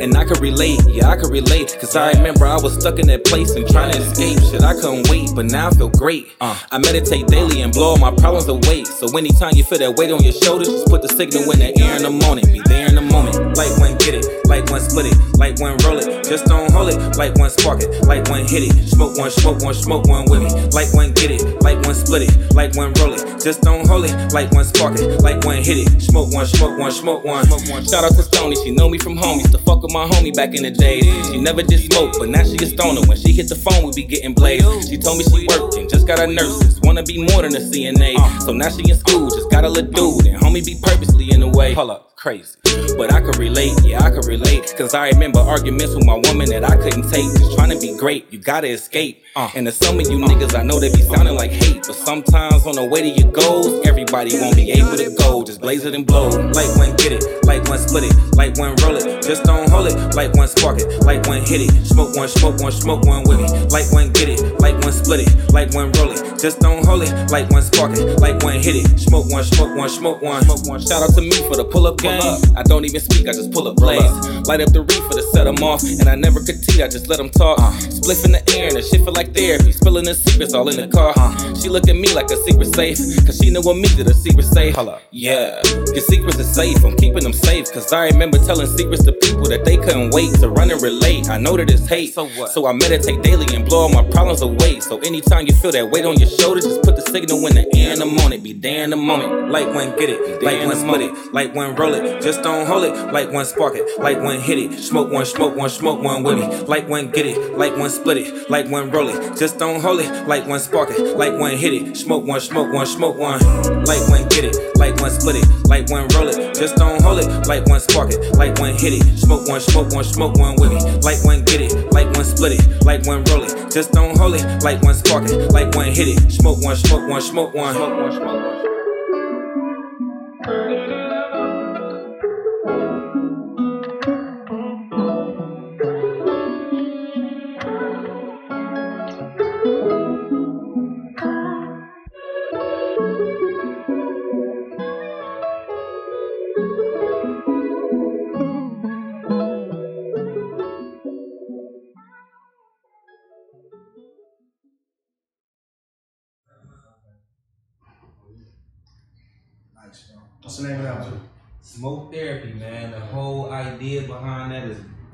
Speaker 9: And I could relate, yeah, I could relate. Cause I remember I was stuck in that place and trying to escape. Shit, I couldn't wait, but now I feel great. Uh, I meditate daily and blow all my problems away. So anytime you feel that weight on your shoulders, just put the signal in the air in the morning. Be there in the moment. Light one get it, light one split it, light one roll it. Just don't hold it, light one spark it, light one hit it. Smoke one, smoke one, smoke one with me. Light one get it, light one split it, light one roll it. Just don't hold it, light one spark it, light one hit it. Smoke one, smoke one, smoke one. Shout out to Stony, she know me from. Used to fuck with my homie back in the day. She never did smoke, but now she a stoner. When she hit the phone, we be getting blazed. She told me she working, just got her nurses. Wanna be more than a CNA. Uh. So now she in school, just got a little dude. And homie be purposely in the way. Hold up, crazy. But I could relate, yeah, I could relate. Cause I remember arguments with my woman that I couldn't take. Just trying to be great, you gotta escape. Uh. And to some of you niggas, I know they be sounding like hate. But sometimes on the way to your goals, everybody won't be able to go. Just blaze it and blow. Light one get it, light one split it, light one roll it. Just don't hold it, light one spark it, light one hit it. Smoke one, smoke one, smoke one with me. Light one get it,
Speaker 6: like one split it, like one roll it. Just don't hold it, like one spark it, like one hit it. Smoke one, smoke one, smoke one, smoke one. Shout out to me for the pull up game. I don't even speak, I just pull up plays. Light up the reefer to set them off, and I never critique, I just let them talk. Uh. Spliff in the air, and the shit feel like therapy. Spilling the secrets all in the car. Uh. She look at me like a secret safe, cause she know what me did a secret safe. Holla. Yeah, your secrets is safe, I'm keeping them safe, cause I remember telling secrets to people that they couldn't wait to run and relate. I know that it's hate, so what? So I meditate daily and blow all my problems away. So anytime you feel that weight on your shoulder, just put the signal in the air in the morning. Be there in the moment. Like one get it, like one split it, like one roll it. Just don't hold it, like one spark it, like one hit it. Smoke one, smoke one, smoke one with me. Like one get it, like one split it, like one roll it. Just don't hold it, like one spark it, like one hit it. Smoke one, smoke one, smoke one. Like one get it, like one split it, like one roll it. Just don't hold it, like one spark it, like one hit it. Smoke one, smoke one, smoke one with me. Like one get it, like one split it, like one roll it. Just don't hold it, like one spark it, like one hit it. Smoke one, smoke one, smoke one. Smoke one, smoke one.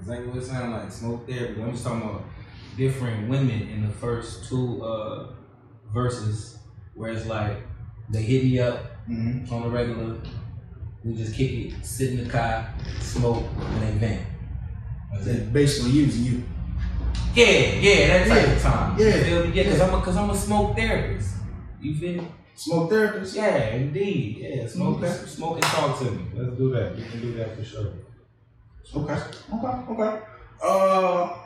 Speaker 4: Exactly what it sounds like. Smoke therapy. I'm just talking about different women in the first two uh, verses, where it's like they hit me up on the regular. We just kick it, sit in the car, smoke, and they vent. That's
Speaker 3: They're basically using you.
Speaker 4: Yeah, yeah, that type
Speaker 3: Yeah,
Speaker 4: of time.
Speaker 3: yeah,
Speaker 4: You feel me? Yeah, because
Speaker 3: yeah.
Speaker 4: I'm a, cause I'm a smoke therapist. You feel me?
Speaker 3: Smoke therapist?
Speaker 4: Yeah, indeed. Yeah, smoke,
Speaker 3: Okay.
Speaker 4: smoke and talk to me. Let's do that. We can do that for sure.
Speaker 3: Okay. Okay. Okay. Uh,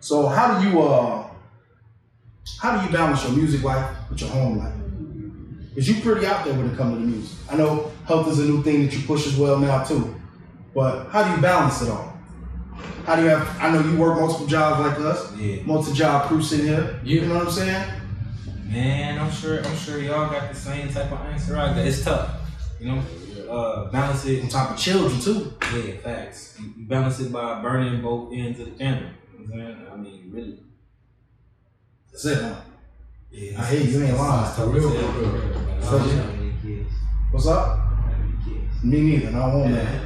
Speaker 3: so how do you uh, how do you balance your music life with your home life? Cause you pretty out there when it comes to the music. I know health is a new thing that you push as well now too. But how do you balance it all? How do you have? I know you work multiple jobs like us.
Speaker 4: Yeah.
Speaker 3: Multi job crew sitting here.
Speaker 4: Yeah.
Speaker 3: You know what I'm saying?
Speaker 4: Man, I'm sure I'm sure y'all got the same type of answer I got. It's tough. You know? Uh balance it
Speaker 3: On top of children too.
Speaker 4: Yeah, facts. You you balance it by burning both ends of the candle. You know I'm saying? I mean, really.
Speaker 3: That's it. Huh?
Speaker 4: Yeah,
Speaker 3: I hear you. You ain't lying.
Speaker 4: It's tough as hell, for real, man.
Speaker 3: So,
Speaker 4: Um,
Speaker 3: What's up? Me neither. and I don't want that.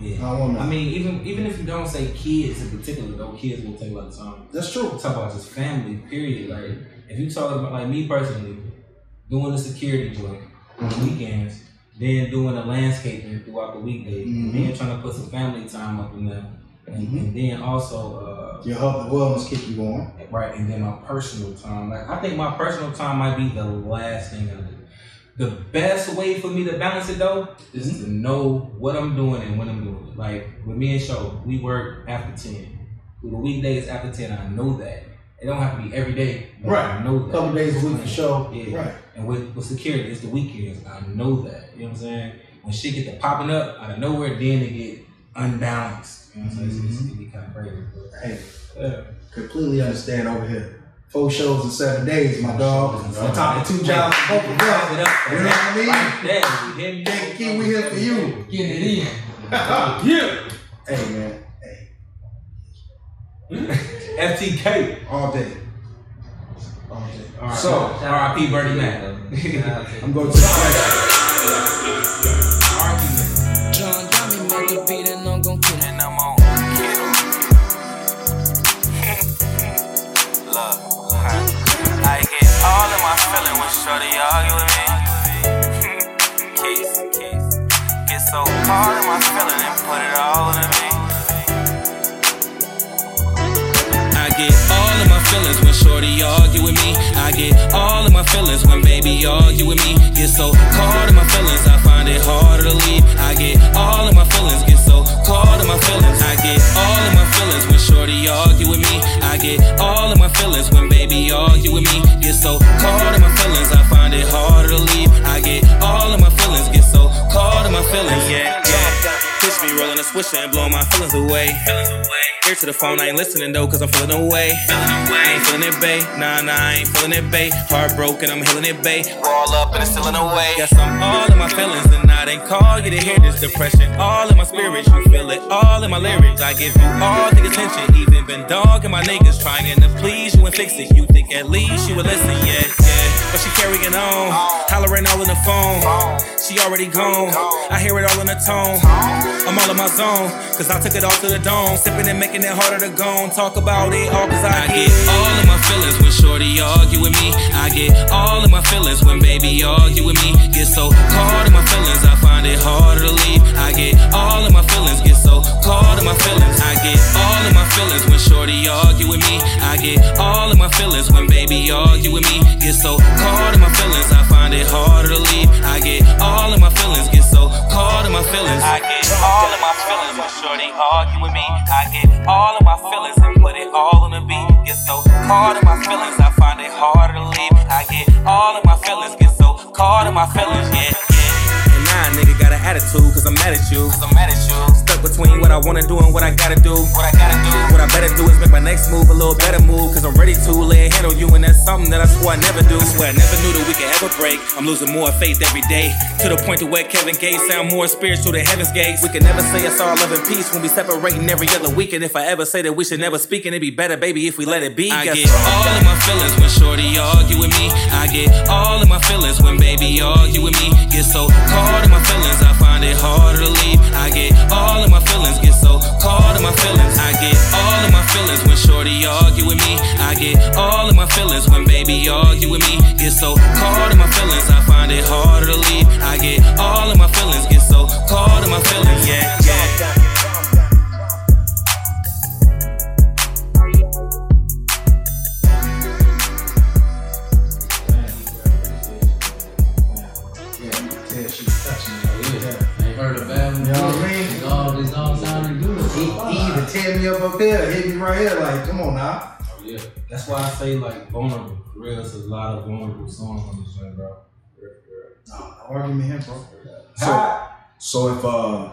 Speaker 4: Yeah.
Speaker 3: I don't
Speaker 4: I mean, even even if you don't say kids in particular, though, kids will take a lot of time.
Speaker 3: That's true.
Speaker 4: Talk about just family, period. Like, if you talk about, like me personally, doing the security joint on the weekends, then doing the landscaping throughout the weekdays,
Speaker 3: Mhm.
Speaker 4: then trying to put some family time up in there, and,
Speaker 3: Mhm.
Speaker 4: and then also, uh,
Speaker 3: Your health and wellness keep you going.
Speaker 4: right, and then my personal time. Like, I think my personal time might be the last thing I do. The best way for me to balance it though is to know what I'm doing and when I'm doing it. Like with me and Show, we work after ten. With the weekdays after ten, I know that. It don't have to be every day.
Speaker 3: Right.
Speaker 4: I know that.
Speaker 3: Couple days a week for sure.
Speaker 4: Yeah.
Speaker 3: Right.
Speaker 4: And with, with security, it's the weekends. I know that. You know what I'm saying? When shit get to popping up out of nowhere, then it get unbalanced. You know what I'm saying? So it's, it get kind of crazy. But,
Speaker 3: Hey,
Speaker 4: yeah.
Speaker 3: completely understand over here. Four shows in seven days, my dog. On top of two jobs, both of
Speaker 4: up.
Speaker 3: You know what I mean?
Speaker 4: There. You hear me?
Speaker 3: We here for you.
Speaker 4: Getting it in.
Speaker 3: yeah. Hey man, hey,
Speaker 4: FTK.
Speaker 3: all day. All day.
Speaker 4: All right.
Speaker 3: So,
Speaker 4: R.I.P. Bernie Mac.
Speaker 3: I'm going to the question.
Speaker 17: John Johnny make a beat and I'm gon' kill it.
Speaker 6: I'm on. Look, I get all of my feeling when Shorty argue with me. Case, case. Get so hard in my feeling and put it all into me. Get all of my feelings when Shorty argue with me. I get all of my feelings when baby argue with me. Get so caught in my feelings, I find it harder to leave. I get all of my feelings, get so caught in my feelings. I get all of my feelings when Shorty argue with me. I get all of my feelings when baby argue with me. Get so caught in my feelings, I find it harder to leave. I get all of my feelings, get so caught in my feelings. Yeah, yeah. Push me rolling a switch and blowing my feelings away. Ear to the phone, I ain't listening though, cause I'm feeling away. feeling I ain't feeling it, bae. Nah, nah, I ain't feeling it, bae. Heartbroken, I'm healing it, bae. All up and it's in away. Guess I'm all in my feelings, I didn't call you to hear this depression. All in my spirit, you feel it all in my lyrics. I give you all the attention, even been dogging my niggas, trying to please you and fix it. You think at least you would listen, yeah, yeah. But she carrying on, hollering all in the phone. She already gone, I hear it all in the tone. I'm all in my zone, cause I took it all to the dome. Sipping and making it harder to go. Talk about it all, cause I, get all in my feelings when Shorty argue with me. I get all in my feelings when baby argue with me. Get so caught in my feelings, I find it harder to leave. I get all in my feelings, get so caught in my feelings. I get all in my feelings when Shorty argue with me. I get all in my feelings when baby argue with me. Get so caught in my feelings, I find it harder to leave. I get all in my feelings, get so caught in my feelings. I get all in my feelings when Shorty argue with me. I get all of my feelings and put it all on the beat. Get so caught in my feelings, I find it harder to leave. I get all of my feelings, get so caught in my feelings, yeah, nigga, got an attitude, cause I'm mad at you. Cause I'm mad at you. Stuck between what I wanna do and what I gotta do. What I gotta do. What I better do is make my next move a little better move. Cause I'm ready to lay a hand on you, and that's something that I swore I never do. I swear I never knew that we could ever break. I'm losing more faith every day. To the point to where Kevin Gates sound more spiritual than heaven's gates. We can never say it's all love and peace when we separating every other week. And if I ever say that we should never speak, and it'd be better, baby, if we let it be. I
Speaker 18: Guess
Speaker 6: get all of my feelings when Shorty argue with me. I get all of my feelings when baby argue with me. Get so caught in my feelings, I find it harder to leave. I get all of my feelings, get so caught in my feelings. I get all of my feelings when Shorty argue with me. I get all of my feelings when baby argue with me. Get so caught in my feelings, I find it harder to leave. I get all of my feelings, get so caught in my feelings, yeah, yeah.
Speaker 3: Yeah,
Speaker 4: heard a bad one.
Speaker 3: You know what I mean?
Speaker 4: It's all, it's all sounding good.
Speaker 3: He, he even tear me up up here, hit me right here, like, come on now.
Speaker 19: Oh, yeah. That's why I say like vulnerable. For real, it's a lot of vulnerable songs on this joint, bro. For real, for real.
Speaker 3: No argument here, bro. So, so if uh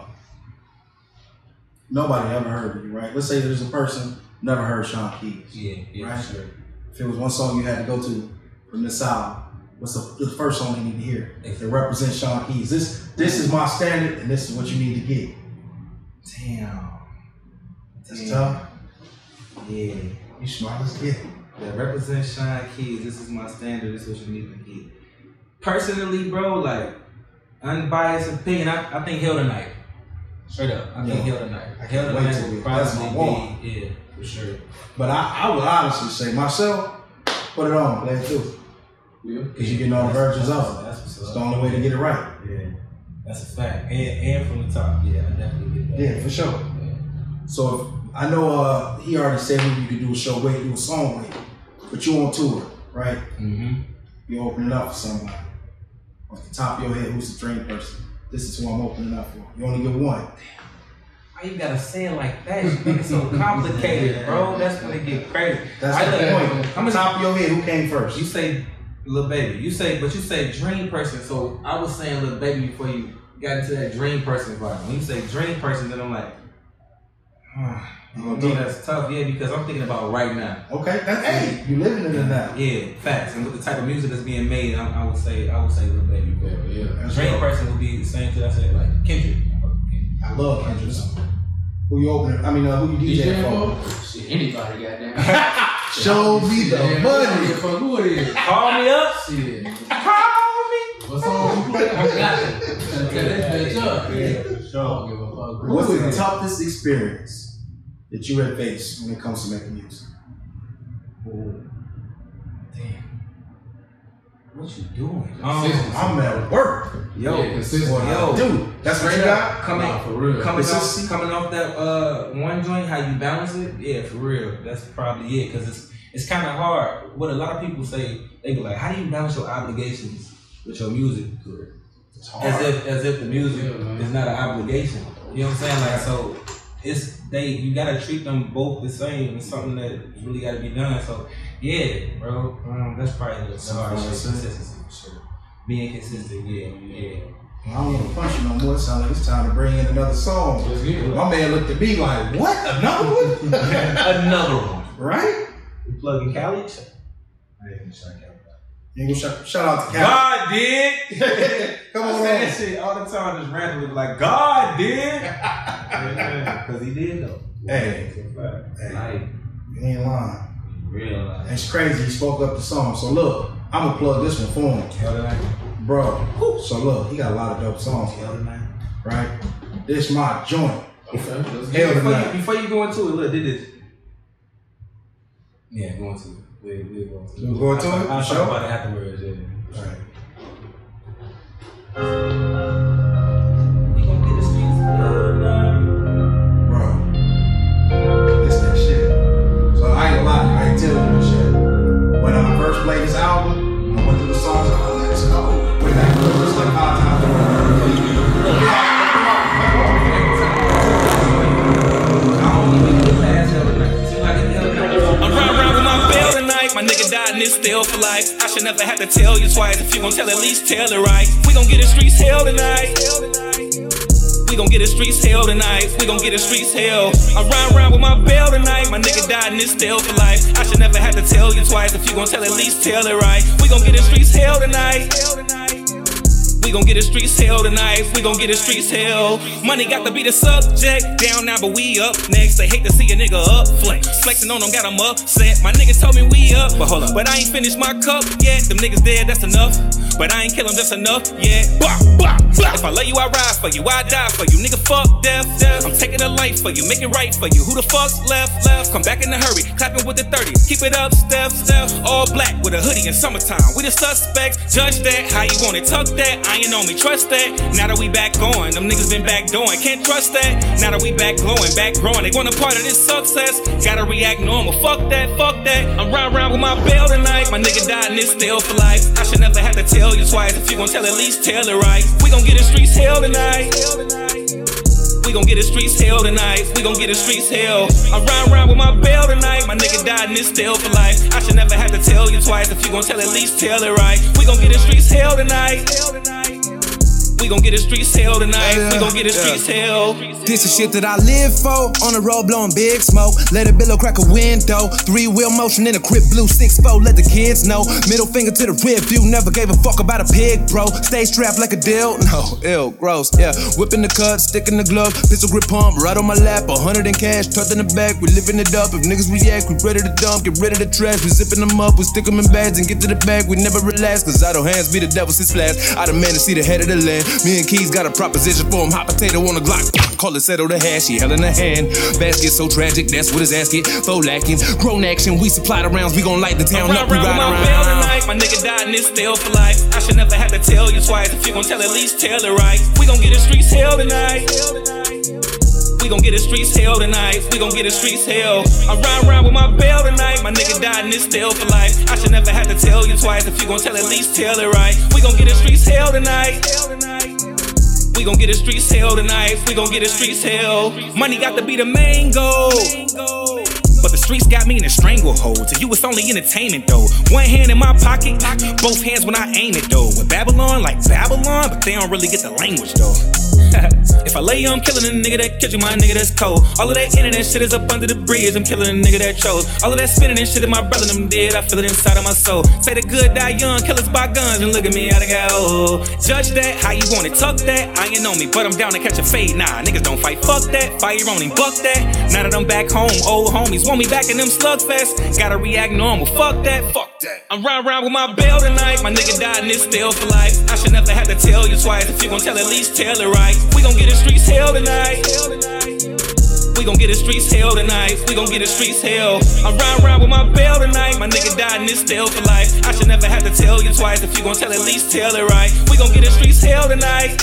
Speaker 3: nobody ever heard of you, right? Let's say there's a person never heard Shaan Keez.
Speaker 19: Yeah, yeah,
Speaker 3: right?
Speaker 19: sure.
Speaker 3: If it was one song you had to go to from this album, what's the, the first song they need to hear? If it represents Shaan Keez. This this is my standard and this is what you need to get.
Speaker 19: Damn.
Speaker 3: That's
Speaker 19: Damn.
Speaker 3: tough.
Speaker 19: Yeah.
Speaker 3: You smart, let's get.
Speaker 19: That represents Shaan Keez. This is my standard. This is what you need to get. Personally, bro, like unbiased opinion, I, I think Hell Tonight. Straight up, I think. Hell Tonight.
Speaker 3: I
Speaker 19: Hell
Speaker 3: can't wait
Speaker 19: Tonight
Speaker 3: till that's my one.
Speaker 19: yeah, for sure.
Speaker 3: But I, I would honestly say myself, put it on, play it through.
Speaker 19: Yeah.
Speaker 3: Because you getting all the virgins of it.
Speaker 19: That's what's
Speaker 3: It's the only way to get it right.
Speaker 19: Yeah, that's a fact. And, and from the top, yeah, I definitely get that.
Speaker 3: Yeah, for sure. So if I know uh he already said who you could do a show with, do a song with, but you on tour, right?
Speaker 19: Mm-hmm.
Speaker 3: You opening up for somebody. Off the top of your head, who's the dream person? This is who I'm opening up for. You only get one.
Speaker 19: Why you gotta say it like that? You make it so complicated, bro. That's when it get crazy.
Speaker 3: That's
Speaker 19: I
Speaker 3: the
Speaker 19: look-
Speaker 3: point.
Speaker 19: I'm
Speaker 3: Top
Speaker 19: gonna
Speaker 3: of your head, who came first?
Speaker 19: You say Lil Baby. You say, but you say dream person. So I was saying Lil Baby before you got into that dream person vibe. When you say dream person, then I'm like, you know, that's tough. Yeah, because I'm thinking about right now.
Speaker 3: Okay, that's hey, you living in it now.
Speaker 19: Yeah, facts. And with the type of music that's being made, I, I would say, I would say Lil Baby. But
Speaker 4: Yeah,
Speaker 3: That's
Speaker 19: dream
Speaker 3: dope.
Speaker 19: person would be the same thing I said, like Kendrick.
Speaker 3: I love Kendrick. Who you opening? I mean, uh, who you DJing
Speaker 4: DJ
Speaker 3: for?
Speaker 4: for? Shit, anybody, goddamn.
Speaker 3: Show me the
Speaker 4: Yeah,
Speaker 3: money.
Speaker 4: yeah, Fuck who it is.
Speaker 19: Call me up.
Speaker 4: Shit.
Speaker 19: Call me.
Speaker 4: What song you play? I got it. Tell this bitch up.
Speaker 19: Yeah, for sure.
Speaker 4: give a fuck.
Speaker 3: What's the toughest experience that you have faced when it comes to making music?
Speaker 19: What you doing?
Speaker 4: Consistency.
Speaker 3: I'm at work.
Speaker 19: Yo,
Speaker 4: Yeah.
Speaker 19: Boy, yo,
Speaker 3: Dude, that's what you got?
Speaker 19: coming,
Speaker 4: Nah, for real.
Speaker 19: coming off, coming off that uh one joint, how you balance it, yeah, for real. That's probably it, cause it's it's kind of hard. What a lot of people say, they be like, "How do you balance your obligations with your music?"
Speaker 3: It's
Speaker 19: As if as if the music
Speaker 4: Yeah,
Speaker 19: is not an obligation. You know what I'm saying? Like so, it's they you gotta treat them both the same. It's something that really gotta be done. So yeah, bro, um, that's probably the, the hard shit.
Speaker 3: Consistency.
Speaker 19: Consistency, for sure. Being consistent, yeah, yeah.
Speaker 3: I don't want to punch you no more. It sounds like it's time to bring in another song. My man looked at me like, what? Another one?
Speaker 4: Another one.
Speaker 3: right?
Speaker 4: We plugging Cali?
Speaker 3: You gonna shout, shout out to Cali.
Speaker 4: God did.
Speaker 3: Come
Speaker 4: I
Speaker 3: on,
Speaker 4: say
Speaker 3: man.
Speaker 4: that shit all the time, just randomly like God did. Because he did though.
Speaker 3: Hey,
Speaker 4: Hey.
Speaker 10: Like,
Speaker 3: you ain't lying.
Speaker 10: Real life.
Speaker 3: It's crazy. He spoke up the song. So look, I'm gonna plug this one for him, bro. So look, he got a lot of dope songs, right? This my joint.
Speaker 20: Okay,
Speaker 3: Hell
Speaker 4: Before you,
Speaker 3: tonight.
Speaker 4: before you go into it, look, did this. Yeah, go into it. We we go into it.
Speaker 3: You go into it?
Speaker 4: I'll
Speaker 3: Sure.
Speaker 4: talk about it afterwards. Yeah.
Speaker 3: All right.
Speaker 10: We gonna get the streets
Speaker 3: first this album, I went through the songs, I was like, let's go. Way back when, just like five times.
Speaker 6: My nigga died and it's still for life. I should never have to tell you twice. If you gon' tell, at least tell it right. We gon' get the streets hell tonight. We gon' get the streets hell tonight. We gon' get the streets hell. I'm riding around with my bell tonight. My nigga died and it's still for life. I should never have to tell you twice. If you gon' tell, at least tell it right. We gon' get the streets hell tonight. We gon' get the streets hell tonight. We gon' get the streets hell. Money got to be the subject. Down now, but we up next. They hate to see a nigga up flex. Flexing on them, got them upset. My niggas told me we up, but hold up. But I ain't finished my cup yet. Them niggas dead, that's enough. But I ain't kill them, that's enough yet. Bah, bah, bah. If I love you, I ride for you. I die for you. Nigga, fuck death. death. I'm taking a life for you. Make it right for you. Who the fuck's left? Left. Come back in a hurry. Clapping with the 30. Keep it up, Steph. Steph. All black with a hoodie in summertime. We the suspects. Judge that. How you want it? Tuck that. Ain't on me. Trust that. Now that we back going. Them niggas been back doing. Can't trust that. Now that we back glowing, back growing. They want a part of this success. Gotta react normal. Fuck that. Fuck that. I'm riding around with my bell tonight. My nigga died and it's still for life. I should never have to tell you twice. If you gon' tell, at least tell it right. We gon' get the streets hell tonight. We gon' get the streets hell tonight. We gon' get the streets hell. I'm riding around with my bell tonight. My nigga died and it's still for life. I should never have to tell you twice. If you gon' tell, at least tell it right. We gon' get the streets hell tonight. We gon' get the streets hell tonight. We gon' get the streets hell.
Speaker 21: This is shit that I live for. On the road blowing big smoke. Let a billow crack a window. Three wheel motion in a crib blue six four. Let the kids know. Middle finger to the rear view. Never gave a fuck about a pig, bro. Stay strapped like a deal. No, ill, gross. Yeah, whipping the cut, sticking the glove. Pistol grip pump right on my lap. A hundred in cash, tucked in the back. We living it up. If niggas react, we ready to dump. Get rid of the trash. We zipping them up. We stick them in bags and get to the bag. We never relax. Cause idle hands be the devil since last. I demand to see the head of the land. Me and Keez got a proposition for him. Hot potato on the Glock. Call it settle the hash. He held in a hand. Basket so tragic. That's what his ass get. Faux lacking. Grown action. We supply the rounds. We gon' light the town
Speaker 6: I'm
Speaker 21: up. We ride
Speaker 6: around with my bell
Speaker 21: around.
Speaker 6: tonight. My nigga died and it's still for life. I should never have to tell you twice. If you gon' tell, at least tell it right. We gon' get the streets hell tonight. We gon' get the streets hell tonight. We gon' get the streets hell. I'm riding around with my bell tonight. My nigga died and it's still for life. I should never have to tell you twice. If you gon' tell, at least tell it right. We gon' get the streets hell tonight. We gon' get the streets hell tonight. We gon' get the streets hell. Money got to be the main goal. But the streets got me in a stranglehold. To you, it's only entertainment though. One hand in my pocket, both hands when I aim it though. With Babylon, like Babylon, but they don't really get the language though. if I lay you, I'm killing a nigga that killed you, my nigga that's cold. All of that internet shit is up under the bridge. I'm killing a nigga that chose. All of that spinning and shit that my brother them did. I feel it inside of my soul. Say the good die young, killers by guns, and look at me, I done got old. Judge that, how you want it, tuck that. I ain't on me, but I'm down to catch a fade. Nah, niggas don't fight, fuck that. Fire on him, buck that. Now that I'm back home, old homies want me back in them slugfest. Gotta react normal, fuck that, fuck that. I'm riding around with my bell tonight. My nigga died and it's still for life. I should never have to tell you twice. If you gon' tell, at least tell it right. We gon' get the streets hell tonight. We gon' get the streets hell tonight. We gon' get the streets hell. I'm riding around with my bell tonight. My nigga died and it's still for life. I should never have to tell you twice. If you gon' tell, at least tell it right. We gon' get the streets hell tonight.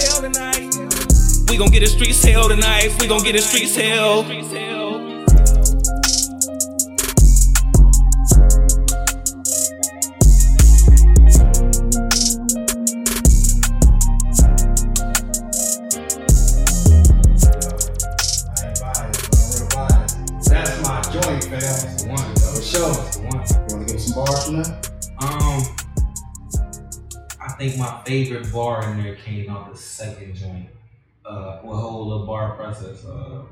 Speaker 6: We gon' get the streets hell tonight. We gon' get the streets hell.
Speaker 3: That?
Speaker 4: Um, I
Speaker 6: think my favorite bar in there came out the second joint. Uh, with a whole little bar process. Uh,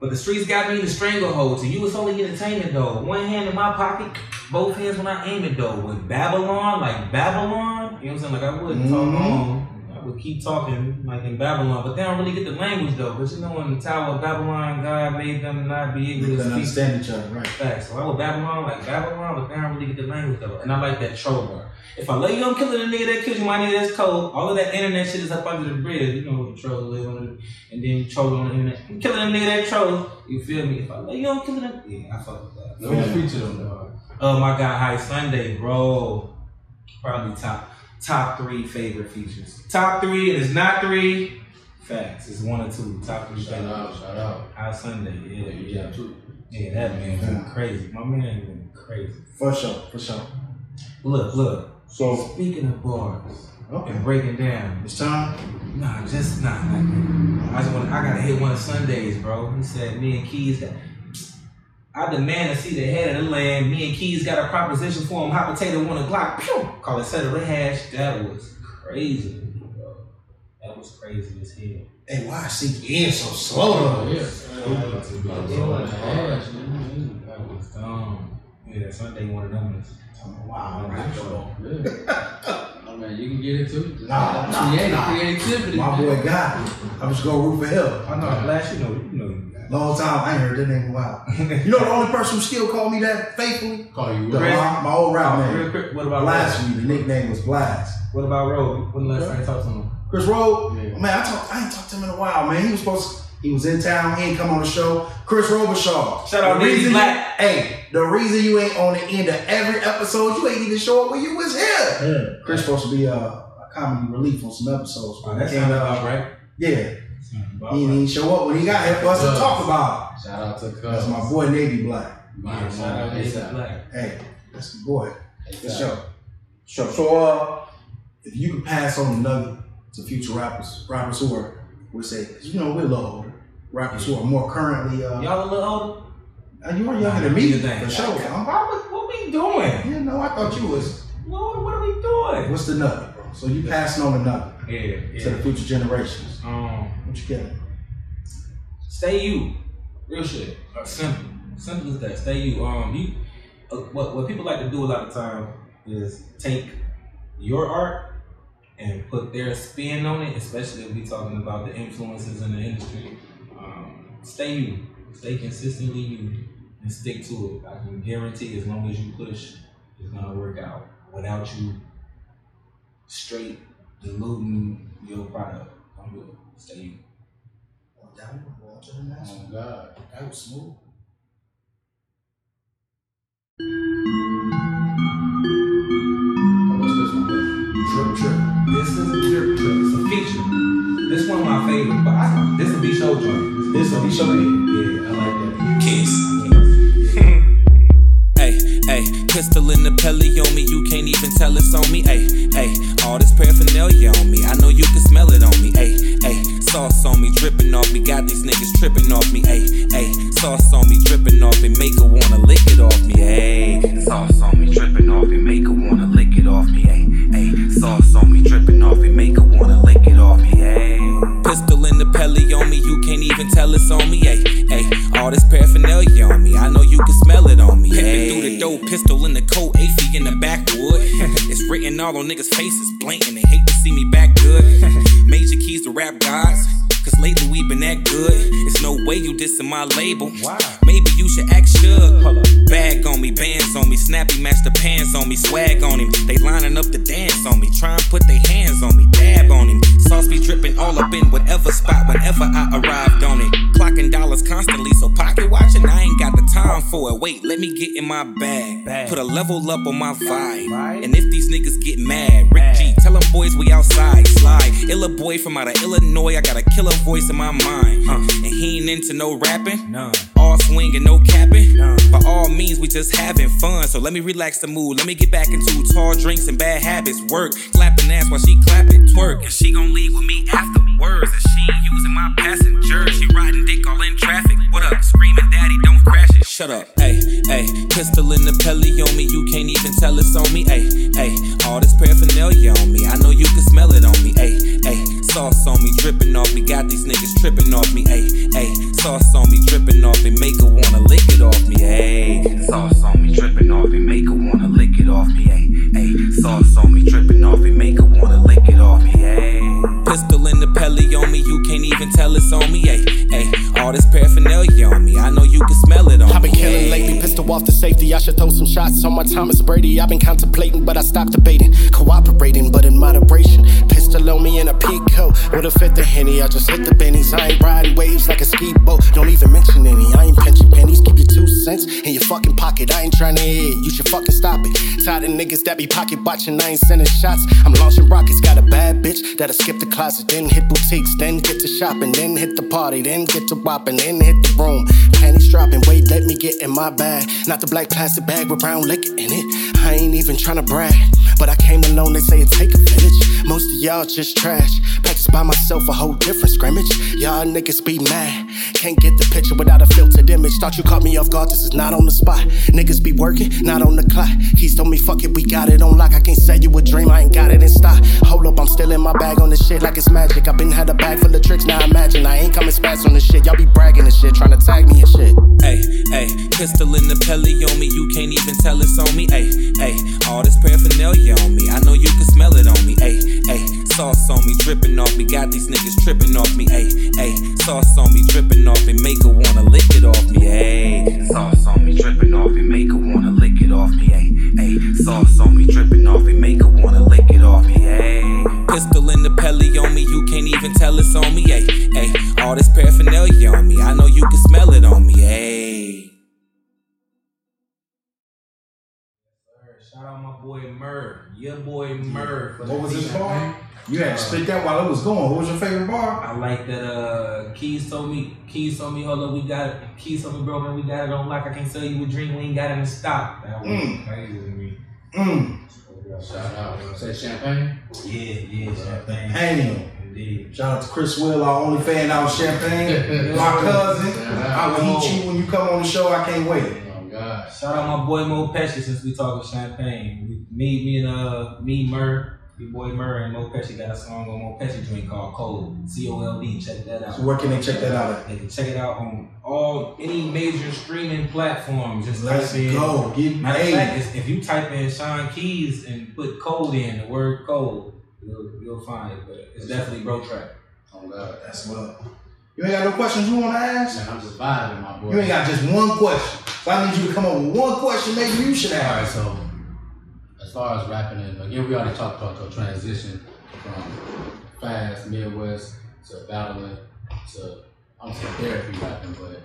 Speaker 6: but the streets got me in the stranglehold. So you, was only entertainment though. One hand in my pocket, both hands when I aim it though. With Babylon, like Babylon, you know what I'm saying? Like I wouldn't talk
Speaker 3: Mhm.
Speaker 6: long. I would keep talking like in Babylon, but they don't really get the language though. But you know, in the Tower of Babylon, God made them not be able
Speaker 3: They
Speaker 6: to
Speaker 3: couldn't
Speaker 6: speak.
Speaker 3: understand each other, right?
Speaker 6: Facts. So I would Babylon like Babylon, but they don't really get the language though. And I like that troll bar. If I lay you on killing a nigga that kills you, my nigga that's cold. All of that internet shit is up under the bridge. You know what the trolls live on it. And then you troll on the internet. I'm killing a nigga that trolls. You feel me? If I lay you on killing a yeah, I fuck with that.
Speaker 7: What was featured on that?
Speaker 6: Oh my god, High Sunday, bro. Probably top top three favorite features. Top three, and it's not three. Facts. It's one or two. Top three
Speaker 7: Shout
Speaker 6: favorite.
Speaker 7: out, shout out.
Speaker 6: High Sunday, yeah,
Speaker 7: Yeah,
Speaker 6: yeah. Yeah, that man been crazy. My man been crazy.
Speaker 3: For sure, for sure.
Speaker 6: Look, look.
Speaker 3: So
Speaker 6: Speaking of bars
Speaker 3: okay,
Speaker 6: and breaking down,
Speaker 3: it's time.
Speaker 6: nah, just nah. I just want. I gotta hit one of Sundays, bro. He said me and Keez got. I demand to see the head of the land. Me and Keez got a proposition for him. Hot potato want a Glock. Pew! Call it settle the hash. That was crazy, bro. That was crazy as hell.
Speaker 3: Hey, why sink in so slow
Speaker 7: Oh,
Speaker 3: though?
Speaker 7: yeah.
Speaker 6: That was dumb. Yeah, Sunday one of them. was-
Speaker 3: Wow, right, bro.
Speaker 7: Yeah. Oh man, you can get it too. Just
Speaker 3: Nah, nah,
Speaker 7: creative,
Speaker 3: nah.
Speaker 7: creativity.
Speaker 3: My boy
Speaker 7: man.
Speaker 3: got it. I'm just gonna root for him.
Speaker 6: I know. Last, you know, you know, you got.
Speaker 3: Long time I ain't heard that name in a while. You know the only person who still called me that faithfully?
Speaker 7: Call you
Speaker 3: The, my, my old rap
Speaker 6: Real
Speaker 3: man.
Speaker 6: quick, what about
Speaker 3: Blasphemy. The nickname was Blast.
Speaker 6: What about Roe? When the last time you talked to him?
Speaker 3: Chris Rowe,
Speaker 6: Yeah.
Speaker 3: man, I talked. I ain't talked to him in a while, man. He was supposed. To, he was in town. He ain't come on the show. Chris Robershaw.
Speaker 6: Shout out
Speaker 3: reason
Speaker 6: Black.
Speaker 3: You, hey, the reason you ain't on the end of every episode, you ain't even show up when you was here. Chris supposed to be a, a comedy relief on some episodes.
Speaker 6: Oh, that
Speaker 3: He
Speaker 6: sounds
Speaker 3: ain't, uh,
Speaker 6: about right.
Speaker 3: Yeah,
Speaker 6: About
Speaker 3: he didn't show up when he got here for us to talk about.
Speaker 7: Shout out to Cuz.
Speaker 3: That's my boy Navy Black.
Speaker 6: Yeah, shout out Navy Black.
Speaker 3: Hey, that's my boy. For
Speaker 7: ASAP.
Speaker 3: sure. Sure. So, uh, if you could pass on another to future rappers, rappers who are, we say, because you know we're a little older, rappers who are more currently, uh,
Speaker 6: Y'all a little older?
Speaker 3: uh, you are younger than me,
Speaker 6: Do the thing.
Speaker 3: for sure. huh?
Speaker 6: Why, what, what we doing?
Speaker 3: You know, I thought you was.
Speaker 6: What, what are we doing?
Speaker 3: What's the nugget, bro? So you passing on the nugget
Speaker 6: Yeah,
Speaker 3: to the future generations.
Speaker 6: Um,
Speaker 3: What you getting?
Speaker 6: stay you. Real shit. Simple. Simple as that. Stay you. Um, you. Uh, what what people like to do a lot of time is take your art and put their spin on it, especially if we talking about the influences in the industry. Um, stay you. Stay consistently you and stick to it. I can guarantee as long as you push, it's gonna work out without you straight diluting your product. I'm good. Stay you.
Speaker 3: Oh, that one, go on to the next
Speaker 7: Oh. God.
Speaker 3: That was smooth.
Speaker 7: Oh, what's this one?
Speaker 3: Trip, trip.
Speaker 6: This is a drip trip. It's a feature. This one of my favorite, but I, this is a B show joint.
Speaker 3: This is a B show?
Speaker 6: Yeah, I like that.
Speaker 9: Kiss. Pistol in the pelly on me, you can't even tell it's on me. Hey, hey, all this paraphernalia on me, I know you can smell it on me. Hey, hey, sauce on me, dripping off me, got these niggas tripping off me. Hey, hey, sauce on me, dripping off me, make her wanna lick it off me. Hey, sauce on me, dripping off me, make her wanna lick it off me. Hey, hey, sauce on me, dripping off me, make her wanna lick it off me. Hey, pistol in the pelly on me, you can't even tell it's on me. Hey, hey, all this paraphernalia on me, I know you can smell it on me. Pimpin' through the door, pistol in the coat, AFI in the backwood. it's written all on niggas' faces, blatant. They hate to see me back good. Major keys to rap gods. Cause lately we been that good. It's no way you dissing my label. Why? Maybe you should act shook. Bag on me, bands on me, snappy match the pants on me, swag on him. They lining up to dance on me, try and put their hands on me, dab on him. Sauce be dripping all up in whatever spot whenever I arrived on it. Clocking dollars constantly, time for it. Wait, let me get in my bag. Put a level up on my vibe. And if these niggas get mad, Rick G, tell them boys we outside. Slide. Illa boy from out of Illinois, I got a killer voice in my mind. Huh. And he ain't into no rapping. None. All swinging, no capping. By all means, we just having fun. So let me relax the mood. Let me get back into tall drinks and bad habits. Work, clapping ass while she clap it, twerk. And she gon' leave with me afterwards. And she ain't using my passenger. She riding dick all in traffic. What up? Screaming, daddy, don't crash it. Shut up. Hey, Hey, pistol in the pelly on me, you can't even tell it's on me. Hey, hey, all this paraphernalia on me, I know you can smell it on me. Hey, hey, sauce on me, dripping off me, got these niggas tripping off me. Hey, hey, sauce on me, dripping off me, make her wanna lick it off me. Hey, sauce on me, dripping off me, make her wanna lick it off me. Hey, hey, sauce on me, dripping off me, make her wanna lick it off me. Hey, pistol in the pelly on me, you can't even tell it's on me. Hey, hey, all this paraphernalia on me, I know you can smell it on me.
Speaker 22: I've been killing lately, pistol off the safety. I should throw some shots on my Thomas Brady. I've been contemplating, but I stopped debating. Cooperating, but in moderation. Pistol on me in a peak coat. With a fit the henny, I just hit the bennies. I ain't riding waves like a ski boat. Don't even mention any. I ain't pinching pennies. Keep your two cents in your fucking pocket. I ain't trying to hear. You should fucking stop it. Tired of niggas that be pocket watching. I ain't sending shots. I'm launching rockets. Got a bad bitch that'll skip the closet, then hit boutiques, then get to shopping, then hit the party, then get to whopping, then hit the room. Panties dropping. Wait, let me get in my bag. Not the black plastic bag with brown liquor in it. I ain't even trying to brag. But I came alone, they say it take a village. Most of y'all just trash. Practice by myself, a whole different scrimmage. Y'all niggas be mad. Can't get the picture without a filtered image. Thought you caught me off guard, this is not on the spot. Niggas be working, not on the clock. Keez told me, fuck it, we got it on lock. I can't sell you a dream, I ain't got it in stock. Hold up, I'm still in my bag on this shit like it's magic. I been had a bag full of tricks, now imagine I ain't coming spats on this shit. Y'all be bragging and shit, trying to tag me and shit.
Speaker 9: Hey, hey, pistol in the pelly on me, you can't even tell it's on me. Hey, hey, all this paraphernalia on me, I know you can smell it on me. Hey, hey, sauce on me, dripping off me, got these niggas tripping off me. Hey, hey, sauce on me, dripping off me, make her wanna lick it off me. Hey, sauce on me, dripping off me, make her wanna lick it off me. Hey, hey, sauce on me, dripping off me, make her wanna lick it off me. Hey, pistol in the pelly on me, you can't even tell it's on me. Hey, hey, all this paraphernalia on me, I know you can smell it on me. Hey.
Speaker 6: Shout out my boy Murr. Your boy Murr.
Speaker 3: What was his
Speaker 6: feature,
Speaker 3: bar? You had to spit that while it was going. What was your favorite bar?
Speaker 6: I like that uh Keez told me Keez told me, hold up, we got it. Keez told me, bro, man, we got it on lock. I can't sell you a drink, we ain't got it in stock. That was
Speaker 3: Mm.
Speaker 6: crazy to me.
Speaker 3: Mm.
Speaker 7: Shout out. Say Champaign?
Speaker 6: Yeah, yeah, Champaign.
Speaker 3: Damn.
Speaker 6: Indeed.
Speaker 3: Shout out to Chris Will, our only fan out of Champaign. My cousin. I will heat you when you come on the show. I can't wait.
Speaker 7: Oh God.
Speaker 6: Shout out my boy Mo Pesci since we talking Champaign. We, me, me and uh me Murr, your boy Murr and Mo Pesci got a song on Mo Pesci joint called Cold. C O L D. Check that out.
Speaker 3: So where can they check that out at?
Speaker 6: They can check it out on all any major streaming platform. Just
Speaker 3: Let's
Speaker 6: type in.
Speaker 3: go. Get
Speaker 6: Matter of
Speaker 3: made.
Speaker 6: fact, if you type in Shaan Keez and put Cold in the word Cold, you'll, you'll find it. But it's definitely bro track.
Speaker 7: Oh God.
Speaker 3: That's what. You ain't got no questions you want to ask?
Speaker 7: Man, I'm just vibing, my boy.
Speaker 3: You ain't got just one question. So I need you to come up with one question maybe you should
Speaker 7: All right,
Speaker 3: ask.
Speaker 7: so as far as rapping, and again, we already talked about your transition from fast Midwest to battling to I don't saying therapy rapping, but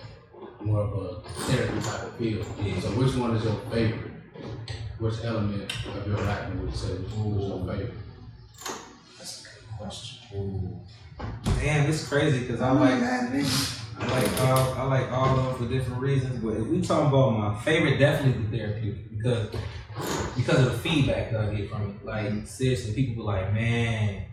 Speaker 7: more of a therapy type of feel. So which one is your favorite? Which element of your rapping would you say was, was your favorite?
Speaker 3: That's a good question.
Speaker 6: Damn, it's crazy because I like I like all I like all of them for different reasons. But if we talking about my favorite, definitely the therapeutic because because of the feedback that I get from it. Like seriously, people be like, man,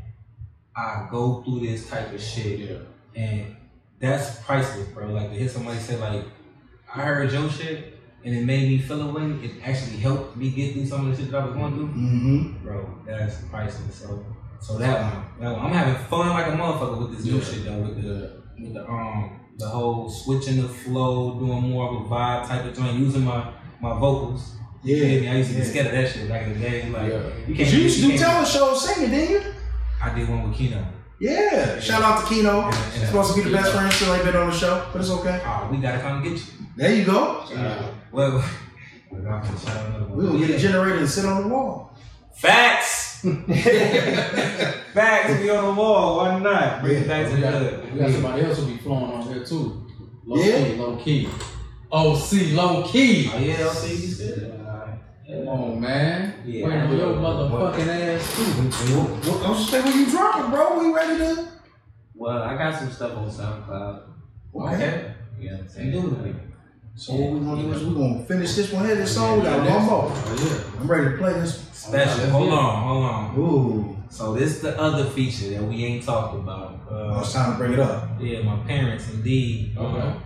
Speaker 6: I go through this type of shit, and that's priceless, bro. Like to hear somebody say like, I heard your shit. And it made me feel a way. It actually helped me get through some of the shit that I was going through.
Speaker 3: Mm-hmm.
Speaker 6: Bro, that's priceless. So, so that one, that one. I'm having fun like a motherfucker with this new shit though. With the with the um the whole switching the flow, doing more of a vibe type of joint, using my my vocals. You
Speaker 3: Yeah,
Speaker 6: me? I used to be
Speaker 3: yeah.
Speaker 6: scared of that shit back in the day. Like
Speaker 7: Yeah.
Speaker 6: you
Speaker 3: Cause you used to do
Speaker 6: can't-
Speaker 3: talent shows singing, didn't you?
Speaker 6: I did one with Kino.
Speaker 3: Yeah. Shout out to Kino.
Speaker 6: Yeah,
Speaker 3: He's
Speaker 6: yeah.
Speaker 3: supposed to be the best friend. Still ain't been on the show, but it's okay.
Speaker 6: Oh, we gotta come get you.
Speaker 3: There you go.
Speaker 6: Yeah. Well, we're not gonna shout out another one.
Speaker 3: We'll get a generator and sit on the wall.
Speaker 6: Facts. Facts. We on the wall. Why not? Bring it back to
Speaker 7: We
Speaker 6: the hood.
Speaker 7: we got somebody else who be flowing on here too. Low
Speaker 3: Yeah?
Speaker 7: key, low key. OC, low key.
Speaker 6: Oh yeah, LC, you still.
Speaker 7: Come on, man.
Speaker 6: Yeah.
Speaker 7: Waiting on your motherfucking ass too.
Speaker 3: What, I'm just saying when you dropping, bro. We ready to?
Speaker 10: Well, I got some stuff on SoundCloud.
Speaker 3: Okay.
Speaker 10: You know what I'm saying?
Speaker 6: Indubitably.
Speaker 3: So what we gonna do is we gonna finish this one here. This song we got one more.
Speaker 7: Oh,
Speaker 3: I'm ready to play this.
Speaker 6: Special. Hold on, hold on.
Speaker 3: Ooh.
Speaker 6: So this the other feature that we ain't talked about.
Speaker 3: Oh,
Speaker 6: Uh,
Speaker 3: it's time to bring it up.
Speaker 6: yeah, my parents indeed.
Speaker 7: Okay.
Speaker 6: um,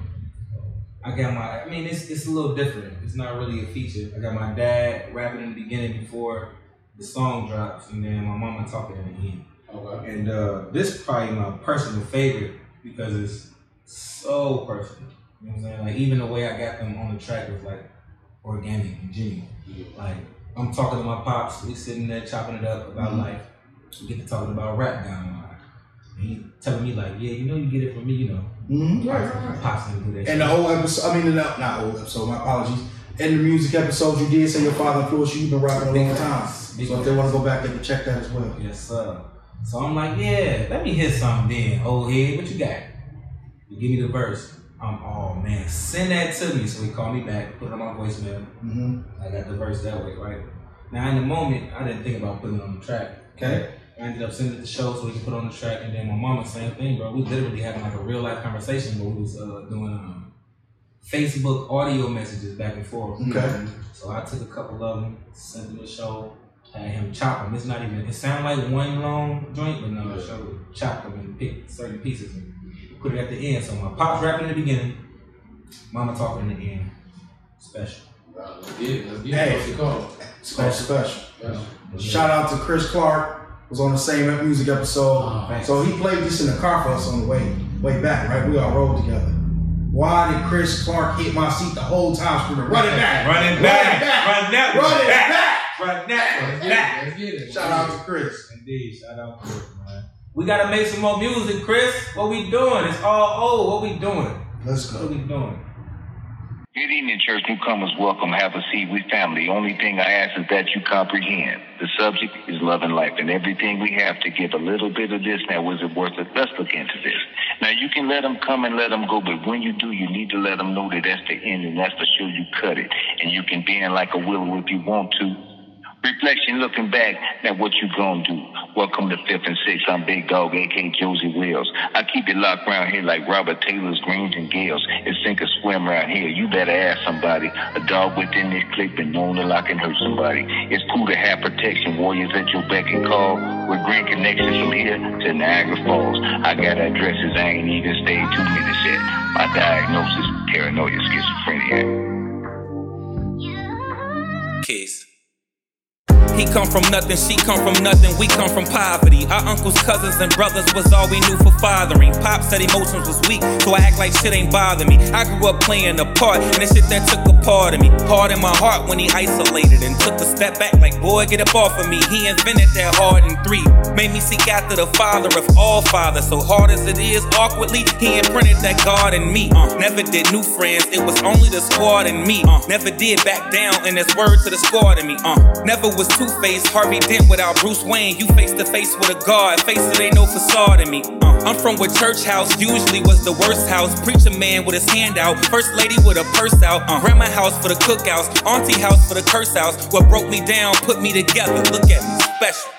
Speaker 6: I
Speaker 23: got my. I mean, it's it's a little different. It's not really a feature. I got my dad rapping in the beginning before the song drops, and then my mama talking in the end.
Speaker 4: Okay.
Speaker 23: And uh, this is probably my personal favorite because it's so personal. You know what I'm saying? Like even the way I got them on the track was like organic and genuine. Like I'm talking to my pops, we sitting there chopping it up about
Speaker 3: Mhm.
Speaker 23: life. We get to talking about rap down the line. And he telling me like, yeah, you know, you get it from me, you know.
Speaker 3: Mhm. Right, right, right.
Speaker 23: Pops didn't do that.
Speaker 3: And the whole episode, I mean, not, not whole episode, my apologies. In the music episodes, you did say your father influenced you. You've been rapping a long time. So if they want to go back, they can check that as well.
Speaker 23: Yes, sir. So I'm like, yeah, let me hit something then, old head. What you got? You give me the verse. I'm, oh man, send that to me. So he called me back, put it on my voicemail.
Speaker 3: Mm-hmm.
Speaker 23: I got the verse that way, right? Now in the moment, I didn't think about putting it on the track.
Speaker 3: Okay.
Speaker 23: I ended up sending it to the show so we could put on the track, and then my mama, same thing, bro. We literally having like a real life conversation where we was uh, doing um, Facebook audio messages back and forth.
Speaker 3: Okay.
Speaker 23: So I took a couple of them, sent them to the show, had him chop them. It's not even. It sounded like one long joint, but no, the show chopped them and picked certain pieces and put it at the end. So my pops rapping in the beginning, mama talking in the end. Special.
Speaker 4: Let's get it. Let's get
Speaker 3: Hey.
Speaker 4: it. What's it called?
Speaker 3: Special, special.
Speaker 4: Special.
Speaker 3: Shout out to Chris Clark. Was on the same music episode.
Speaker 23: Oh,
Speaker 3: so he played this in the car for us on the way way back, right? We all rode together. Why did Chris Clark hit my seat the whole time screaming, run it back,
Speaker 23: Run it back. Run that one
Speaker 3: run it
Speaker 23: back.
Speaker 3: back.
Speaker 23: Run that
Speaker 4: Let's get
Speaker 23: back.
Speaker 4: it. Let's get it.
Speaker 3: Shout out to Chris.
Speaker 23: Indeed, shout out Chris, man. We gotta make some more music, Chris. What we doing? It's all old. What we doing?
Speaker 3: Let's go.
Speaker 23: What we doing?
Speaker 24: Good evening, church newcomers. Welcome. Have a seat. We family. Only thing I ask is that you comprehend. The subject is love and life, and everything we have to give a little bit of this. Now, was it worth it? Let's look into this. Now, you can let them come and let them go, but when you do, you need to let them know that that's the end, and that's for sure you cut it. And you can bend like a willow if you want to. Reflection looking back, at what you gonna do? Welcome to Fifth and Sixth. I'm Big Dog, aka Josie Wells. I keep it locked around here like Robert Taylor's Greens and Gales. It's sink or swim around here. You better ask somebody. A dog within this clique been known to lock and hurt somebody. It's cool to have protection, warriors at your beck and call. With green connections from here to Niagara Falls. I got addresses I ain't even stayed two minutes yet. My diagnosis, paranoia, schizophrenia.
Speaker 6: Keez. He come from nothing, she come from nothing, we come from poverty. Our uncles, cousins, and brothers was all we knew for fathering. Pop said emotions was weak, so I act like shit ain't bother me. I grew up playing a part, and this shit that took a part of me. Hard in my heart when he isolated and took a step back, like boy, get up off of me. He invented that hard in three, made me seek after the father of all fathers. So hard as it is, awkwardly, he imprinted that God in me. Uh, never did new friends, it was only the squad and me. Uh, never did back down, and there's word to the squad in me. Uh, never was two faced, Harvey Dent without Bruce Wayne. You face to face with a God, face it ain't no facade in me. Uh, I'm from where church house usually was the worst house. Preacher man with his hand out, first lady with a purse out. Uh, grandma house for the cookouts, auntie house for the curse house. What broke me down, put me together. Look at me, special.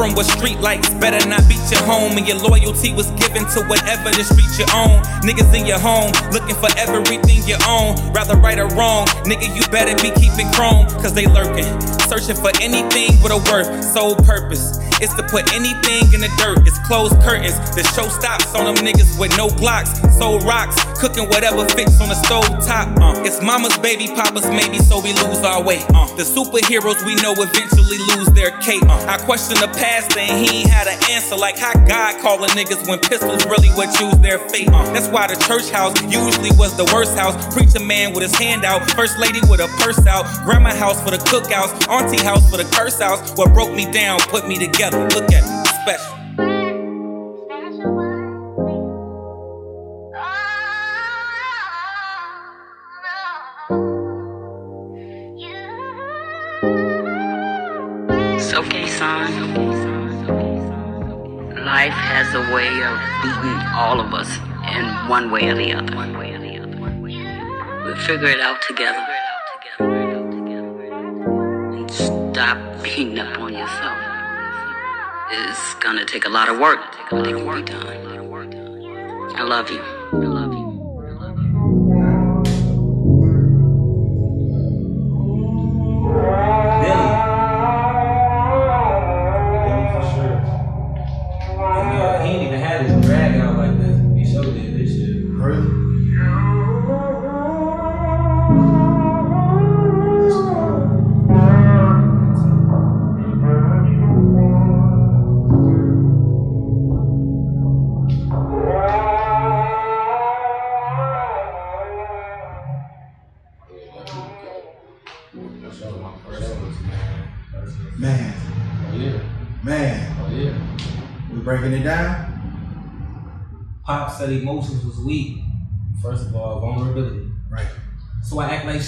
Speaker 6: From where street lights better not beat your home, and your loyalty was given to whatever the street you own. Niggas in your home looking for everything you own, rather right or wrong. Nigga, you better be keeping chrome, cause they lurking, searching for anything with a worth, sole purpose. It's to put anything in the dirt. It's closed curtains. The show stops on them niggas with no blocks, sold rocks, cooking whatever fits on the stove top. Uh, it's mama's baby, papa's maybe, so we lose our way. Uh, the superheroes we know eventually lose their cape. Uh, I question the past and he ain't had an answer like how God calling niggas when pistols really would choose their fate. Uh, that's why the church house usually was the worst house. Preacher man with his hand out, first lady with a purse out, grandma house for the cookouts, auntie house for the curse house. What broke me down, put me together. Look at me, special.
Speaker 25: Has a way of beating all of us in one way or the other. We'll figure it out together. And stop beating up on yourself. It's gonna take a lot of work to be done. I love you.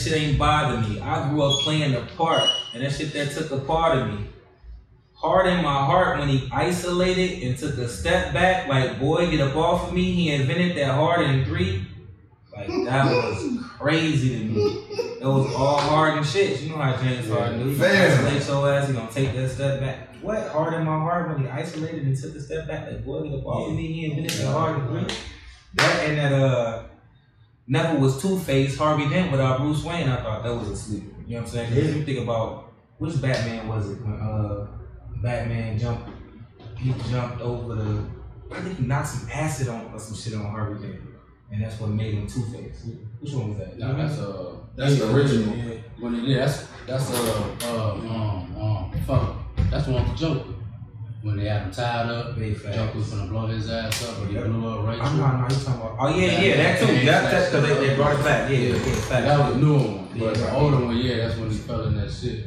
Speaker 6: Shit ain't bother me. I grew up playing the part, and that shit that took a part of me. Hard in my heart when he isolated and took a step back, like boy, get up off of me. He invented that hard in three. Like that was crazy to me. It was all hard and shit. You know how James Harden do. He isolate your ass. He gonna take that step back. What hard in my heart when he isolated and took a step back, like boy, get up off of me. He invented that hard in three. That and that uh. Neville was Two Face, Harvey Dent without Bruce Wayne. I thought that was a sleeper. You know what I'm saying?
Speaker 3: Yeah.
Speaker 6: If you think about which Batman was it when uh Batman jumped, he jumped over the. I think he knocked some acid on or some shit on Harvey Dent, and that's what made him Two Face. Which one was that?
Speaker 4: That's uh,
Speaker 3: That's the original.
Speaker 6: Yeah.
Speaker 4: when it, yeah, that's that's uh, uh, um, um, fuck, that's the one with the Joker. When they had him tied up,
Speaker 6: facts.
Speaker 4: Joker was gonna blow his ass up, but he blew up right.
Speaker 6: I'm not, no, you talking about. Oh yeah, yeah, that too. That, that's because they, they brought it back. Yeah, yeah, yeah.
Speaker 4: That was the new one, but
Speaker 6: Yeah.
Speaker 4: the older one, yeah, that's when he fell in that shit.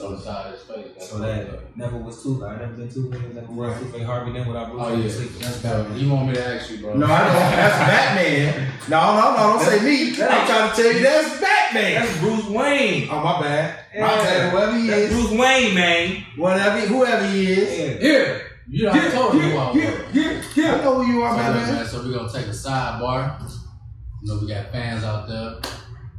Speaker 4: On the side of his face. That's
Speaker 6: So that never was too. I never been two. Never was
Speaker 3: Right.
Speaker 6: Two Face Harvey Dent without Bruce
Speaker 4: Oh yeah, that's bad. You want me to ask you, bro?
Speaker 3: No, I don't. That's Batman. No, no, no, don't say me. I'm trying to tell you that's Batman.
Speaker 6: That's Bruce Wayne.
Speaker 3: Oh, my bad. My bad, whoever he
Speaker 6: That's
Speaker 3: is.
Speaker 6: Bruce Wayne, man.
Speaker 3: Whatever, whoever he is.
Speaker 4: Yeah, you know, I told you who I was.
Speaker 3: yeah, yeah. I know who you are,
Speaker 4: So,
Speaker 3: man.
Speaker 4: man, so we're gonna take a sidebar. You know, we got fans out there,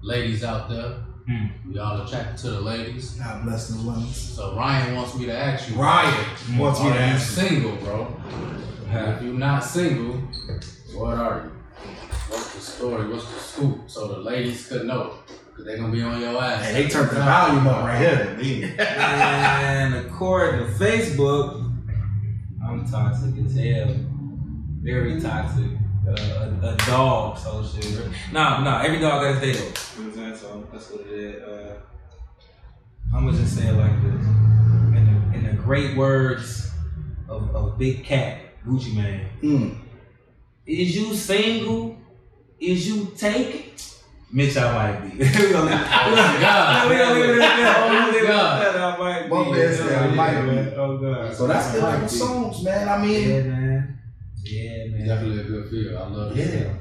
Speaker 4: ladies out there.
Speaker 6: Hmm.
Speaker 4: We all attracted to the ladies.
Speaker 3: God bless the women.
Speaker 4: So Ryan wants me to ask you.
Speaker 3: Ryan wants me
Speaker 4: are
Speaker 3: to
Speaker 4: you
Speaker 3: ask you.
Speaker 4: single, bro? If you're not single, what are you? What's the story? What's the scoop? So the ladies could know. Cause they're gonna be on your ass.
Speaker 3: Hey, they turned the volume up right here.
Speaker 6: And according to Facebook, I'm toxic as hell. Very toxic. Uh, a, a dog, so shit. Nah, nah, every dog got his day though. You know what I'm saying? So that's what it is. Uh, I'm gonna just say it like this. In the, in the great words of, of Big Cat, Gucci Mane.
Speaker 3: Mm.
Speaker 6: Is you single? Is you taken? Mitch, I might be. Oh, we gonna leave, we gonna,
Speaker 4: God.
Speaker 6: we gonna leave it at that.
Speaker 4: Oh,
Speaker 6: We gonna leave it at
Speaker 4: God.
Speaker 6: that. I might be.
Speaker 3: One man said I might be.
Speaker 6: man. Oh god.
Speaker 3: So that's the
Speaker 6: I
Speaker 3: like songs, man. I mean,
Speaker 6: Yeah, man. Yeah, man.
Speaker 4: Definitely a good feel. I love
Speaker 3: Yeah.
Speaker 4: it.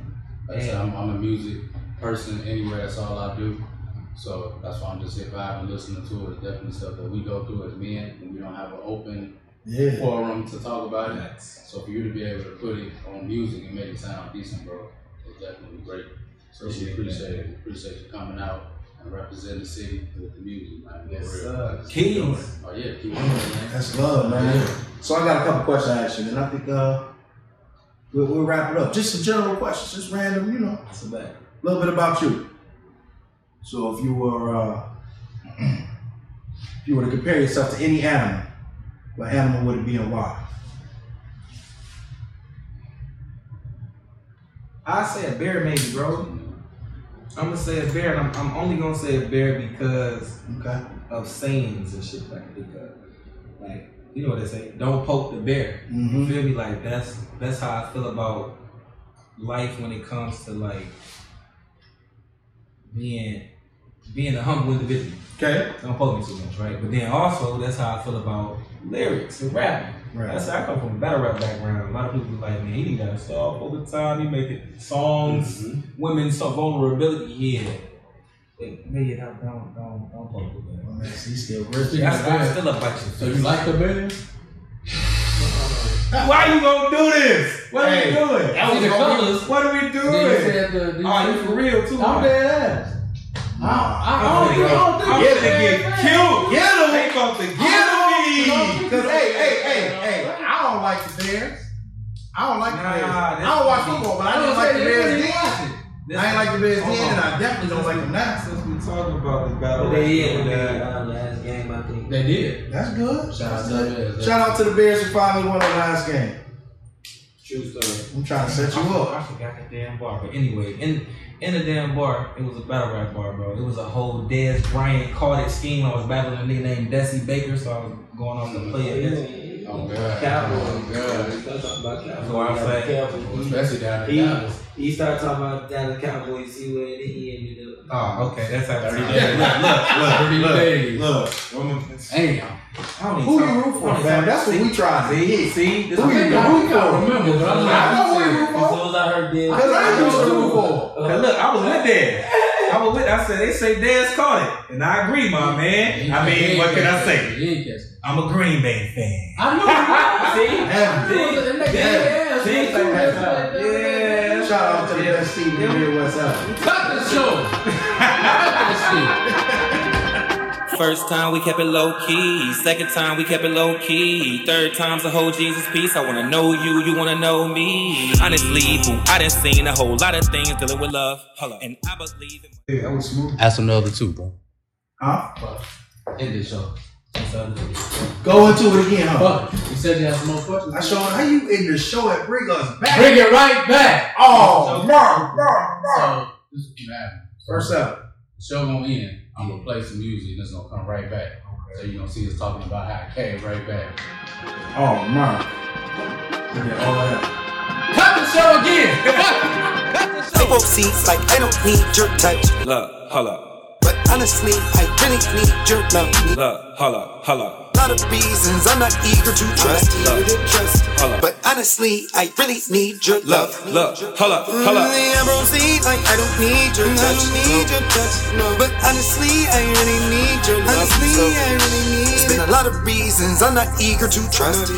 Speaker 4: Like I said, I'm, I'm a music person anyway. That's all I do. So that's why I'm just here vibing, listening to it. It's definitely stuff that we go through as men, and we don't have an open
Speaker 3: yeah.
Speaker 4: forum to talk about it. So for you to be able to put it on music and make it sound decent, bro, it's definitely great. So we
Speaker 6: Appreciate
Speaker 4: appreciate
Speaker 6: that.
Speaker 4: it. Appreciate you coming out and representing the city with the music, man.
Speaker 6: Yes,
Speaker 4: real.
Speaker 6: sir. Keez.
Speaker 4: Oh yeah, keep.
Speaker 3: That's love, man. So I got a couple questions to ask you, and I think uh, we'll, we'll wrap it up. Just some general questions, just random, you know,
Speaker 6: That's a bad.
Speaker 3: a little bit about you. So if you were, uh, if you were to compare yourself to any animal, what animal would it be and why?
Speaker 6: I say a bear, maybe, bro. I'm gonna say a bear, and I'm, I'm only gonna say a bear because
Speaker 3: Okay.
Speaker 6: of sayings and shit like because, like, you know what they say? Don't poke the bear. You
Speaker 3: Mm-hmm.
Speaker 6: feel me? Like that's that's how I feel about life when it comes to like being being a humble individual.
Speaker 3: Okay.
Speaker 6: Don't poke me too much, right? But then also that's how I feel about lyrics and rapping.
Speaker 3: Right.
Speaker 6: That's I come from a battle rap background. A lot of people be like, man, he done got soft over time. He making songs, mm-hmm. women so vulnerability. Yeah. Wait, man, don't don't don't don't poke the bear.
Speaker 3: Oh, man, he's still
Speaker 6: That's
Speaker 3: rich.
Speaker 6: I still up like you.
Speaker 4: So you like the bear?
Speaker 6: Why you gonna do this? What
Speaker 3: Hey,
Speaker 6: are we doing?
Speaker 4: that was
Speaker 6: the colors. What are we doing?
Speaker 4: Then said the- the-
Speaker 6: oh, you for real too?
Speaker 4: I'm dead ass.
Speaker 3: Nah.
Speaker 4: I
Speaker 6: I'm
Speaker 4: don't think, I don't think
Speaker 6: I'm gonna
Speaker 4: fair,
Speaker 6: get killed.
Speaker 3: Get him.
Speaker 6: They about to
Speaker 3: Get
Speaker 6: get me.
Speaker 3: me. Cause hey, hey, hey, hey, I don't like the Bears. I don't like the Bears.
Speaker 6: that's
Speaker 3: I don't watch
Speaker 6: funny.
Speaker 3: football, but I
Speaker 6: I
Speaker 3: didn't like the Bears then.
Speaker 6: didn't watch it.
Speaker 3: I ain't like the Bears then, and. I definitely don't like them now.
Speaker 6: Since we talking about the battle,
Speaker 10: they did the last game, I think.
Speaker 4: They did.
Speaker 3: That's good.
Speaker 4: Shout out to the. Bears.
Speaker 3: Shout out to the Bears who finally won the last game.
Speaker 10: True story.
Speaker 3: I'm trying to set you
Speaker 6: I,
Speaker 3: up.
Speaker 6: I forgot the damn bar, but anyway, in in the damn bar, it was a battle rap bar, bro. It was a whole Dez Bryant caught it scheme. I was battling a nigga named Desi Baker, so I was going off the play of Desi.
Speaker 4: Oh, God.
Speaker 10: Cowboys.
Speaker 4: Oh, God.
Speaker 10: We talking about Cowboys.
Speaker 6: That's I'm saying.
Speaker 4: Especially down in
Speaker 10: He,
Speaker 4: Dallas.
Speaker 10: he started talking about Dallas Cowboys, see where he ended up.
Speaker 6: Oh, okay, that's how.
Speaker 4: 30
Speaker 6: Look,
Speaker 4: days.
Speaker 6: look,
Speaker 4: 30
Speaker 6: look,
Speaker 4: days.
Speaker 6: look, look.
Speaker 4: Damn.
Speaker 6: I don't
Speaker 3: Who you root for,
Speaker 6: I don't
Speaker 3: fam?
Speaker 6: even
Speaker 3: That's what we trying to
Speaker 6: See,
Speaker 3: hit.
Speaker 6: see, this
Speaker 3: Who
Speaker 6: is
Speaker 3: you
Speaker 6: what
Speaker 4: I
Speaker 3: root
Speaker 4: can't
Speaker 3: for?
Speaker 4: remember, but I'm
Speaker 3: I
Speaker 4: not.
Speaker 3: know who you root
Speaker 10: As
Speaker 3: for.
Speaker 10: soon as I heard Dez.
Speaker 3: Cause I know who you root for.
Speaker 6: Uh, Cause look, I was with Dez. I was with. I said they say Dez caught it, and I agree, my man. I mean, what can I say?
Speaker 4: He ain't catch it.
Speaker 6: I'm a Green Bay fan.
Speaker 4: I know.
Speaker 10: See?
Speaker 3: Heavy.
Speaker 10: Yeah.
Speaker 4: yeah,
Speaker 10: See?
Speaker 4: yeah, yeah.
Speaker 6: Yeah.
Speaker 3: Shout out to the best team in the Midwest out.
Speaker 4: Cut the show.
Speaker 9: First time we kept it low key. Second time we kept it low key. Third time's a whole Jesus piece. I wanna know you, you wanna know me. Honestly, boo, I done seen a whole lot of things dealing with love. And I believe in
Speaker 3: Yeah, that was smooth.
Speaker 4: Ask another two, bro.
Speaker 3: Huh?
Speaker 4: End this show.
Speaker 3: Go into it again, huh?
Speaker 4: Fuck. You said you had some more questions.
Speaker 3: I showing how you in the show and bring us back.
Speaker 4: Bring it right back.
Speaker 3: Oh, bro, bro, bro.
Speaker 4: So this is what happening. So,
Speaker 3: First up.
Speaker 4: The show gonna end. I'm gonna play some music and it's gonna come right back. So you're gonna see us talking about how it came right back.
Speaker 3: Oh, man.
Speaker 6: Yeah, all that.
Speaker 4: Cut the show again.
Speaker 16: I won't see like I don't need your touch.
Speaker 9: Look, hold up.
Speaker 16: Honestly, I really need your love.
Speaker 9: Up, hold up.
Speaker 16: lot of reasons I'm not eager to trust. Eager to trust. But honestly, I really need your love.
Speaker 9: Up, hold up.
Speaker 16: Mm, I'm rosy, like I don't need your touch. I don't need your touch. No. But honestly, I really need your love. Honestly, I really need. There's been a lot of reasons I'm not eager to trust.